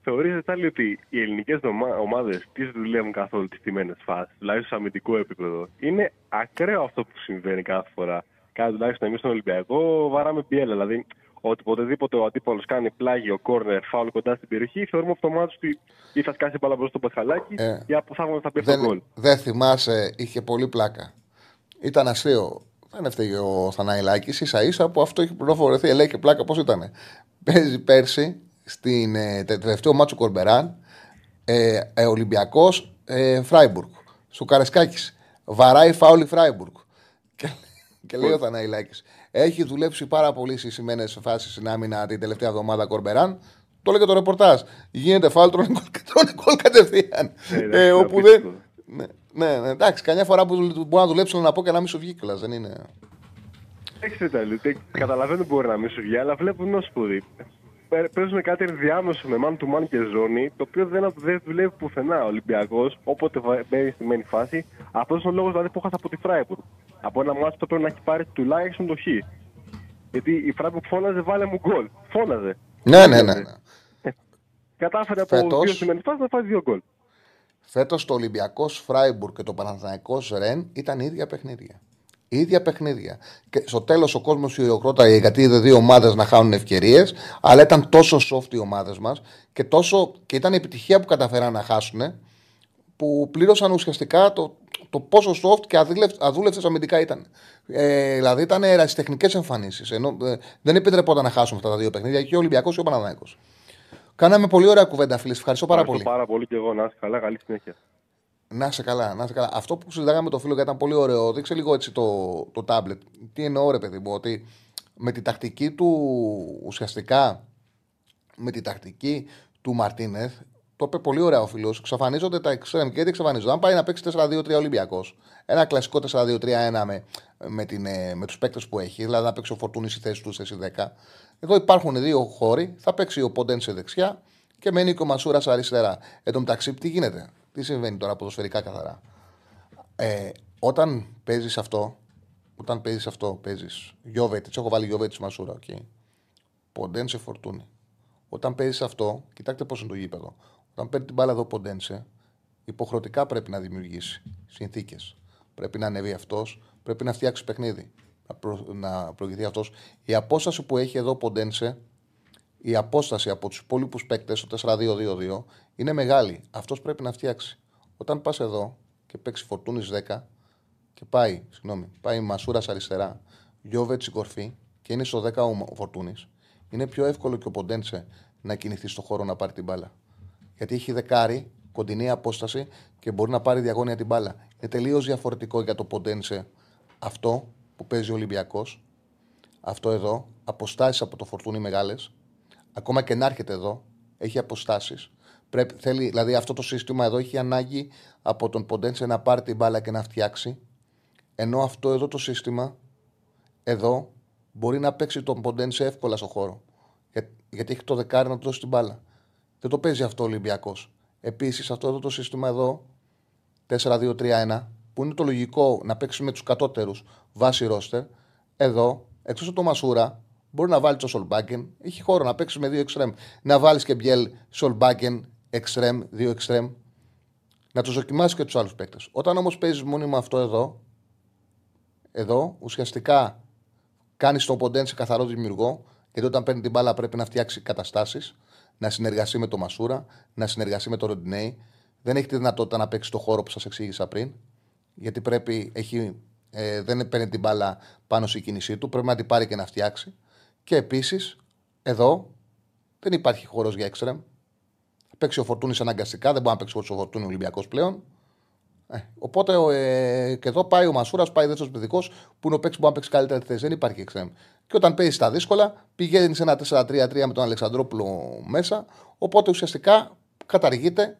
G: Θεωρείτε πάλι ότι οι ελληνικές ομάδες τις δουλεύουν καθόλου τις τιμένες φάσεις, δηλαδή στο αμυντικό επίπεδο. Είναι ακραίο αυτό που συμβαίνει κάθε φορά. Κάτι τουλάχιστον εμείς στον Ολυμπιακό βαράμε πιέλα. Δηλαδή, ότι οποτεδήποτε ο αντίπαλος κάνει πλάγιο, κόρνερ, φάουλ κοντά στην περιοχή, θεωρούμε αυτομάτως ότι ή θα σκάσει μπάλα μπροστά στο πασχαλάκι ε, ή από θα, θα πει γκολ.
A: Δεν θυμάσαι, είχε πολύ πλάκα. Ήταν αστείο. Δεν έφταιγε ο Θαναϊλάκης, ίσα ίσα που αυτό έχει πληροφορηθεί. Λέει και πλάκα πώς ήταν. Παίζει πέρσι στην ε, τελευταίο μάτσο Κορμπεράν ε, ε, Ολυμπιακός ε, Φράιμπουργκ. Σου Καρεσκάκης. Βαράει φάουλη Φράιμπουργκ. Και, και λέει ο Θαναϊλάκης. Έχει δουλέψει πάρα πολύ στι σημαίνε φάσεις στην άμυνα την τελευταία εβδομάδα Κορμπεράν. Το λέγε το ρεπορτάζ. Γίνεται φάουλ, τρώνε γκολ κατευθείαν. ε, όπου δεν. Ναι, ναι, ναι, εντάξει, καμιά φορά που μπορεί να δουλέψει να πω και να μην σου βγει κιόλας. Δεν είναι.
G: Έχεις Καταλαβαίνω μπορεί να μην σου βγει, αλλά βλέπουν ω σπουδή παίζουν κάτι ενδιάμεσο με man to man και ζώνη, το οποίο δεν, δεν δουλεύει πουθενά ο Ολυμπιακός, όποτε μπαίνει στημένη φάση. Αυτός είναι ο λόγος δηλαδή, που έχασα από τη Φράιμπουργκ. Από ένα ματς που πρέπει να έχει πάρει τουλάχιστον το χ. Γιατί η Φράιμπουργκ φώναζε, βάλε μου γκολ. Φώναζε.
A: Ναι, ναι, ναι. ναι.
G: Κατάφερε από Φέτος, δύο στημένη φάση να φάει δύο γκολ.
A: Φέτος το Ολυμπιακός Φράιμπουργκ και το Παναθηναϊκός Ρεν ήταν ίδια παιχνίδια ίδια παιχνίδια. Και στο τέλος ο κόσμος χειροκρόταγε γιατί είδε δύο ομάδες να χάνουν ευκαιρίες, αλλά ήταν τόσο soft οι ομάδες μας και, τόσο, και ήταν η επιτυχία που καταφέραν να χάσουν, που πλήρωσαν ουσιαστικά το, το πόσο soft και αδούλευτε αμυντικά ήταν. Ε, δηλαδή ήταν ερασιτεχνικέ εμφανίσεις. Ε, δεν επιτρεπόταν να χάσουν αυτά τα δύο παιχνίδια και ο Ολυμπιακός και ο Παναδάκο. Κάναμε πολύ ωραία κουβέντα, φίλε. Ευχαριστώ πάρα
G: Ευχαριστώ
A: πολύ.
G: πάρα πολύ και εγώ. Να είσαι καλά. Καλή συνέχεια.
A: Να σε καλά, να σε καλά. Αυτό που συζητάγαμε με το φίλο και ήταν πολύ ωραίο. Δείξε λίγο έτσι το, το τάμπλετ. Τι εννοώ, ρε παιδί μου, ότι με τη τακτική του ουσιαστικά με τη τακτική του Μαρτίνεθ, το είπε πολύ ωραία ο φίλος. Εξαφανίζονται τα εξτρέμ και έτσι εξαφανίζονται. Αν πάει να παίξει 4-2-3 Ολυμπιακός, ένα κλασικό 4-2-3-1 με, με, την, ε, με τους παίκτες που έχει, δηλαδή να παίξει ο Φορτούνης στη θέση του θέση 10. Εδώ υπάρχουν δύο χώροι, θα παίξει ο Ποντέν σε δεξιά και μένει και ο Μασούρα αριστερά. Εν τω μεταξύ, τι γίνεται; Τι συμβαίνει τώρα ποδοσφαιρικά καθαρά; Ε, όταν παίζεις αυτό, όταν παίζεις αυτό, παίζεις Γιόβετιτς, έχω βάλει Γιόβετιτς Μασούρα, ok. Okay. Ποντένσε Φορτούνη. Όταν παίζεις αυτό, κοιτάξτε πώς είναι το γήπεδο. Όταν παίρνει την μπάλα εδώ Ποντένσε, υποχρεωτικά πρέπει να δημιουργήσει συνθήκες. Πρέπει να ανέβει αυτός, πρέπει να φτιάξει παιχνίδι. Να, προ, να προηγηθεί αυτός. Η απόσταση που έχει εδώ Ποντένσε η απόσταση από τους υπόλοιπους παίκτες, το 4-2-2-2, είναι μεγάλη. Αυτός πρέπει να φτιάξει. Όταν πας εδώ και παίξεις φορτούνης 10 και πάει, συγγνώμη, πάει Μασούρας αριστερά, Γιώβετς στην κορφή και είναι στο 10 ο Φορτούνης, είναι πιο εύκολο και ο Ποντένσε να κινηθεί στο χώρο να πάρει την μπάλα. Γιατί έχει δεκάρι, κοντινή απόσταση και μπορεί να πάρει διαγώνια την μπάλα. Είναι τελείως διαφορετικό για το Ποντένσε αυτό που παίζει ο Ολυμπιακός. Αυτό εδώ, αποστάσεις από το φορτούνι μεγάλες, ακόμα και να έρχεται εδώ, έχει αποστάσεις. Θέλει, δηλαδή αυτό το σύστημα εδώ έχει ανάγκη από τον Ποντένσε να πάρει την μπάλα και να φτιάξει. Ενώ αυτό εδώ το σύστημα, εδώ, μπορεί να παίξει τον Ποντένσε εύκολα στο χώρο. Για, γιατί έχει το δεκάρι να του δώσει την μπάλα. Δεν το παίζει αυτό ο Ολυμπιακός. Επίσης, αυτό εδώ το σύστημα εδώ, 4-2-3-1, που είναι το λογικό να παίξει με τους κατώτερους βάσει ρόστερ, εδώ, εκτός από το Μασούρα, Μπορεί να βάλει το Σολμπάκεν. Έχει χώρο να παίξει με δύο εξτρέμ. Να βάλεις και μπιέλ Σολμπάκεν, εξτρέμ, δύο εξτρέμ. Να τους δοκιμάσεις και τους άλλους παίκτες. Όταν όμως παίζεις μόνιμα αυτό εδώ, εδώ ουσιαστικά κάνεις τον Ποντέν σε καθαρό δημιουργό, γιατί όταν παίρνει την μπάλα πρέπει να φτιάξει καταστάσεις, να συνεργαστεί με τον Μασούρα, να συνεργαστεί με τον Ροντινέη. Δεν έχει τη δυνατότητα να παίξει το χώρο που σας εξήγησα πριν. Γιατί πρέπει, έχει, ε, δεν παίρνει την μπάλα πάνω στη κίνησή του. Πρέπει να την πάρει και να φτιάξει. Και επίσης, εδώ δεν υπάρχει χώρος για έξτρεμ. Θα παίξει ο Φορτούνης αναγκαστικά. Δεν μπορεί να παίξει ο Φορτούνη Ολυμπιακός πλέον. Ε, οπότε ε, και εδώ πάει ο Μασούρας, πάει δεύτερος παιδικό που είναι ο παίκτης που μπορεί να παίξει καλύτερα τη θέση. Δεν υπάρχει εξτρεμ. Και όταν παίζεις στα δύσκολα, πηγαίνεις σε ένα 4-3-3 με τον Αλεξανδρόπουλο μέσα. Οπότε ουσιαστικά καταργείται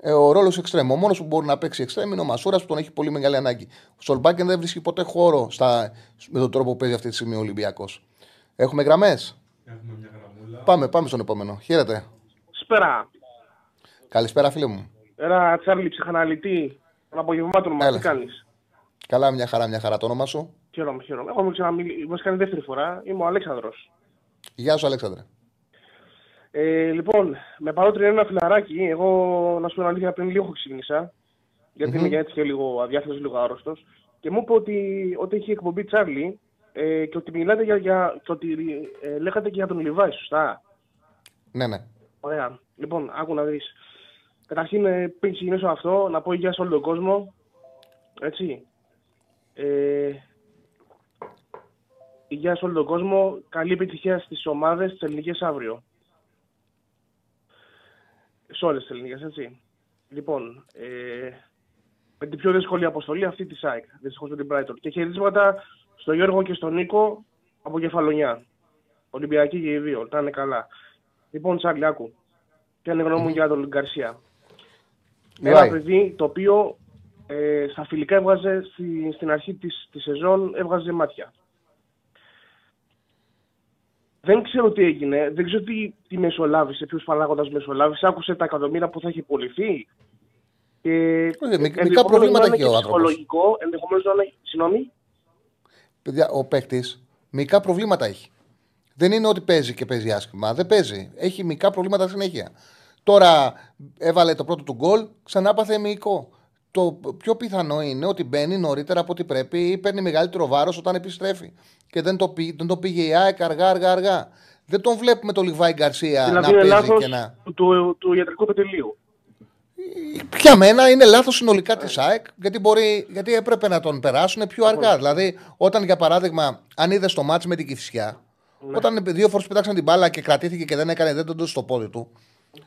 A: ε, ο ρόλος εξτρέμ. Ο μόνος που μπορεί να παίξει εξτρέμ είναι ο Μασούρας που τον έχει πολύ μεγάλη ανάγκη. Ο Σολμπάκεν δεν βρίσκει ποτέ χώρο στα, με τον τρόπο που παίζει αυτή τη στιγμή ο Ολυμπιακός. Έχουμε γραμμές;
C: Έχουμε μια γραμμούλα.
A: Πάμε, πάμε στον επόμενο. Χαίρετε.
H: Σπέρα.
A: Καλησπέρα, φίλε μου.
H: Ένα Τσάρλι ψυχαναλυτή των απογευμάτων μας.
A: Έλα.
H: Τι κάνεις;
A: Καλά, μια χαρά, μια χαρά το όνομα σου.
H: Χαίρομαι, χαίρομαι. Έχω ξαναμιλήσει. Μας κάνει δεύτερη φορά. Είμαι ο Αλέξανδρος.
A: Γεια σου, Αλέξανδρε.
H: Ε, λοιπόν, με παρότρινε ένα φιλαράκι. Εγώ, να σου πω την αλήθεια, πριν λίγο ξεκίνησα. Γιατί
A: Μμμ.
H: είμαι και έτσι και λίγο αδιάθετο, λίγο άρρωστος. Και μου είπε ότι, ότι έχει εκπομπή Τσάρλι ε, και ότι μιλάτε για. για και ότι ε, λέγατε και για τον Λιβάη, σωστά;
A: Ναι, ναι.
H: Ωραία. Λοιπόν, άκου να δεις. Καταρχήν, ε, πριν ξεκινήσω αυτό, να πω γεια σε όλο τον κόσμο. Έτσι. Ε, γεια σε όλο τον κόσμο. Καλή επιτυχία στις ομάδες της ελληνικής αύριο. Σε όλες τις ελληνικές, έτσι. Λοιπόν, ε, με την πιο δύσκολη αποστολή αυτή της ΑΕΚ. Δυστυχώς με την Brighton. Και χαιρετίσματα στον Γιώργο και στον Νίκο από Κεφαλονιά. Ολυμπιακοί και οι δύο. Τα είναι καλά. Λοιπόν, Τσάρλι, άκου. Ποια είναι η γνώμη μου για τον Γκαρσία; Ένα
A: Μιλάει.
H: παιδί το οποίο ε, στα φιλικά έβγαζε στη- στην αρχή της, της σεζόν έβγαζε μάτια. Δεν ξέρω τι έγινε, δεν ξέρω τι, τι μεσολάβησε, ποιος παράγοντας μεσολάβησε, άκουσε τα εκατομμύρια που θα έχει πουληθεί. Και
A: μικρά
H: ενδεχομένως
A: προβλήματα
H: να είναι
A: έχει ο
H: και
A: άνθρωπος.
H: ψυχολογικό, ενδεχομένως να είναι... Συγγνώμη.
A: Παιδιά, ο παίκτης μικρά προβλήματα έχει. Δεν είναι ότι παίζει και παίζει άσχημα. Δεν παίζει. Έχει μικρά προβλήματα συνέχεια. Τώρα έβαλε το πρώτο του γκολ, ξανά πάθε μυϊκό. Το πιο πιθανό είναι ότι μπαίνει νωρίτερα από ό,τι πρέπει ή παίρνει μεγαλύτερο βάρος όταν επιστρέφει. Και δεν το, πήγε, δεν το πήγε η ΑΕΚ αργά, αργά, αργά. Δεν τον βλέπουμε το Λιβάη Γκαρσία
H: δηλαδή
A: να
H: είναι
A: παίζει
H: λάθος
A: και να.
H: του, του, του ιατρικού πετελείου.
A: Για μένα είναι λάθος συνολικά της ΑΕΚ, γιατί, μπορεί, γιατί έπρεπε να τον περάσουν πιο αργά. Δηλαδή, όταν για παράδειγμα, αν είδες το μάτς με την Κυφσιά, όταν δύο φορές πετάξαν την μπάλα και κρατήθηκε και δεν έκανε, δεν τον δώσει στο πόδι του.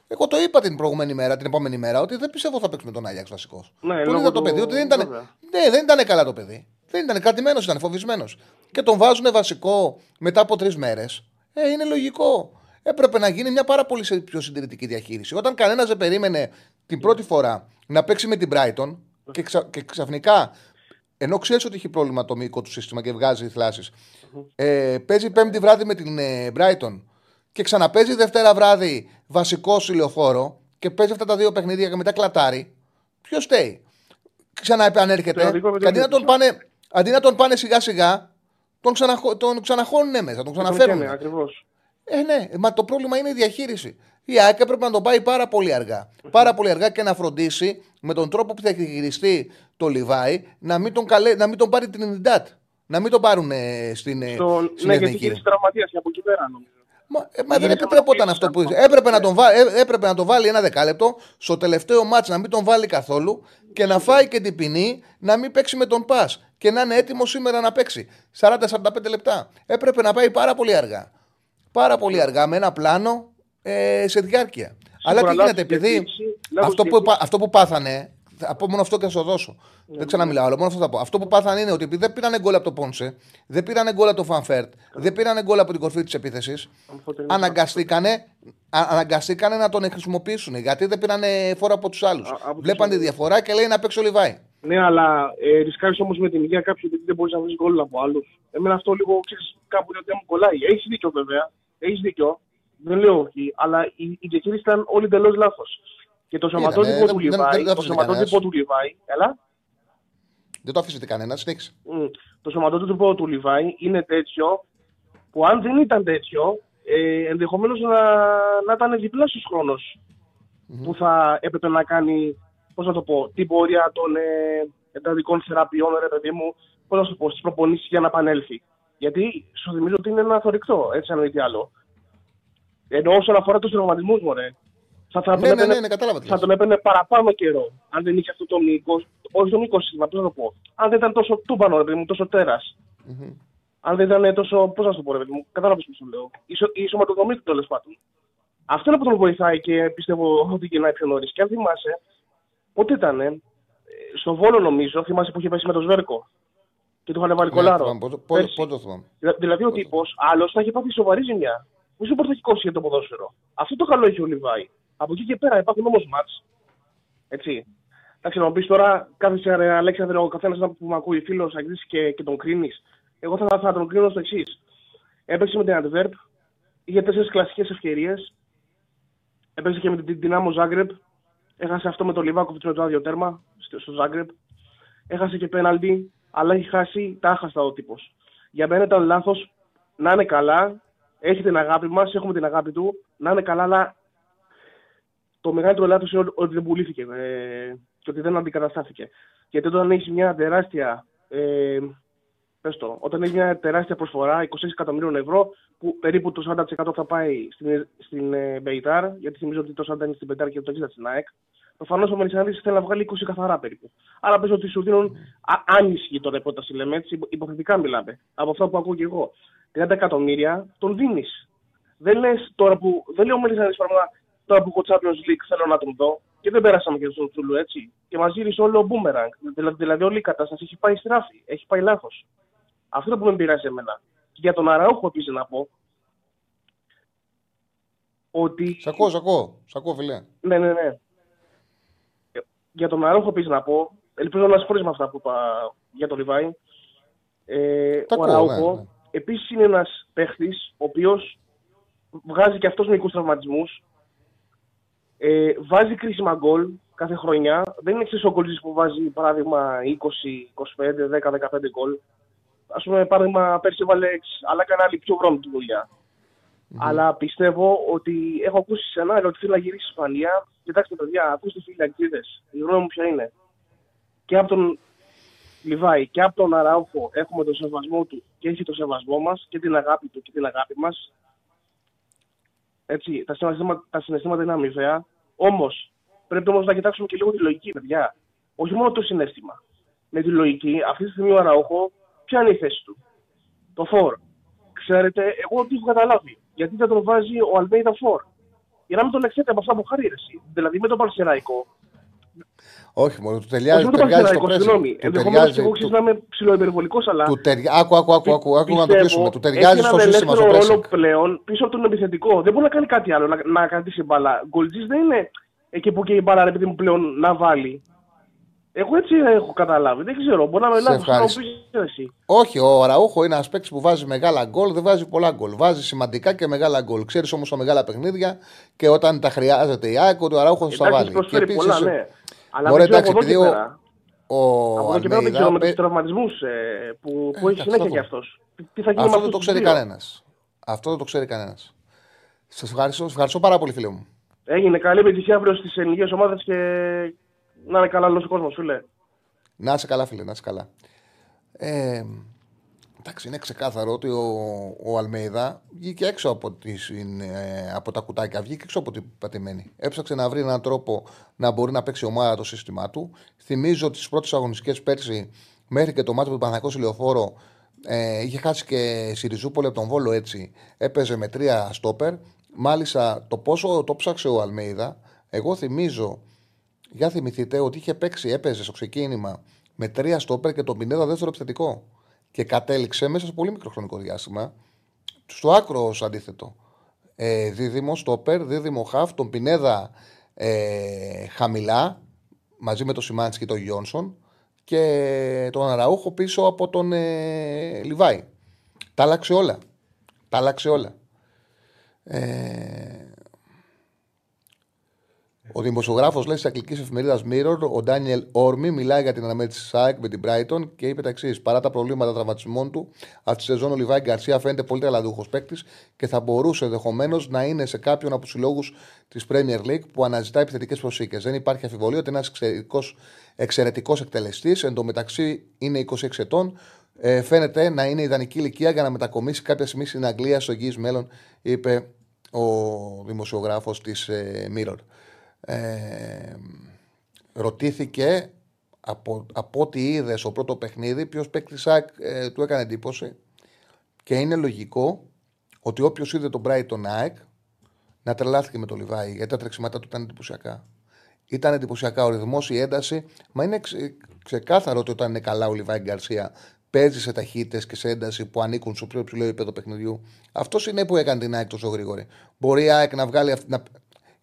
A: Εγώ το είπα την προηγούμενη μέρα, την επόμενη μέρα, ότι δεν πιστεύω θα παίξει με τον Άγιαξ βασικό.
H: Ναι,
A: τον
H: λόγω
A: είδα το
H: του-
A: παιδί, ότι δεν ήταν,
H: βέβαια.
A: ναι, δεν ήταν καλά το παιδί. Δεν ήταν κρατημένος, ήταν φοβισμένος. Και τον βάζουν βασικό μετά από τρεις μέρες. Ε, είναι λογικό. Έπρεπε να γίνει μια πάρα πολύ σε- πιο συντηρητική διαχείριση. Όταν κανένας δεν περίμενε την πρώτη φορά να παίξει με την Brighton και, ξα- και ξαφνικά, ενώ ξέρεις ότι έχει πρόβλημα το μυϊκό του σύστημα και βγάζει θλάσεις, ε, παίζει πέμπτη βράδυ με την ε, Brighton και ξαναπέζει Δευτέρα βράδυ βασικό ηλιοφόρο και παίζει αυτά τα δύο παιχνίδια και μετά κλατάρει. Ποιος φταίει. Ξαναεπανέρχεται.
H: Πραγματικό
A: Και αντί να τον πάνε, αντί να τον πάνε σιγά σιγά, τον, ξαναχω, τον ξαναχώνουν μέσα, τον ξαναφέρουν.
H: Ναι, ακριβώς.
A: Ε, ναι, μα το πρόβλημα είναι η διαχείριση. Η ΑΕΚ έπρεπε να τον πάει πάρα πολύ αργά. Πάρα πολύ αργά και να φροντίσει με τον τρόπο που θα χειριστεί το Λιβάη να μην τον, καλέ, να μην τον πάρει την Ινιντάτ. Να μην τον πάρουν ε, στην, ε,
H: Στο,
A: στην
H: ναι, γιατί
A: εθνική.
H: είχε τραυματίας και από εκεί πέρα νομίζω.
A: Μα, ε, μα δεν
H: Είναι
A: επιτρέπονταν αυτό που
H: ικανοποίηση.
A: έπρεπε να, τον βά, ε, έπρεπε να τον βάλει ένα δεκάλεπτο στο τελευταίο μάτς να μην τον βάλει καθόλου και να φάει και την ποινή να μην παίξει με τον ΠΑΣ και να είναι έτοιμος σήμερα να παίξει 40-45 λεπτά. Έπρεπε να πάει πάρα πολύ αργά. Πάρα πολύ αργά με ένα πλάνο ε, σε διάρκεια. Αλλά τι
H: λάθος
A: γίνεται, επειδή
H: διαχείριση, λάθος
A: αυτό που,
H: διαχείριση.
A: πα- αυτό που πάθανε, θα πω μόνο αυτό και θα σου το δώσω. Δεν ξαναμιλάω, αλλά μόνο αυτό θα πω. Αυτό που πάθανε είναι ότι επειδή δεν πήρανε γκολ από το Πόνσε, δεν πήρανε γκολ από το Φαν Βέερτ, δεν πήρανε γκολ από την κορφή της επίθεσης,
H: Αυτό είναι
A: αναγκαστήκανε, α- αναγκαστήκανε να τον χρησιμοποιήσουν. Γιατί δεν πήρανε φόρα από τους άλλους.
H: Α- από τους
A: Βλέπαν τη
H: άλλους.
A: διαφορά και λέει να παίξει ο Λιβάη.
H: Ναι, αλλά ε, ρισκάρεις όμως με την υγεία κάποιου γιατί δεν μπορείς να βρεις γκολ από άλλους. Εμένα αυτό λίγο ξέρεις, κάπου είναι ότι μου κολλάει. Έχεις δίκιο βέβαια. Έχεις δίκιο. Δεν λέω όχι. Αλλά η, η διαχείριση ήταν όλη εντελώς λάθος. Και το σωματότυπο
A: δεν-
H: του
A: δεν- δεν-
H: Λιβάη.
A: δεν το
H: Το
A: άφησε
H: σωματότυπο του Λιβάη. Έλα.
A: Δεν το αφήσετε κανένας, συνέχισε.
H: Μμ. Το σωματότυπο του Λιβάη είναι τέτοιο που αν δεν ήταν τέτοιο, ε, ενδεχομένως να, να ήταν διπλάσιο που θα έπρεπε να κάνει, πώς να το πω, την πορεία των ε, εντατικών θεραπείων, ρε παιδί μου, πώς να σου πω, στις προπονήσεις για να επανέλθει. Γιατί σου θυμίζω ότι είναι ένα θορυκτό, έτσι αν μη τι άλλο. Ενώ όσον αφορά του τραυματισμού, μωρέ. Θα, θα,
A: Ναι,
H: τον
A: ναι,
H: έπαιρνε,
A: ναι, ναι, κατάλαβα τι
H: θα
A: λες.
H: τον έπαιρνε παραπάνω καιρό. Αν δεν είχε αυτό το μήκο. Όχι το μήκο σύστημα, πώ να το πω. Αν δεν ήταν τόσο τούμπανο, ρε παιδί μου, τόσο τέρας.
A: Μμμ.
H: Αν δεν ήταν τόσο. Πώς να σου το πω, ρε παιδί μου, κατάλαβες πώς σου λέω. Η, ισο- η σωματοδομή του τέλος πάντων. Αυτό είναι που τον βοηθάει και πιστεύω ότι γεννάει πιο νωρίς. Και αν θυμάσαι, πότε ήταν, ε, στο Βόλο νομίζω, θυμάσαι που είχε πέσει με το Σβέρκο. Και του είχαν βάλει
A: Ναι,
H: κολάρο.
A: θυμάμαι, πότε- πότε-
H: Πέρσι.
A: Πότε το θυμάμαι.
H: Δηλα- Δηλαδή ο τύπος άλλος θα είχε πάθει σοβαρή ζημιά. Μη σου πρωταρχικό για το ποδόσφαιρο. Αυτό το καλό έχει ο Λιβάη. Από εκεί και πέρα υπάρχουν όμως μάτς. Έτσι. Εντάξει, να μου πει τώρα, κάθεσαι ρε Αλέξανδρε, ο καθένας που με ακούει, φίλος, αγγλί και, και τον κρίνεις. Εγώ θα, θα τον κρίνω στο εξής. Έπαιξε με την Adverb, είχε τέσσερις κλασικές ευκαιρίες. Έπαιξε και με την Δυνάμο Ζάγκρεπ. Έχασε αυτό με τον Λιβάκοβιτ με το άδειο τέρμα στο, στο Ζάγκρεπ. Έχασε και πέναλτι, αλλά έχει χάσει τα άχαστα ο τύπος. Για μένα ήταν λάθος να είναι καλά. Έχει την αγάπη μας, έχουμε την αγάπη του. Να είναι καλά, αλλά το μεγαλύτερο λάθος είναι ότι- ότι δεν πουλήθηκε ε, και ότι δεν αντικαταστάθηκε. Γιατί όταν έχεις μια τεράστια. Ε, πες το, όταν έχεις μια τεράστια προσφορά 26 εκατομμυρίων ευρώ, που περίπου το 40% θα πάει στην, στην ε, Μπεϊτάρ, γιατί θυμίζω ότι το 40% είναι στην Μπεϊτάρ και το 60% στην ΑΕΚ. Προφανώς ο Μελισανίδης θέλει να βγάλει 20 καθαρά περίπου. Άρα πες ότι σου δίνουν, α, αν ισχύει τώρα η πρόταση, λέμε έτσι, υπο- υποθετικά μιλάμε, από αυτά που ακούω και εγώ. 30 εκατομμύρια τον δίνεις. Δεν λες τώρα που. Δεν λέει ο Μελισανίδης πράγμα τώρα που έχω Champions League θέλω να τον δω. Και δεν πέρασαμε και στον Τσούλου έτσι. Και μας γύρισε όλο ο boomerang. Δηλαδή, δηλαδή όλη η κατάσταση έχει πάει στράφη. Έχει πάει λάθος. Αυτό είναι που με πειράζει εμένα. Και για τον Αραούχο επίσης να πω. Ότι.
A: Σ' ακούω, σ' ακούω. Σ' ακούω, φιλέ.
H: Ναι, ναι, ναι. Για τον Αραούχο επίσης να πω. Ελπίζω να συμφωνεί με αυτά που είπα για τον Λιβάη. Ε,
A: Τα
H: ο
A: ακούω,
H: Αραούχο
A: ναι, ναι.
H: επίσης είναι ένας παίχτης ο οποίος βγάζει και αυτός μερικούς τραυματισμούς. Ε, βάζει κρίσιμα γκολ κάθε χρονιά. Δεν είναι εξή ο γκολτζής που βάζει παράδειγμα 20, 25, 10, 15 γκολ. Α πούμε, παράδειγμα, πέρσι έβαλε, εξ- αλλά έκανε άλλη πιο βρώμικη δουλειά. Αλλά πιστεύω ότι έχω ακούσει σενάριο ότι θέλει να γυρίσει η Ισπανία. Κοιτάξτε, παιδιά, ακούστε φίλοι αγγλίδε. Η γνώμη μου ποια είναι. Και από τον Λιβάη και από τον Αράουχο έχουμε τον σεβασμό του και έχει το σεβασμό μας και την αγάπη του και την αγάπη μας. Έτσι, τα συναισθήματα, τα συναισθήματα είναι αμοιβαία. Όμως, πρέπει όμως να κοιτάξουμε και λίγο τη λογική, παιδιά. Όχι μόνο το συνέστημα. Με τη λογική, αυτή τη στιγμή ο Αραούχο, ποια είναι η θέση του; Το φόρ. Ξέρετε, εγώ τι έχω καταλάβει. Γιατί δεν τον βάζει ο Αλμέιδα φόρ; Για να μην τον εξέτει από αυτά που χάρη εσύ. Δηλαδή με τον Παλσεραϊκό.
A: Όχι, μόνο του
H: Όχι
A: ταιριάζει,
H: με
A: του
H: τον
A: ταιριάζει το
H: Παλσεραϊκό,
A: πρέσβη.
H: συγγνώμη.
A: Του
H: Ενδεχομένως και
A: ταιριάζει.
H: εγώ
A: του-
H: ξέρω να είμαι ψιλοϊπερβολικός, αλλά.
A: Του ταιριά- Άκου, άκου, άκου, άκου, άκου, άκου να το
H: πιστεύω,
A: κλείσουμε. Του
H: έχει
A: ταιριάζει
H: έναν
A: στο σύστημα, στο
H: ελεύθερο ρόλο
A: pressing.
H: πλέον πίσω από τον επιθετικό. Δεν μπορεί να κάνει κάτι άλλο, να, να κρατήσει μπάλα. Γκολτζής δεν είναι εκεί που και η μπάλα, ρε παιδί μου, πλέον να βάλει. Εγώ έτσι έχω καταλάβει. Δεν ξέρω. Μπορεί να με
A: Σε
H: λάθος. Να μου
A: ευχαριστώ.
H: πεις εσύ.
A: Όχι, ο Ραούχο είναι ένας παίκτης που βάζει μεγάλα γκολ, δεν βάζει πολλά γκολ. Βάζει σημαντικά και μεγάλα γκολ. Ξέρεις όμως τα μεγάλα παιχνίδια και όταν τα χρειάζεται η ΑΕΚ, ότι ο Ραούχος θα
H: Εντάξει,
A: βάλει.
H: προσφέρει
A: επίσης,
H: πολλά, ναι. Αλλά
A: Μωρέ,
H: δεν ξέρω από
A: εντάξει,
H: εδώ και
A: επειδή ο-
H: πέρα.
A: Ο
H: Από εδώ και πέρα δεν ξέρω με
A: Αλμέιδα,
H: τους τραυματισμούς ε, που, που
A: Ε,
H: έχει
A: εντάξει,
H: συνέχεια
A: αυτό
H: κι
A: το-
H: αυτός. Τι θα γίνει με
A: Αυτό δεν
H: αυτούς
A: το
H: τους
A: ξέρει
H: δύο;
A: κανένας. Αυτό δεν το ξέρει κανένας. Σας ευχαριστώ, σας ευχαριστώ πάρα πολύ, φίλε μου.
H: Έγινε καλή επιτυχία αύριο στις ελληνικές ομάδες και να είναι καλά όλος ο κόσμος, φίλε.
A: Να είσαι καλά, φίλε, να είσαι καλά. Ε, εντάξει, είναι ξεκάθαρο ότι ο, ο Αλμέιδα βγήκε έξω από, τις, ε, από τα κουτάκια, βγήκε έξω από την πατημένη. Έψαξε να βρει έναν τρόπο να μπορεί να παίξει ομάδα το σύστημά του. Θυμίζω ότι στι πρώτες αγωνιστικές πέρσι, μέχρι και το μάτι του Παναγιακού Λεωφόρο, ε, είχε χάσει και Σιριζούπολη από τον Βόλο έτσι. Έπαιζε με τρία στόπερ. Μάλιστα, το πόσο το ψάξε ο Αλμέιδα, εγώ θυμίζω για θυμηθείτε ότι είχε παίξει, έπαιζε στο ξεκίνημα με τρία στόπερ και τον Πινέδα δεύτερο επιθετικό. Και κατέληξε μέσα σε πολύ μικρό χρονικό διάστημα στο άκρο ως αντίθετο. Ε, δίδυμο στόπερ, δίδυμο χαφ, τον Πινέδα ε, χαμηλά μαζί με τον Σιμάντσι και τον Γιόνσον και τον Αραούχο πίσω από τον ε, Λιβάη. Τα άλλαξε όλα. Τα άλλαξε όλα. Ε, ο δημοσιογράφος λέει τη αγγλικής εφημερίδας Mirror, ο Ντάνιελ Όρμι, μιλάει για την αναμέτρηση της ΣΑΕΚ με την Brighton και είπε τα εξής: Παρά τα προβλήματα τραυματισμών του, αυτή τη σεζόν ο Λιβάη Γκαρσία φαίνεται πολύ ταλαντούχο παίκτης και θα μπορούσε ενδεχομένως να είναι σε κάποιον από τους συλλόγους της Premier League που αναζητά επιθετικές προσήκες. Δεν υπάρχει αμφιβολία ότι είναι ένας εξαιρετικός εκτελεστής. Εν τω μεταξύ είναι 26 ετών. Ε, φαίνεται να είναι ιδανική ηλικία για να μετακομίσει κάποια στιγμή στην Αγγλία στο εγγύης μέλλον, είπε ο δημοσιογράφος της ε, Mirror. Ε, ρωτήθηκε από, από ό,τι είδες στο πρώτο παιχνίδι ποιος παίκτη ε, του έκανε εντύπωση και είναι λογικό ότι όποιος είδε τον Brighton ΑΕΚ να τρελάθηκε με το Λιβάη γιατί τα τρεξιματά του ήταν εντυπωσιακά. Ήταν εντυπωσιακά ο ρυθμός, η ένταση. Μα είναι ξε, ξεκάθαρο ότι όταν είναι καλά ο Λιβάη Γκαρσία παίζει σε ταχύτητες και σε ένταση που ανήκουν στο πιο ψηλό επίπεδο παιχνιδιού. Αυτό είναι που έκανε την ΑΕΚ τόσο γρήγορη. Μπορεί η ΑΕΚ να βγάλει αυτή. Να...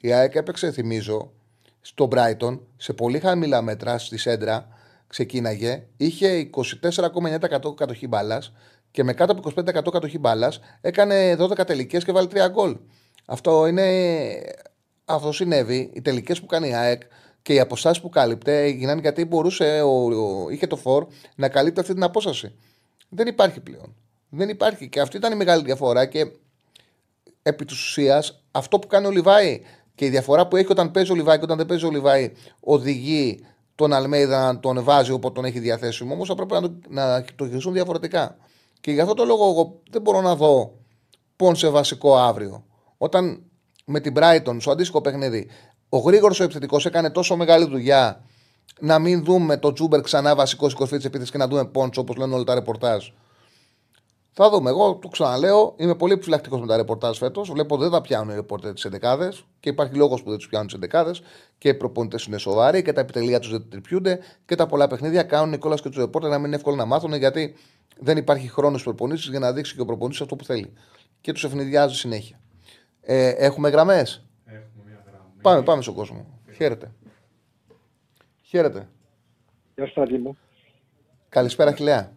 A: Η ΑΕΚ έπαιξε, θυμίζω, στο Brighton σε πολύ χαμηλά μέτρα στη Σέντρα. Ξεκίναγε, είχε 24,9% κατοχή μπάλας και με κάτω από 25% κατοχή μπάλας έκανε 12 τελικές και βάλει 3 γκολ. Αυτό είναι. Αυτό συνέβη. Οι τελικές που κάνει η ΑΕΚ και οι αποστάσεις που κάλυπτε έγιναν γιατί μπορούσε, ο, ο, είχε το φόρ να καλύπτει αυτή την απόσταση. Δεν υπάρχει πλέον. Δεν υπάρχει. Και αυτή ήταν η μεγάλη διαφορά. Και επί της ουσίας, αυτό που κάνει ο Λιβάη και η διαφορά που έχει όταν παίζει ο Λιβάη και όταν δεν παίζει ο Λιβάη οδηγεί τον Αλμέιδα να τον βάζει όποτε τον έχει διαθέσιμο. Όμως θα πρέπει να το, να το χειριστούν διαφορετικά. Και για αυτό το λόγο, εγώ δεν μπορώ να δω πόν σε βασικό αύριο. Όταν με την Brighton, στο αντίστοιχο παιχνίδι, ο γρήγορος ο επιθετικός έκανε τόσο μεγάλη δουλειά να μην δούμε το Τζούμπερ ξανά βασικός κορφή τη επίθεσης και να δούμε πόντσο όπως λένε όλα τα ρεπορτάζ. Θα δούμε. Εγώ το ξαναλέω, είμαι πολύ επιφυλακτικός με τα ρεπορτάζ φέτος. Βλέπω ότι δεν θα πιάνουν οι ρεπορτέ τις 11 και υπάρχει λόγος που δεν τους πιάνουν τις 11 και οι προπονητές είναι σοβαροί και τα επιτελεία τους δεν τρυπιούνται και τα πολλά παιχνίδια κάνουν οι κόλλα και τους ρεπορτέ να μην είναι εύκολο να μάθουν γιατί δεν υπάρχει χρόνος προπονήσεις για να δείξει και ο προπονητής αυτό που θέλει. Και τους ευνηδιάζει συνέχεια. Ε, έχουμε γραμμές; Πάμε, πάμε στον κόσμο. Χαίρετε. Χαίρετε.
I: Γεια σας, μου.
A: Καλησπέρα, Χιλέα.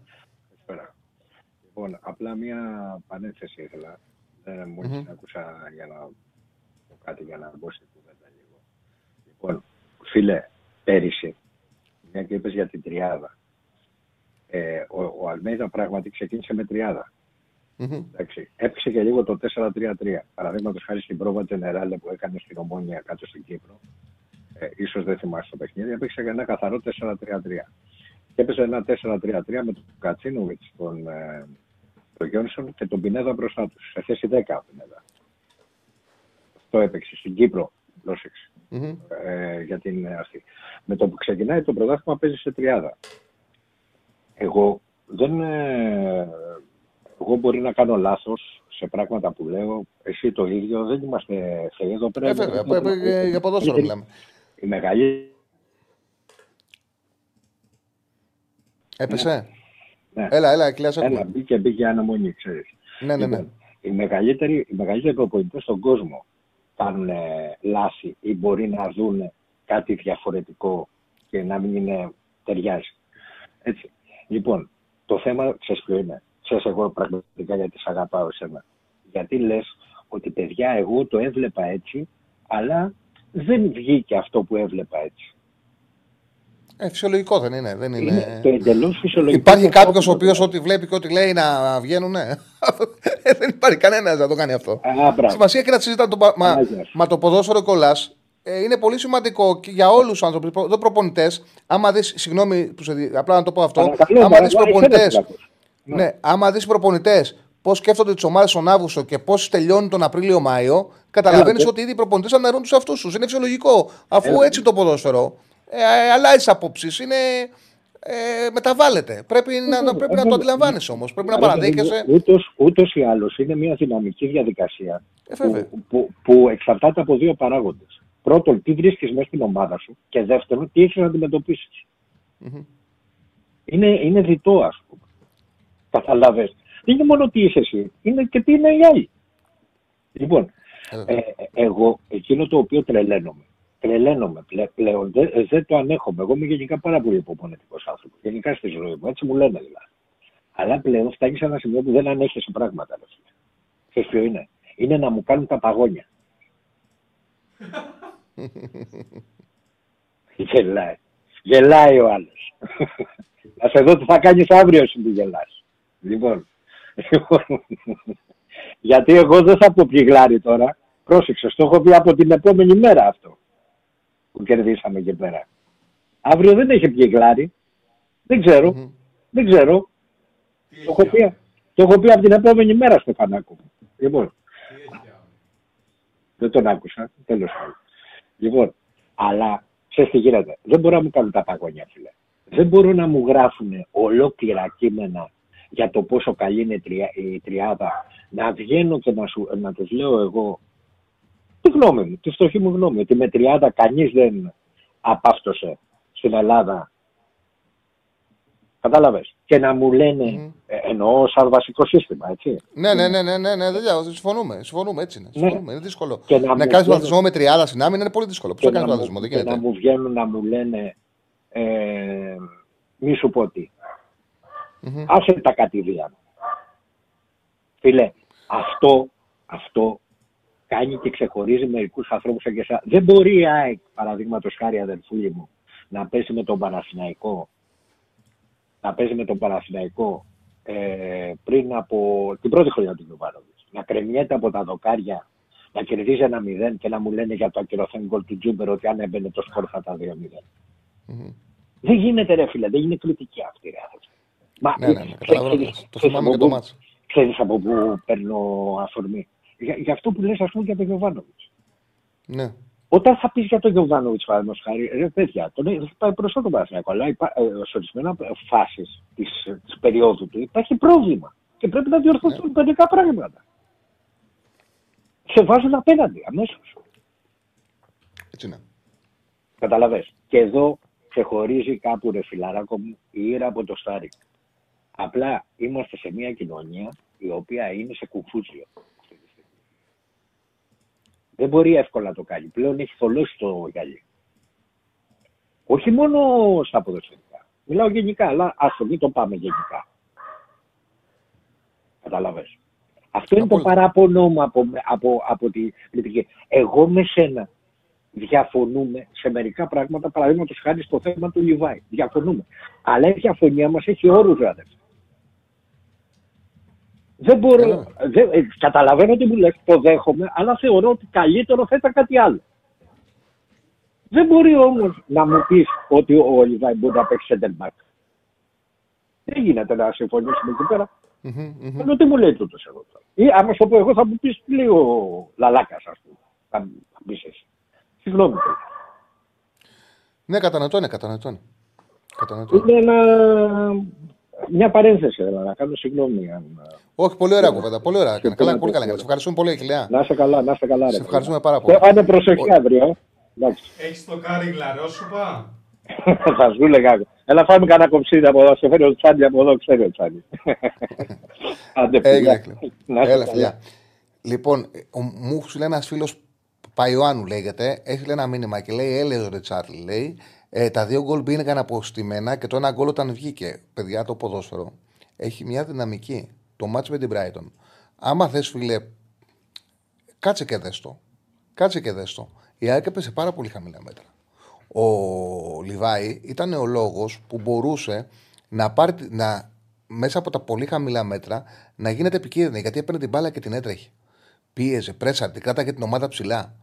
I: Καλησπέρα. Λοιπόν, απλά μία πανέθεση ήθελα. Δεν μου mm-hmm. άκουσα για να πω κάτι για να μπω στην κουβέντα λίγο. Λοιπόν, φίλε, πέρυσι, μια και είπες για την τριάδα. Ε, ο, ο Αλμέιδα πράγματι ξεκίνησε με τριάδα. Mm-hmm. Έπαιξε και λίγο το 4-3-3. Παραδείγματος χάρη στην πρόβα Τζενεράλε που έκανε στην Ομόνια κάτω στην Κύπρο. Ε, ίσως δεν θυμάσαι το παιχνίδι. Έπαιξε ένα καθαρό 4-3-3. Και έπαιζε ένα 4-3-3 με τον Κατσίνοβιτς, τον, ε, τον Γιόνσον και τον Πινέδα μπροστά τους. Σε θέση 10 Πινέδα. Αυτό έπαιξε στην Κύπρο. Πρόσεξε. Mm-hmm. Ε, για την αυτή. Με το που ξεκινάει το πρωτάθλημα παίζει σε τριάδα. Εγώ δεν, ε, εγώ μπορεί να κάνω λάθος σε πράγματα που λέω. Εσύ το ίδιο. Δεν είμαστε θεοί εδώ πέρα.
A: Ε, βέβαια, για ποδόσφαιρο μιλάμε.
I: Η μεγαλύτερη.
A: Έπεσε; Ναι. Έλα, έλα, κλειάσε.
I: Έλα, μπήκε, μπήκε αναμονή, ξέρεις.
A: Ναι, ναι, ναι.
I: Λοιπόν, οι μεγαλύτεροι, οι μεγαλύτεροι προπονητές στον κόσμο κάνουν λάθη ή μπορεί να δουν κάτι διαφορετικό και να μην είναι ταιριάζει. Έτσι. Λοιπόν, το θέμα, ξέρεις ποιο είναι ξέρεις εγώ πραγματικά γιατί σε αγαπάω εσένα. Γιατί λες ότι παιδιά εγώ το έβλεπα έτσι, αλλά δεν βγήκε αυτό που έβλεπα έτσι.
A: Ε, φυσιολογικό δεν είναι. Δεν είναι...
I: είναι το εντελώς φυσιολογικό.
A: Υπάρχει κάποιος ο οποίος ό,τι βλέπει και ό,τι λέει να βγαίνουν. Ναι. [laughs] δεν υπάρχει κανένας να το κάνει αυτό.
I: Α,
A: Σημασία έχει να συζητά το, μα, μα το ποδόσφαιρο κολλάς. Ε, είναι πολύ σημαντικό και για όλους τους άνθρωπους. Δεν προπονητές, άμα δεις. Συγγνώμη που σε, απλά να το πω αυτό. άμα δεις προπονητέ ναι. ναι. Άμα δεις προπονητές πώς σκέφτονται τις ομάδες τον Αύγουστο και πώς τελειώνει τον Απρίλιο-Μάιο, καταλαβαίνεις ότι ήδη οι προπονητές αναρρούν τους εαυτούς τους. Είναι φυσιολογικό. Αφού έτσι το ποδόσφαιρο ε, αλλάζει απόψεις. Είναι. Ε, μεταβάλλεται. Πρέπει, να, πρέπει να το αντιλαμβάνεσαι όμως. Πρέπει να παραδέχεσαι.
I: Ούτω ή άλλως είναι μια δυναμική διαδικασία ε, που, που, που, εξαρτάται από δύο παράγοντες. Πρώτον, τι βρίσκεις μέσα στην ομάδα σου και δεύτερον, τι έχεις να αντιμετωπίσεις. Mm-hmm. Είναι, είναι διτό, ας πούμε. Καταλαβέ. Δεν είναι μόνο τι είσαι εσύ, είναι και τι είναι οι άλλοι. Λοιπόν, ε, εγώ εκείνο το οποίο τρελαίνομαι, τρελαίνομαι πλέον, δεν δε το ανέχομαι. Εγώ είμαι γενικά πάρα πολύ υπομονετικό άνθρωπος. Γενικά στη ζωή μου, έτσι μου λένε δηλαδή. Αλλά πλέον φτάνει σε ένα σημείο που δεν ανέχεσαι πράγματα. Ξέρεις ποιο είναι; Είναι να μου κάνουν τα παγόνια. [laughs] Γελάει. Γελάει ο άλλος. [laughs] να σε δω τι θα κάνεις αύριο σου που γελάς. Λοιπόν, [laughs] γιατί εγώ δεν θα πω πηγλάρι τώρα. Πρόσεξε, το έχω πει από την επόμενη μέρα αυτό που κερδίσαμε εκεί πέρα. Αύριο δεν έχει πηγλάρι. Δεν ξερω Δεν ξέρω. Το έχω, πει, το έχω πει από την επόμενη μέρα στο φανάκο μου. Λοιπόν. Δεν τον άκουσα. Τέλος πάντων. Λοιπόν, αλλά ξέρεις τι γίνεται. Δεν μπορώ να μου κάνουν τα παγόνια, φίλε. Δεν μπορούν να μου γράφουν ολόκληρα κείμενα για το πόσο καλή είναι η τρια- η τριάδα. Να βγαίνω και να, σου, να τους λέω εγώ τη γνώμη μου, τη φτωχή μου γνώμη, ότι με τριάδα κανείς δεν απάφτωσε στην Ελλάδα. Κατάλαβες; Και να μου λένε, ε, εννοώ σαν βασικό σύστημα, έτσι.
A: Ναι, ναι, ναι, ναι, ναι, ναι, δεν λέω, συμφωνούμε. Συμφωνούμε, έτσι είναι. Συμφωνούμε, είναι δύσκολο.
I: Ναι. Και να
A: να
I: μου
A: κάνεις
I: βγαίνουν-
A: βαθισμό με τριάδα στην άμυνα είναι πολύ δύσκολο. Πώς
I: και
A: θα κάνεις
I: να,
A: βαθισμό,
I: μου,
A: δεν
I: και να
A: γίνεται.
I: μου βγαίνουν να μου λένε ε, μη σου πω τι.
A: Μμμ.
I: Άσε τα κατηδία. Φίλε, αυτό, αυτό κάνει και ξεχωρίζει μερικούς ανθρώπους σαν και εσάς. Δεν μπορεί η ΑΕΚ, παραδείγματος χάρη αδερφούλη μου, να πέσει με τον Παναθηναϊκό, να παίζει με τον Παναθηναϊκό ε, πριν από την πρώτη χρονιά του Γιωβάνοβιτς. Να κρεμιέται από τα δοκάρια, να κερδίζει ένα 0 και να μου λένε για το ακυρωθέν γκολ του Τζούμπερ ότι αν έμπαινε το σκορ θα τα 2-0.
A: Μμμ.
I: Δεν γίνεται ρε φίλε, δεν είναι κριτική αυτή ρε άνθρωποι. Μα,
A: Ναι, ναι, ναι, καταλαβαίνω.
I: ξέρεις-
A: Το
I: ξέρεις
A: θυμάμαι
I: από
A: και το
I: πού-
A: μάτς.
I: Ξέρεις από πού παίρνω αφορμή. Για, για αυτό που λες ας πούμε για τον Γιωβάνοβιτς.
A: Ναι.
I: Όταν θα πεις για τον Γιωβάνοβιτς, παραδείγματος χάρη, ρε παιδιά, τον έχει πάει μπροστά τον Παναθηναϊκό. Αλλά υπά, ε, σε ορισμένα φάσεις της της περίοδου του υπάρχει πρόβλημα. Και πρέπει να διορθωθούν
A: Ναι.
I: μερικά πράγματα. Σε βάζουν απέναντι αμέσως.
A: Έτσι είναι.
I: Καταλαβες. Και εδώ ξεχωρίζει κάπου ρε φιλαράκο μου η ήρα από το στάρι. Απλά είμαστε σε μια κοινωνία η οποία είναι σε κουφούζιο. Δεν μπορεί εύκολα να το κάνει. Πλέον έχει θολώσει το γυαλί. Όχι μόνο στα ποδοσφαιρικά. Μιλάω γενικά, αλλά ας το μην το πάμε γενικά. Καταλαβες. Αυτό είναι το
A: Απόλυτα.
I: παράπονο μου από, από, από τη κριτική. Εγώ με σένα διαφωνούμε σε μερικά πράγματα, παραδείγματος χάρη στο θέμα του Λιβάη. Διαφωνούμε. Αλλά η διαφωνία μας έχει όρους, ρε Δεν μπορώ.
A: Καλά.
I: Δεν, ε, καταλαβαίνω τι μου λες, το δέχομαι, αλλά θεωρώ ότι καλύτερο θα ήταν κάτι άλλο. Δεν μπορεί όμως να μου πεις ότι ο Λιβάη μπορεί να παίξει center back. Δεν γίνεται να συμφωνήσουμε εκεί πέρα.
A: Μμμ, μμμ.
I: Ενώ τι μου λέει τούτος εγώ τώρα. Ή άμα σου πω εγώ θα μου πεις τι λέει ο Λαλάκας, ας πούμε. Θα θα πεις εσύ. Συγγνώμη. τώρα.
A: Ναι, κατανοητό είναι, κατανοητό είναι. Κατανοητό είναι.
I: Είναι ένα... μια παρένθεση, έλα, να κάνω συγγνώμη. Αν...
A: Όχι, πολύ ωραία κουβέντα. Πολύ ωραία.
I: Και
A: Καλά,
I: πολλά
A: πολύ καλά.
I: τέτοια.
A: Σε ευχαριστούμε πολύ, Χιλιά.
I: Να είσαι καλά, να είσαι καλά. ρε
A: Σε
I: παιδί.
A: ευχαριστούμε πάρα πολύ.
I: Και Άνε προσοχή αύριο. ε. Εντάξει.
C: Έχεις το κάρι γλαρόσουπα; [laughs]
I: θα σου έλεγα. Έλα φάμε κανένα κοψίδι από εδώ. Σε φέρει ο Τσάνι από εδώ, ξέρει ο Τσάνι. [laughs] Άντε,
A: Έγινε,
I: φιλιά.
A: έκλεινε.
I: Να είσαι
A: Έλα,
I: καλά.
A: φιλιά. Λοιπόν, ο- μου σου λέει ένας φίλος Παϊωάννου λέγεται, έχει λέει ένα μήνυμα και λέει: Έλεος ρε Τσάρλι, λέει. Ε, τα δύο γκολ μπήκαν αποστημένα και το ένα γκολ όταν βγήκε. Παιδιά, το ποδόσφαιρο έχει μια δυναμική. Το μάτς με την Brighton. Άμα θες, φίλε, κάτσε και δες το. Κάτσε και δες το. Η ΑΕΚ έπεσε πάρα πολύ χαμηλά μέτρα. Ο Λιβάη ήταν ο λόγος που μπορούσε να πάρει, τη- να, μέσα από τα πολύ χαμηλά μέτρα να γίνεται επικίνδυνη γιατί έπαιρνε την μπάλα και την έτρεχε. Πίεζε, πρέσαρ, την κράταγε την ομάδα ψηλά.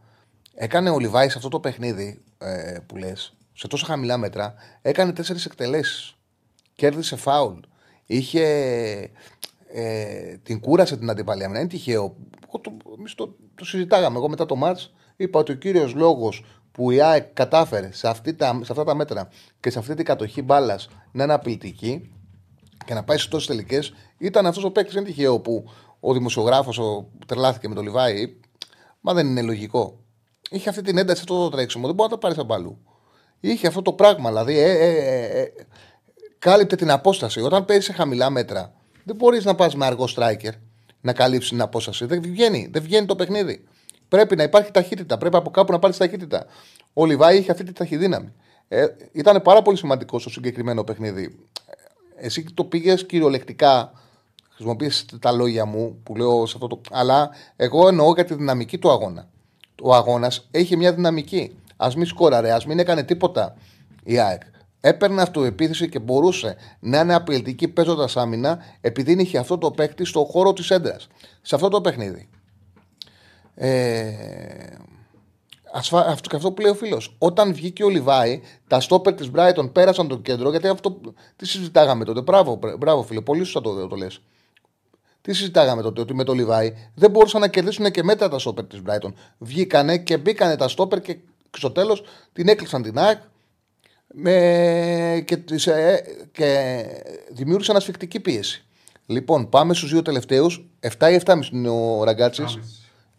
A: Έκανε ο Λιβάη σε αυτό το παιχνίδι ε, που λες, σε τόσο χαμηλά μέτρα, έκανε τέσσερις εκτελέσεις. Κέρδισε φάουλ. Είχε. Ε, την κούρασε την αντιπαλία. Δεν είναι τυχαίο. Εγώ το, εμείς το, το συζητάγαμε. Εγώ μετά το μάτς είπα ότι ο κύριος λόγος που η ΑΕΚ κατάφερε σε, αυτή τα, σε αυτά τα μέτρα και σε αυτή την κατοχή μπάλας να είναι απειλητική και να πάει στι τόσες τελικές ήταν αυτός ο παίκτης. Δεν είναι τυχαίο που ο δημοσιογράφος που τρελάθηκε με τον Λιβάη. Μα δεν είναι λογικό. Είχε αυτή την ένταση αυτό το τρέξιμο. Δεν μπορεί να το πάρει από αλλού. Είχε αυτό το πράγμα. Δηλαδή, ε, ε, ε, ε, κάλυπτε την απόσταση. Όταν παίζει σε χαμηλά μέτρα, δεν μπορείς να πας με αργό striker να καλύψεις την απόσταση. Δεν βγαίνει, δεν βγαίνει το παιχνίδι. Πρέπει να υπάρχει ταχύτητα. Πρέπει από κάπου να πάρεις ταχύτητα. Ο Λιβάη είχε αυτή τη ταχυδύναμη. Ε, ήταν πάρα πολύ σημαντικός στο συγκεκριμένο παιχνίδι. Εσύ το πήγες κυριολεκτικά. Χρησιμοποίησε τα λόγια μου που λέω σε αυτό το. Αλλά εγώ εννοώ για τη δυναμική του αγώνα. Ο αγώνας έχει μια δυναμική. Α μην σκόραρε, ας μην έκανε τίποτα η ΑΕΚ. Έπαιρνε αυτοεπίθεση και μπορούσε να είναι απειλητική παίζοντας άμυνα επειδή είχε αυτό το παίκτη στο χώρο της έντρας. Σε αυτό το παιχνίδι. Ε, ασφα... αυτό, και αυτό που λέει ο φίλος. Όταν βγήκε ο Λιβάη, τα στόπερ της Brighton πέρασαν το κέντρο γιατί αυτό τι συζητάγαμε τότε. Μπράβο, μπράβο φίλε, πολύ σωστά το, το λες. Τι συζητάγαμε τότε, ότι με το Λιβάη δεν μπορούσαν να κερδίσουν και μέτρα τα στόπερ της Brighton. Βγήκανε και μπήκανε τα στόπερ και στο τέλος την έκλεισαν την ΑΕΚ με... και, τις, ε, και δημιούργησαν ασφυκτική πίεση. Λοιπόν, πάμε στους δύο τελευταίους. 7 ή 7,5 είναι ο Ραγκάτσης.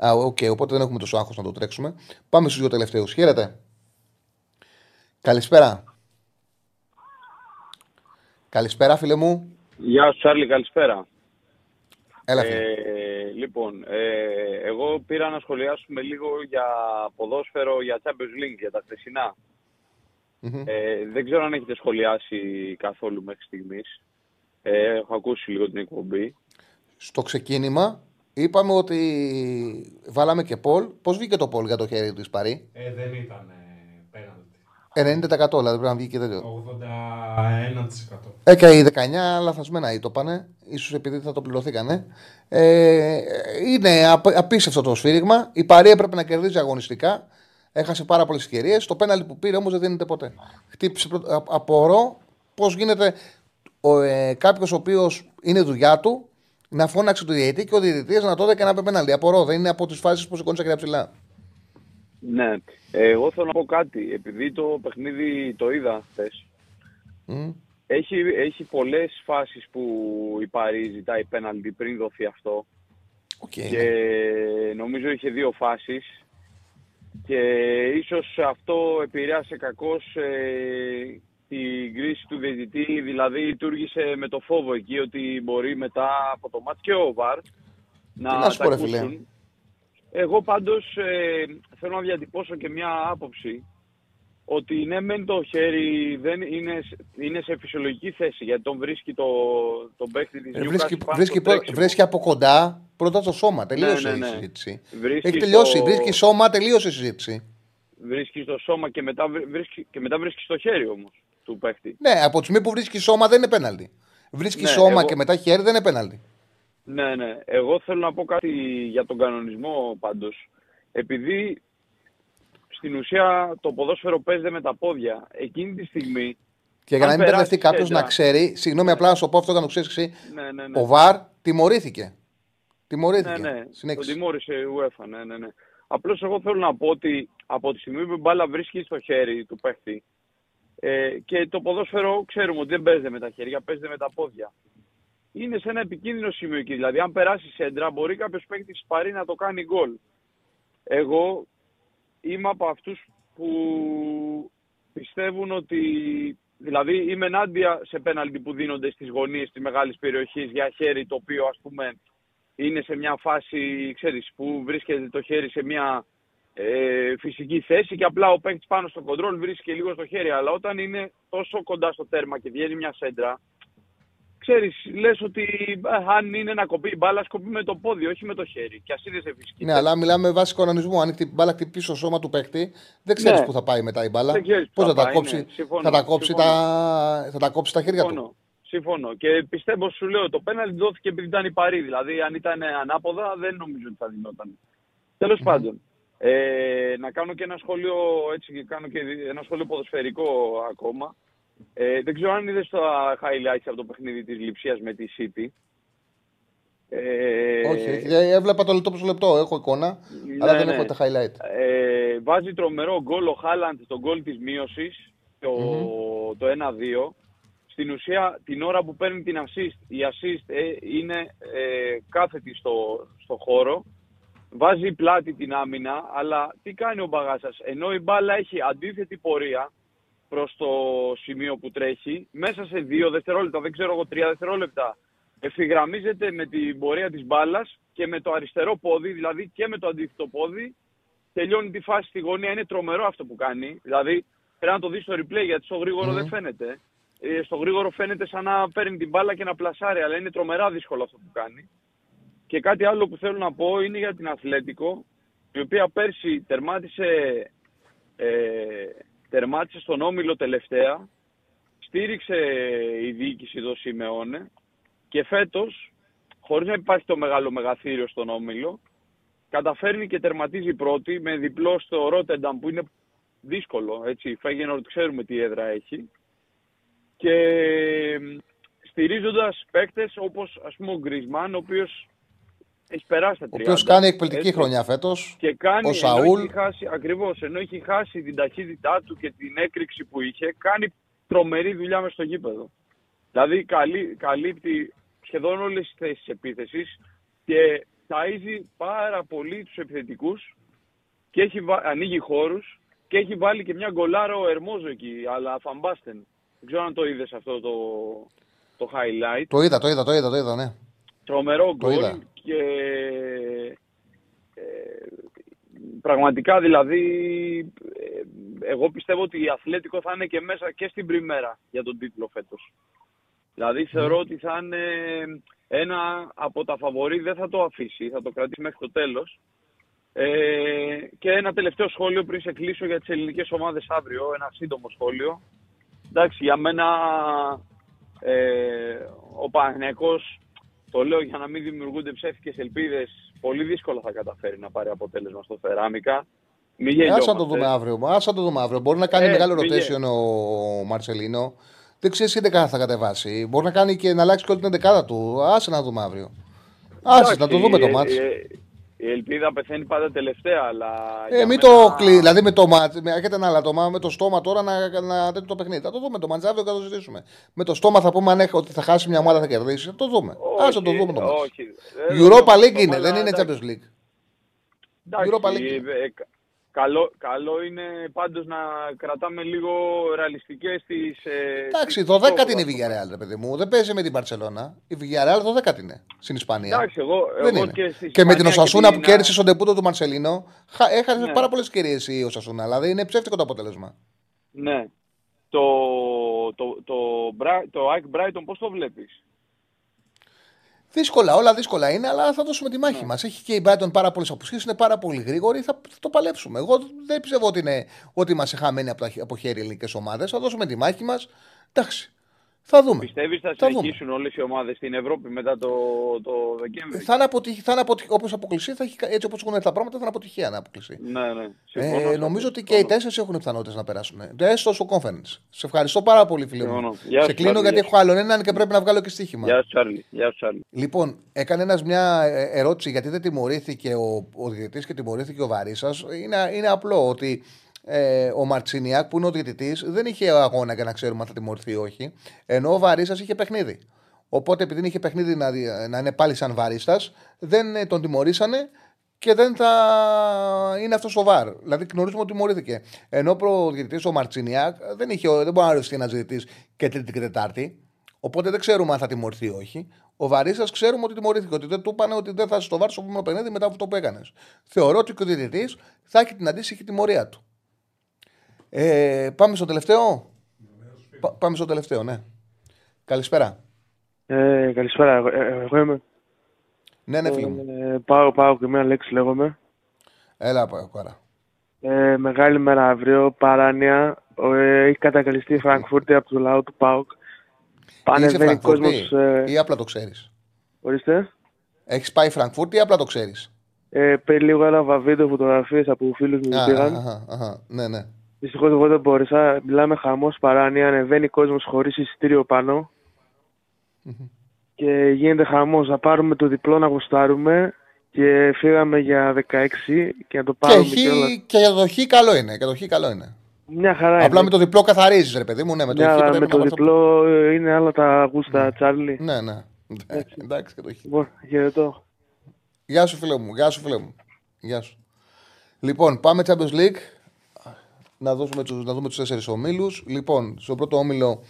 A: Α, ok, okay, οπότε δεν έχουμε τόσο άγχος να το τρέξουμε. Πάμε στους δύο τελευταίους. Χαίρετε. Καλησπέρα. Καλησπέρα, φίλε μου.
J: Γεια σου, Τσάρλι, καλησπέρα.
A: Έλα,
J: ε, λοιπόν, ε, εγώ πήρα να σχολιάσουμε λίγο για ποδόσφαιρο, για Champions League, για τα χθεσινα Ε, δεν ξέρω αν έχετε σχολιάσει καθόλου μέχρι στιγμής. Ε, έχω ακούσει λίγο την εκπομπή.
A: Στο ξεκίνημα είπαμε ότι βάλαμε και Πολ. Πώς βγήκε το Πολ για το χέρι του Ισπαρή.
C: Ε, δεν ήταν
A: 90% δηλαδή πρέπει να βγει και
C: τέτοιο. 81%.
A: Ε, και οι 19 λαθασμένα ή το πάνε, ίσως επειδή θα το πληρωθήκανε. Ε, είναι απίστευτο το σφύριγμα. Η Παρή έπρεπε να κερδίζει αγωνιστικά. Έχασε πάρα πολλές ευκαιρίες. Το πέναλι που πήρε όμως δεν δίνεται ποτέ. Χτύπησε, απορώ πώς γίνεται ε, κάποιος ο οποίος είναι δουλειά του να φώναξε το διαιτητή και ο διαιτητής να το και να πει πέναλι. Απορώ. Δεν είναι από τις φάσεις που σηκώνει ακραία ψηλά.
J: Ναι. Εγώ θέλω να πω κάτι. Επειδή το παιχνίδι το είδα χθες. Έχει, έχει πολλές φάσεις που η Παρή ζητάει πέναλτι πριν δοθεί αυτό.
A: Okay,
J: και νομίζω είχε δύο φάσεις. Και ίσως αυτό επηρέασε κακώς ε, την κρίση του διαιτητή. Δηλαδή λειτουργήσε με το φόβο εκεί ότι μπορεί μετά από το μάτς και ο Βαρ να, να τα ακούσουν. Εγώ πάντως ε, θέλω να διατυπώσω και μια άποψη ότι ναι μεν το χέρι δεν είναι, είναι σε φυσιολογική θέση γιατί τον βρίσκει το, τον παίχτη της ε,
A: βρίσκει, βρίσκει, βρίσκει, από κοντά πρώτα το σώμα, τελείωσε ναι, ναι, ναι. η συζήτηση. Βρίσκει Έχει τελειώσει, στο... βρίσκει σώμα, τελείωσε η συζήτηση.
J: Βρίσκει το σώμα και μετά, βρίσκει, και μετά βρίσκει το χέρι όμως του παίχτη.
A: Ναι, από τη στιγμή που βρίσκει σώμα δεν είναι πέναλτι. Βρίσκει ναι, σώμα εγώ... και μετά χέρι δεν είναι πέναλτι.
J: Ναι, ναι. Εγώ θέλω να πω κάτι για τον κανονισμό πάντως. Επειδή στην ουσία το ποδόσφαιρο παίζεται με τα πόδια, εκείνη τη στιγμή.
A: Και για να μην μπερδευτεί κάποιος να ξέρει, συγγνώμη, απλά να σου πω αυτό για να το ξέρεις εσύ. Ναι, ναι, ναι. Ο Βαρ τιμωρήθηκε. Τιμωρήθηκε.
J: Ναι, ναι. Συνέχισε. Τον τιμώρησε η UEFA, ναι, ναι, ναι. Απλώς εγώ θέλω να πω ότι από τη στιγμή που η μπάλα βρίσκει στο χέρι του παίχτη ε, και το ποδόσφαιρο ξέρουμε ότι δεν παίζεται με τα χέρια, παίζεται με τα πόδια είναι σε ένα επικίνδυνο σημείο εκεί. Δηλαδή, αν περάσει σέντρα, μπορεί κάποιος παίκτη πάρει να το κάνει γκολ. Εγώ είμαι από αυτούς που πιστεύουν ότι. Δηλαδή, είμαι ενάντια σε πέναλτι που δίνονται στις γωνίες της μεγάλης περιοχής για χέρι το οποίο ας πούμε είναι σε μια φάση, ξέρεις, που βρίσκεται το χέρι σε μια ε, φυσική θέση και απλά ο παίκτης πάνω στο κοντρόλ βρίσκει λίγο στο χέρι. Αλλά όταν είναι τόσο κοντά στο τέρμα και βγαίνει μια σέντρα, ξέρεις, λες ότι αν είναι να κοπεί η μπάλα, σκοπεί με το πόδι, όχι με το χέρι. Και ας είναι σε φυσική.
A: Ναι, αλλά μιλάμε με βάση κανονισμού. Αν η μπάλα χτυπήσει στο σώμα του παίκτη, δεν ξέρεις ναι. πού θα πάει μετά η μπάλα. Πώς θα, τα κόψει, ναι. θα, τα κόψει τα, θα τα κόψει τα χέρια
J: Συμφωνώ.
A: του.
J: Συμφωνώ. Και πιστεύω, σου λέω, το πέναλτι δόθηκε επειδή ήταν η παρή. Δηλαδή, αν ήταν ανάποδα, δεν νομίζω ότι θα δινόταν. Τέλος mm. πάντων, ε, να κάνω και ένα σχόλιο, έτσι, κάνω και ένα σχόλιο ποδοσφαιρικό ακόμα. Ε, δεν ξέρω αν είδες τα highlights από το παιχνίδι της Λιψίας με τη City.
A: Ε, όχι, ε, έβλεπα το λεπτό προς λεπτό, έχω εικόνα, ναι, αλλά δεν ναι. έχω τα highlight.
J: Ε, βάζει τρομερό γκολ ο Χάλαντ στον γκολ της μείωσης, το, mm-hmm. το 1-2. Στην ουσία, την ώρα που παίρνει την assist, η assist ε, είναι ε, κάθετη στο, στο χώρο, βάζει πλάτη την άμυνα, αλλά τι κάνει ο Μπαγάσας, ενώ η μπάλα έχει αντίθετη πορεία, Προς το σημείο που τρέχει, μέσα σε δύο δευτερόλεπτα, δεν ξέρω εγώ, τρία δευτερόλεπτα, ευθυγραμμίζεται με την πορεία της μπάλας και με το αριστερό πόδι, δηλαδή και με το αντίθετο πόδι, τελειώνει τη φάση στη γωνία. Είναι τρομερό αυτό που κάνει. Δηλαδή, πρέπει να το δεις στο replay, γιατί στο γρήγορο δεν φαίνεται. Ε, στο γρήγορο φαίνεται σαν να παίρνει την μπάλα και να πλασάρει, αλλά είναι τρομερά δύσκολο αυτό που κάνει. Και κάτι άλλο που θέλω να πω είναι για την Αθλέτικο, η οποία πέρσι τερμάτισε ε, τερμάτισε στον Όμιλο τελευταία, στήριξε η διοίκηση του Σιμεώνε και φέτος, χωρίς να υπάρχει το μεγάλο μεγαθύριο στον Όμιλο, καταφέρνει και τερματίζει πρώτη με διπλό στο Ρότενταμ που είναι δύσκολο, έτσι, ότι ξέρουμε τι έδρα έχει. Και στηρίζοντας παίκτες όπως ας πούμε ο Γκρισμάν, ο οποίος έχει περάσει τα 30.
A: Ο οποίος κάνει εκπληκτική
J: έτσι.
A: χρονιά φέτος.
J: Και κάνει,
A: Ο
J: ενώ
A: Σαούλ.
J: έχει χάσει, ακριβώς, ενώ έχει χάσει την ταχύτητά του και την έκρηξη που είχε, κάνει τρομερή δουλειά μες στο γήπεδο. Δηλαδή καλύ, καλύπτει σχεδόν όλες τις θέσεις επίθεσης και ταΐζει πάρα πολύ τους επιθετικούς και έχει, βα- ανοίγει χώρους και έχει βάλει και μια γκολάρο Ερμόζο εκεί, αλλά Φαμπάστεν. Δεν ξέρω αν το είδες αυτό το, το highlight.
A: Το είδα, το είδα, το είδα, το είδα, ναι.
J: Τρομερό
A: Το είδα.
J: γκολ και ε, πραγματικά δηλαδή ε, εγώ πιστεύω ότι η Αθλέτικο θα είναι και μέσα και στην πριμέρα για τον τίτλο φέτος. Δηλαδή θεωρώ ότι θα είναι ένα από τα φαβορή, δεν θα το αφήσει, θα το κρατήσει μέχρι το τέλος. Ε, και ένα τελευταίο σχόλιο πριν σε κλείσω για τις ελληνικές ομάδες αύριο, ένα σύντομο σχόλιο. Εντάξει, για μένα ε, ο Παναθηναϊκός, το λέω για να μην δημιουργούνται ψεύτικες ελπίδες, πολύ δύσκολα θα καταφέρει να πάρει αποτέλεσμα στο Φεράμικα. Μην
A: Άσε
J: γελιόμαστε.
A: να το δούμε αύριο. Άσε να το δούμε αύριο. Μπορεί να κάνει
J: Ε,
A: μεγάλο
J: μην
A: rotation ο Μαρσελίνο. Δεν ξέρεις τι δεκάδα θα κατεβάσει. Μπορεί να κάνει και να αλλάξει και όλη την δεκάδα του. Άσε να το δούμε αύριο. Άσε να το δούμε το
J: ε,
A: μάτς.
J: ε, Η ελπίδα πεθαίνει πάντα τελευταία, αλλά.
A: Ε,
J: για
A: μην
J: μένα-
A: το κλείνει. Δηλαδή με το μάτς, με, έχετε ένα αλατόμα με το στόμα τώρα να, να τέτοιο το παιχνίδι. Θα το δούμε το μάτς, αύριο θα το συζητήσουμε. Με το στόμα θα πούμε αν έχει, ότι θα χάσει μια ομάδα θα κερδίσει. Θα το δούμε. Άσε να το δούμε το μάτς.
J: Όχι.
A: Η
J: Ε,
A: Europa
J: όχι,
A: League είναι,
J: αλλά
A: δεν είναι
J: εντάξει.
A: Champions League.
J: Εντάξει,
A: Europa League.
J: Ε, κα- καλό, καλό είναι πάντως να κρατάμε λίγο ρεαλιστικές τις... Ε,
A: Εντάξει,
J: τις
A: το 10
J: στόχους.
A: είναι η Villarreal, ρε παιδί μου. Δεν παίζει με την Παρσελώνα. Η Villarreal το 10 είναι στην Ισπανία.
J: Εντάξει, εγώ,
A: Δεν
J: εγώ
A: είναι.
J: και, στη
A: Και με την
J: Ισπανία
A: Οσασούνα
J: την-
A: που κέρδισε στον τεπούτο του Μαρσελίνο, χα- έχασε
J: Ναι.
A: πάρα πολλές ευκαιρίε η Οσασούνα. Δηλαδή είναι ψεύτικο το αποτέλεσμα.
J: Ναι. Το, το, το, Bra- το Ike Brighton πώς το βλέπεις;
A: Δύσκολα, όλα δύσκολα είναι, αλλά θα δώσουμε τη
J: Ναι.
A: μάχη μας. Έχει και η Brighton πάρα πολλές απουσίε, είναι πάρα πολύ γρήγορη, θα, θα το παλέψουμε. Εγώ δεν πιστεύω ότι, είναι, ότι είμαστε χαμένοι από, τα, από χέρι ελληνικές ομάδες. Θα δώσουμε τη μάχη μας. Εντάξει. Θα δούμε.
J: Πιστεύεις θα
A: Θα δούμε.
J: συνεχίσουν όλες οι ομάδες στην Ευρώπη μετά το, το Δεκέμβρη;
A: Θα είναι αποτυχία, θα είναι αποτυχία, όπως αποκλειστεί, θα έχει, έτσι όπως έχουν έρθει τα πράγματα, θα είναι αποτυχία να αποκλειστεί.
J: Ναι, ναι. Συμφωνώ,
A: Ε,
J: συμφωνώ.
A: νομίζω ότι και οι τέσσερις έχουν πιθανότητες να περάσουν. Έστω στο conference. Σε ευχαριστώ πάρα πολύ, φίλε μου.
J: Συμφωνώ. Γεια
A: Σε
J: σου,
A: κλείνω
J: Τσάρλι,
A: γιατί
J: γεια
A: έχω άλλον έναν και πρέπει να βγάλω και στοίχημα.
J: Γεια σου Τσάρλι. Γεια σου Τσάρλι.
A: Λοιπόν, έκανε ένας μια ε, ερώτηση γιατί δεν τιμωρήθηκε ο, ο διαιτητής και τιμωρήθηκε ο Βαρύσας. Είναι, είναι απλό ότι ε, ο Μαρτσινιάκ που είναι ο διαιτητής δεν είχε αγώνα για να ξέρουμε αν θα τιμωρηθεί ή όχι. Ενώ ο Βαρύσας είχε παιχνίδι. Οπότε επειδή είχε παιχνίδι να, δι- να είναι πάλι σαν Βαρίστα, δεν ε, τον τιμωρήσανε και δεν θα είναι αυτός στο βαρ. Δηλαδή γνωρίζουμε ότι τιμωρήθηκε. Ενώ ο προδιαιτητή ο Μαρτσινιάκ δεν, είχε, δεν μπορεί να οριστεί ένας διαιτητής και Τρίτη και Τετάρτη. Οπότε δεν ξέρουμε αν θα τιμωρηθεί ή όχι. Ο Βαρίστα ξέρουμε ότι τιμωρήθηκε. Ότι δεν του είπανε ότι δεν θα είσαι στο βάρ στο επόμενο παιχνίδι μετά από αυτό που έκανες. Θεωρώ ότι και ο διαιτητής θα έχει την αντίστοιχη τιμωρία του. Ε, πάμε στο τελευταίο; Πα- πάμε στο τελευταίο, ναι. Καλησπέρα.
K: Ε, καλησπέρα, εγώ, ε, εγώ είμαι.
A: Ναι, ναι, φίλε μου.
K: Ε, πάω, πάω και μια λέξη λέγομαι.
A: Έλα, Παοκάρα.
K: Ε, μεγάλη μέρα αύριο, παράνοια. Ε, έχει κατακαλυστεί η Φραγκφούρτη από το λαό του ΠΑΟΚ.
A: Είσαι
K: Πανεβαίνει
A: Φραγκφούρτη
K: κόσμος... Ε,
A: ή απλά το ξέρεις;
K: ορίστε.
A: Έχεις πάει Φραγκφούρτη ή απλά το ξέρεις;
K: Ε, πριν λίγο έλαβα βίντεο φωτογραφίες από φίλους μου που πήγαν.
A: Ναι, ναι.
K: Δυστυχώς εγώ δεν μπόρεσα. Μιλάμε χαμός παράνοια. Ανεβαίνει κόσμος χωρίς εισιτήριο πάνω. Και γίνεται χαμός. Να πάρουμε το διπλό να γουστάρουμε. Και φύγαμε για 16 και να το
A: Και,
K: πάρουμε
A: χ,
K: κιόλας.
A: και για το χ καλό είναι. Και το χ καλό είναι.
K: Μια χαρά
A: Απλά
K: είναι.
A: με το διπλό καθαρίζεις, ρε παιδί μου. Ναι, με το
K: Μια-
A: χ πρέπει
K: με
A: να
K: το
A: μας
K: διπλό ε, είναι άλλα τα γούστα, Τσάρλι.
A: Ναι, ναι. Εντάξει και το χ.
K: Λοιπόν, χαιρετώ.
A: Γεια σου, φίλε μου. Γεια σου, φίλε μου. Γεια σου. Λοιπόν, πάμε Champions League. Να, δώσουμε τους, να δούμε τους τέσσερις ομίλους. Λοιπόν, στον πρώτο όμιλο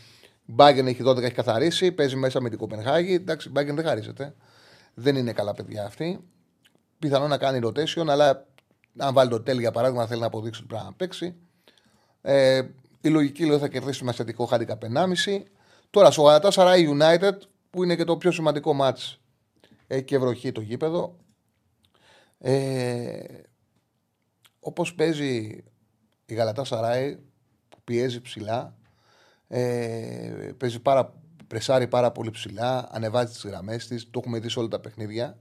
A: Μπάγκεν έχει 12, έχει καθαρίσει. Παίζει μέσα με την Κοπενχάγη. Εντάξει, Μπάγκεν δεν χαρίζεται. Δεν είναι καλά παιδιά αυτή. Πιθανό να κάνει rotation, αλλά αν βάλει το τέλει για παράδειγμα, θέλει να αποδείξει ότι πρέπει να παίξει. Ε, η λογική λέει ότι θα κερδίσει με ασιατικό handicap 1,5. Τώρα στο Galatasaray United, που είναι και το πιο σημαντικό match, έχει και βροχή το γήπεδο. Ε, όπως παίζει η Γαλατά Σαράι, που πιέζει ψηλά, ε, παίζει πάρα, πρεσάρει πάρα πολύ ψηλά, ανεβάζει τις γραμμές της, το έχουμε δει σε όλα τα παιχνίδια.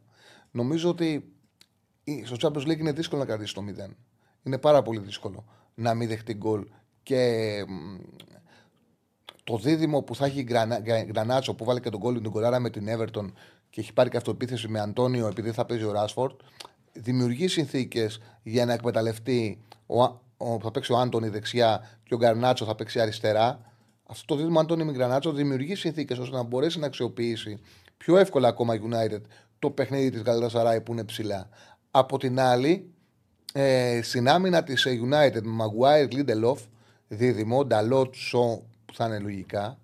A: Νομίζω ότι η- στο Champions League είναι δύσκολο να κρατήσει το 0. Είναι πάρα πολύ δύσκολο να μην δεχτεί γκολ και μ, το δίδυμο που θα έχει Γκρανα- Γκρα- Γκρανάτσο που βάλε και τον κόλλη του Γκολάρα με την Everton και έχει πάρει και αυτοεπίθεση με Αντώνιο επειδή θα παίζει ο Ράσφορντ, δημιουργεί συνθήκες για να εκμεταλλευτεί ο, Α- ο, θα παίξει ο Άντωνη δεξιά και ο Γκαρνάτσο θα παίξει αριστερά. Αυτό το δίδυμο Άντωνη με Γκρανάτσο δημιουργεί συνθήκες ώστε να μπορέσει να αξιοποιήσει πιο εύκολα ακόμα η United το παιχνίδι της Galatasaray που είναι ψηλά. Από την άλλη, ε, στην άμυνα τη United με Maguire, Lindelof, δίδυμο, Νταλότ, Σο, που θα είναι λογικά,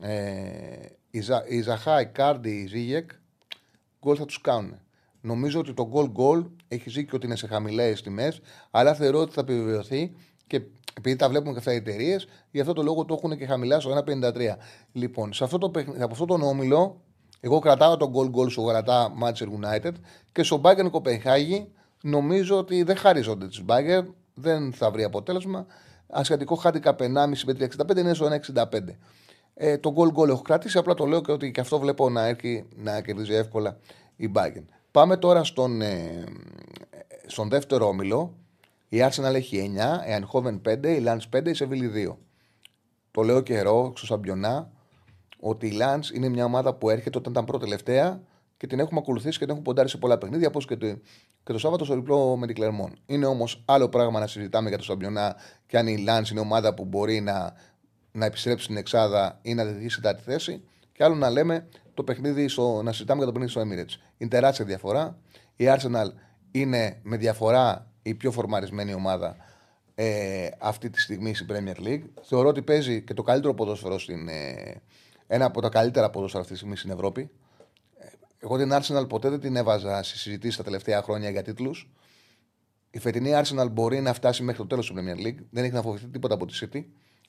A: ε, η, Ζα, η Ζαχά, η Κάρντι, η Ζίγεκ, γκολ θα τους κάνουν. Νομίζω ότι το γκολ γκολ έχει ζήσει ότι είναι σε χαμηλές τιμές, αλλά θεωρώ ότι θα επιβεβαιωθεί και επειδή τα βλέπουν και αυτά οι εταιρείες, γι' αυτό το λόγο το έχουν και χαμηλά στο 1,53. Λοιπόν, σε αυτό το, παιχν- από αυτόν τον όμιλο, εγώ κρατάω τον γκολ γκολ στο γρατά Manchester United και στο Bayern Κοπενχάγη νομίζω ότι δεν χαρίζονται τη Bayern, δεν θα βρει αποτέλεσμα. Ασιατικό handicap 1,5 με 3,65 είναι στο 1,65. Ε, το goal goal έχω κρατήσει, απλά το λέω και ότι και αυτό βλέπω να έρχει να κερδίζει εύκολα η Bayern. Πάμε τώρα στον, ε, στον δεύτερο όμιλο. Η Arsenal έχει 9, η Eindhoven 5, η Lens 5, η Seville 2. Το λέω καιρό στο Σαμπιονά ότι η Lens είναι μια ομάδα που έρχεται όταν ήταν πρώτη τελευταία και την έχουμε ακολουθήσει και την έχουμε ποντάρει σε πολλά παιχνίδια, όπως και, το, και το Σάββατο στο διπλό με την Κλερμόν. Είναι όμως άλλο πράγμα να συζητάμε για το Σαμπιονά και αν η Lens είναι ομάδα που μπορεί να, να επιστρέψει στην Εξάδα ή να διεκδικήσει την τάτη θέση, και άλλο να λέμε το παιχνίδι στο, να συζητάμε για το παιχνίδι στο Emirates. Είναι τεράστια διαφορά. Η Arsenal είναι με διαφορά η πιο φορμαρισμένη ομάδα ε, αυτή τη στιγμή στην Premier League. Θεωρώ ότι παίζει και το καλύτερο ποδόσφαιρο στην. Ε, ένα από τα καλύτερα ποδόσφαιρα αυτή τη στιγμή στην Ευρώπη. Ε, Εγώ την Arsenal ποτέ δεν την έβαζα στι συζητήσεις τα τελευταία χρόνια για τίτλους. Η φετινή Arsenal μπορεί να φτάσει μέχρι το τέλος του Premier League. Δεν έχει να φοβηθεί τίποτα από τη City.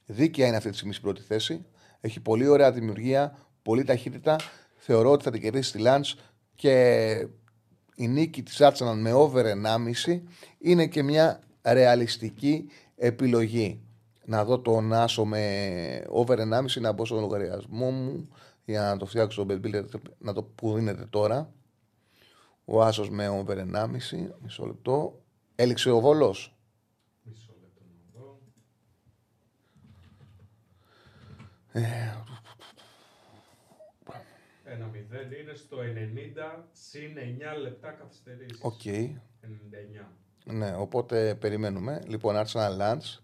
A: Δίκαια είναι αυτή τη στιγμή στην πρώτη θέση. Έχει πολύ ωραία δημιουργία, πολύ ταχύτητα. Θεωρώ ότι θα την κερδίσει τη Lance και η νίκη της Arsenal με over 1,5 είναι και μια ρεαλιστική επιλογή. Να δω τον Άσο με over 1,5 να μπω στον λογαριασμό μου για να το φτιάξω στο Bet Builder, να το που δίνεται τώρα. Ο Άσος με over 1,5. Μισό λεπτό. Έληξε ο Βόλος.
C: Ένα 0 είναι στο 90 συν 9 λεπτά καθυστερήσεις.
A: Οκ.
C: 99.
A: Ναι, οπότε περιμένουμε. Λοιπόν, Arsenal Lens.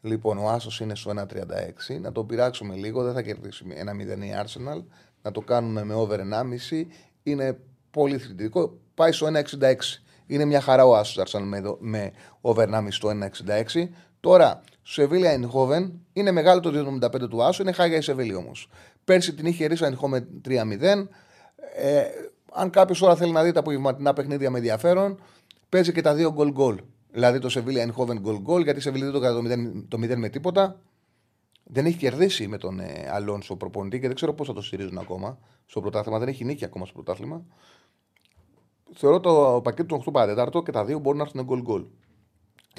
A: Λοιπόν, ο Άσος είναι στο 1,36. Να το πειράξουμε λίγο. Δεν θα κερδίσει ένα 0 η Arsenal. Να το κάνουμε με over 1,5. Είναι πολύ θετικό. Πάει στο 1,66. Είναι μια χαρά ο Άσος Arsenal με, δο- με over 1,5 στο 1,66. Τώρα, Σεβίλια Eindhoven είναι μεγάλο το 2,75 του Άσου. Είναι χάγια η Σεβίλια όμως. Πέρσι την είχε ρίξει ο Eindhoven 3-0. Ε, αν κάποιος τώρα θέλει να δει τα απογευματινά παιχνίδια με ενδιαφέρον, παίζει και τα δύο γκολ γκολ. Δηλαδή το Σεβίλια Eindhoven γκολ γκολ, γιατί η Σεβίλια δεν το έκανε το 0, το 0 με τίποτα. Δεν έχει κερδίσει με τον ε, Αλόνσο προπονητή και δεν ξέρω πώς θα το στηρίζουν ακόμα στο πρωτάθλημα. Δεν έχει νίκη ακόμα στο πρωτάθλημα. Θεωρώ το πακέτο των 8 παρατέταρτο και τα δύο μπορούν να έρθουν γκολ γκολ.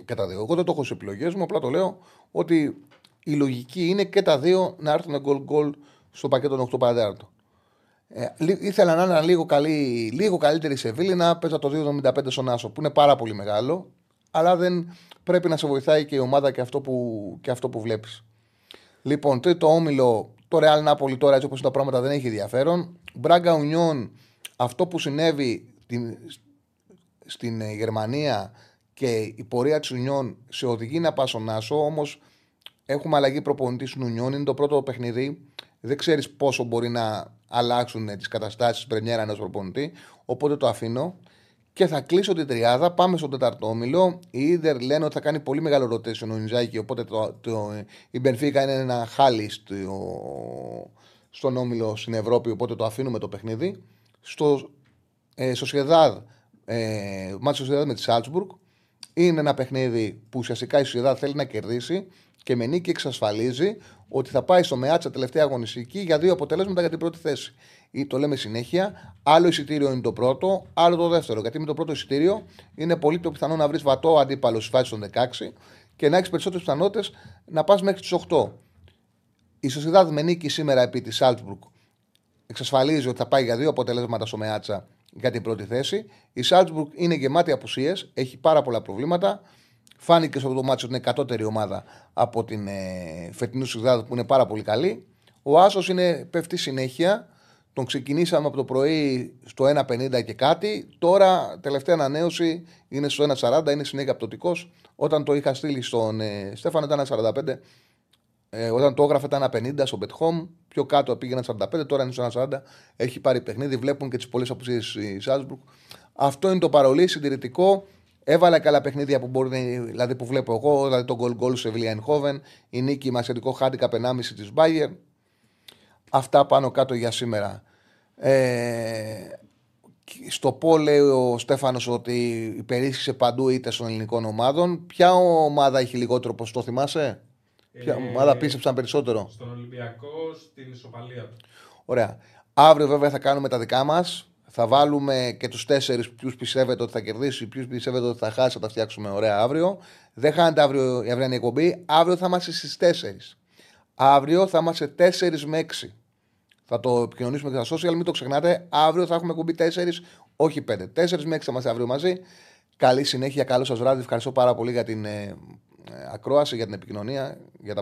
A: Και τα δύο. Εγώ δεν το έχω στι επιλογές μου, απλά το λέω ότι η λογική είναι και τα δύο να έρθουν γκολ γκολ στο πακέτο των 8 παρατέταρτο. Ε, λί- ήθελα να είναι λίγο, καλή, λίγο καλύτερη η Σεβίλη να παίζα το 2,75 στον Άσο που είναι πάρα πολύ μεγάλο, αλλά δεν πρέπει να σε βοηθάει και η ομάδα και αυτό που, και αυτό που βλέπεις. Λοιπόν, τρίτο όμιλο, το Real Napoli τώρα έτσι όπως είναι τα πράγματα δεν έχει ενδιαφέρον. Μπράγκα Ουνιόν, αυτό που συνέβη την- στην ε, Γερμανία και η πορεία της Ουνιόν σε οδηγεί να πας στον Άσο, όμως έχουμε αλλαγή προπονητής στην Ουνιόν, είναι το πρώτο παιχνίδι. Δεν ξέρεις πόσο μπορεί να αλλάξουν τις καταστάσεις τη πρεμιέρα ενός προπονητή. Οπότε το αφήνω. Και θα κλείσω την τριάδα. Πάμε στον τέταρτο όμιλο. Οι Ιντερ λένε ότι θα κάνει πολύ μεγάλο rotation ο Ινζάκη. Οπότε το, το, η Μπενφίκα είναι ένα χάλι στο, στον όμιλο στην Ευρώπη. Οπότε το αφήνουμε το παιχνίδι. Στο ε, Σοσιεδάδ, ε, μάτι Σοσιεδάδ με τη Σάλτσμπουργκ. Είναι ένα παιχνίδι που ουσιαστικά η Σοσιεδάδ θέλει να κερδίσει και με νίκη εξασφαλίζει ότι θα πάει στο ΜΕΑΤΣΑ τελευταία αγωνιστική για δύο αποτελέσματα για την πρώτη θέση. Ή το λέμε συνέχεια, άλλο εισιτήριο είναι το πρώτο, άλλο το δεύτερο. Γιατί με το πρώτο εισιτήριο είναι πολύ πιο πιθανό να βρεις βατό αντίπαλο στη φάση των 16 και να έχεις περισσότερες πιθανότητες να πας μέχρι τις 8. Η Σοσιαδάδ με νίκη σήμερα επί της Σάλτσμπουργκ εξασφαλίζει ότι θα πάει για δύο αποτελέσματα στο Μεάτσα για την πρώτη θέση. Η Σάλτσμπουργκ είναι γεμάτη απουσίες, έχει πάρα πολλά προβλήματα. Φάνηκε στο αυτό το μάτσο ότι είναι κατώτερη ομάδα από την ε, φετινού Σιγδάδου που είναι πάρα πολύ καλή. Ο Άσος πέφτει συνέχεια. Τον ξεκινήσαμε από το πρωί στο 1,50 και κάτι. Τώρα, τελευταία ανανέωση είναι στο 1,40, είναι συνέχεια απτοτικό. Όταν το είχα στείλει στον ε, Στέφανο ήταν 1,45. Ε, όταν το έγραφε ήταν 1,50 στο Bet Home. Πιο κάτω πήγαινε 45, τώρα είναι στο 1,40. Έχει πάρει παιχνίδι. Βλέπουν και τις πολλές απουσίες η Σάσμπουργκ. Αυτό είναι το παρολί συντηρητικό. Έβαλα καλά παιχνίδια που, μπορεί, δηλαδή που βλέπω εγώ, δηλαδή το goal goal σε Χόβεν, η νίκη μασιατικό χάντικα 1,5 της Bayern. Αυτά πάνω κάτω για σήμερα. Ε, στο πω λέει ο Στέφανος ότι υπερίσχυσε παντού είτε των ελληνικών ομάδων. Ποια ομάδα έχει λιγότερο το θυμάσαι; Ποια ε, ομάδα πίστεψαν περισσότερο;
C: Στον Ολυμπιακό, στην ισοπαλία του.
A: Ωραία. Αύριο βέβαια θα κάνουμε τα δικά μας. Θα βάλουμε και τους τέσσερις ποιους πιστεύετε ότι θα κερδίσει, ποιους πιστεύετε ότι θα χάσει, θα τα φτιάξουμε ωραία αύριο. Δεν χάνετε αύριο η αυριανή εκπομπή. Αύριο θα είμαστε στις 4. Αύριο θα είμαστε 4 με 6. Θα το επικοινωνήσουμε και στα social, μην το ξεχνάτε. Αύριο θα έχουμε εκπομπή 4, όχι 5. 4 με 6 θα είμαστε αύριο μαζί. Καλή συνέχεια, καλό σας βράδυ. Ευχαριστώ πάρα πολύ για την ε, ε ακρόαση, για την επικοινωνία, για τα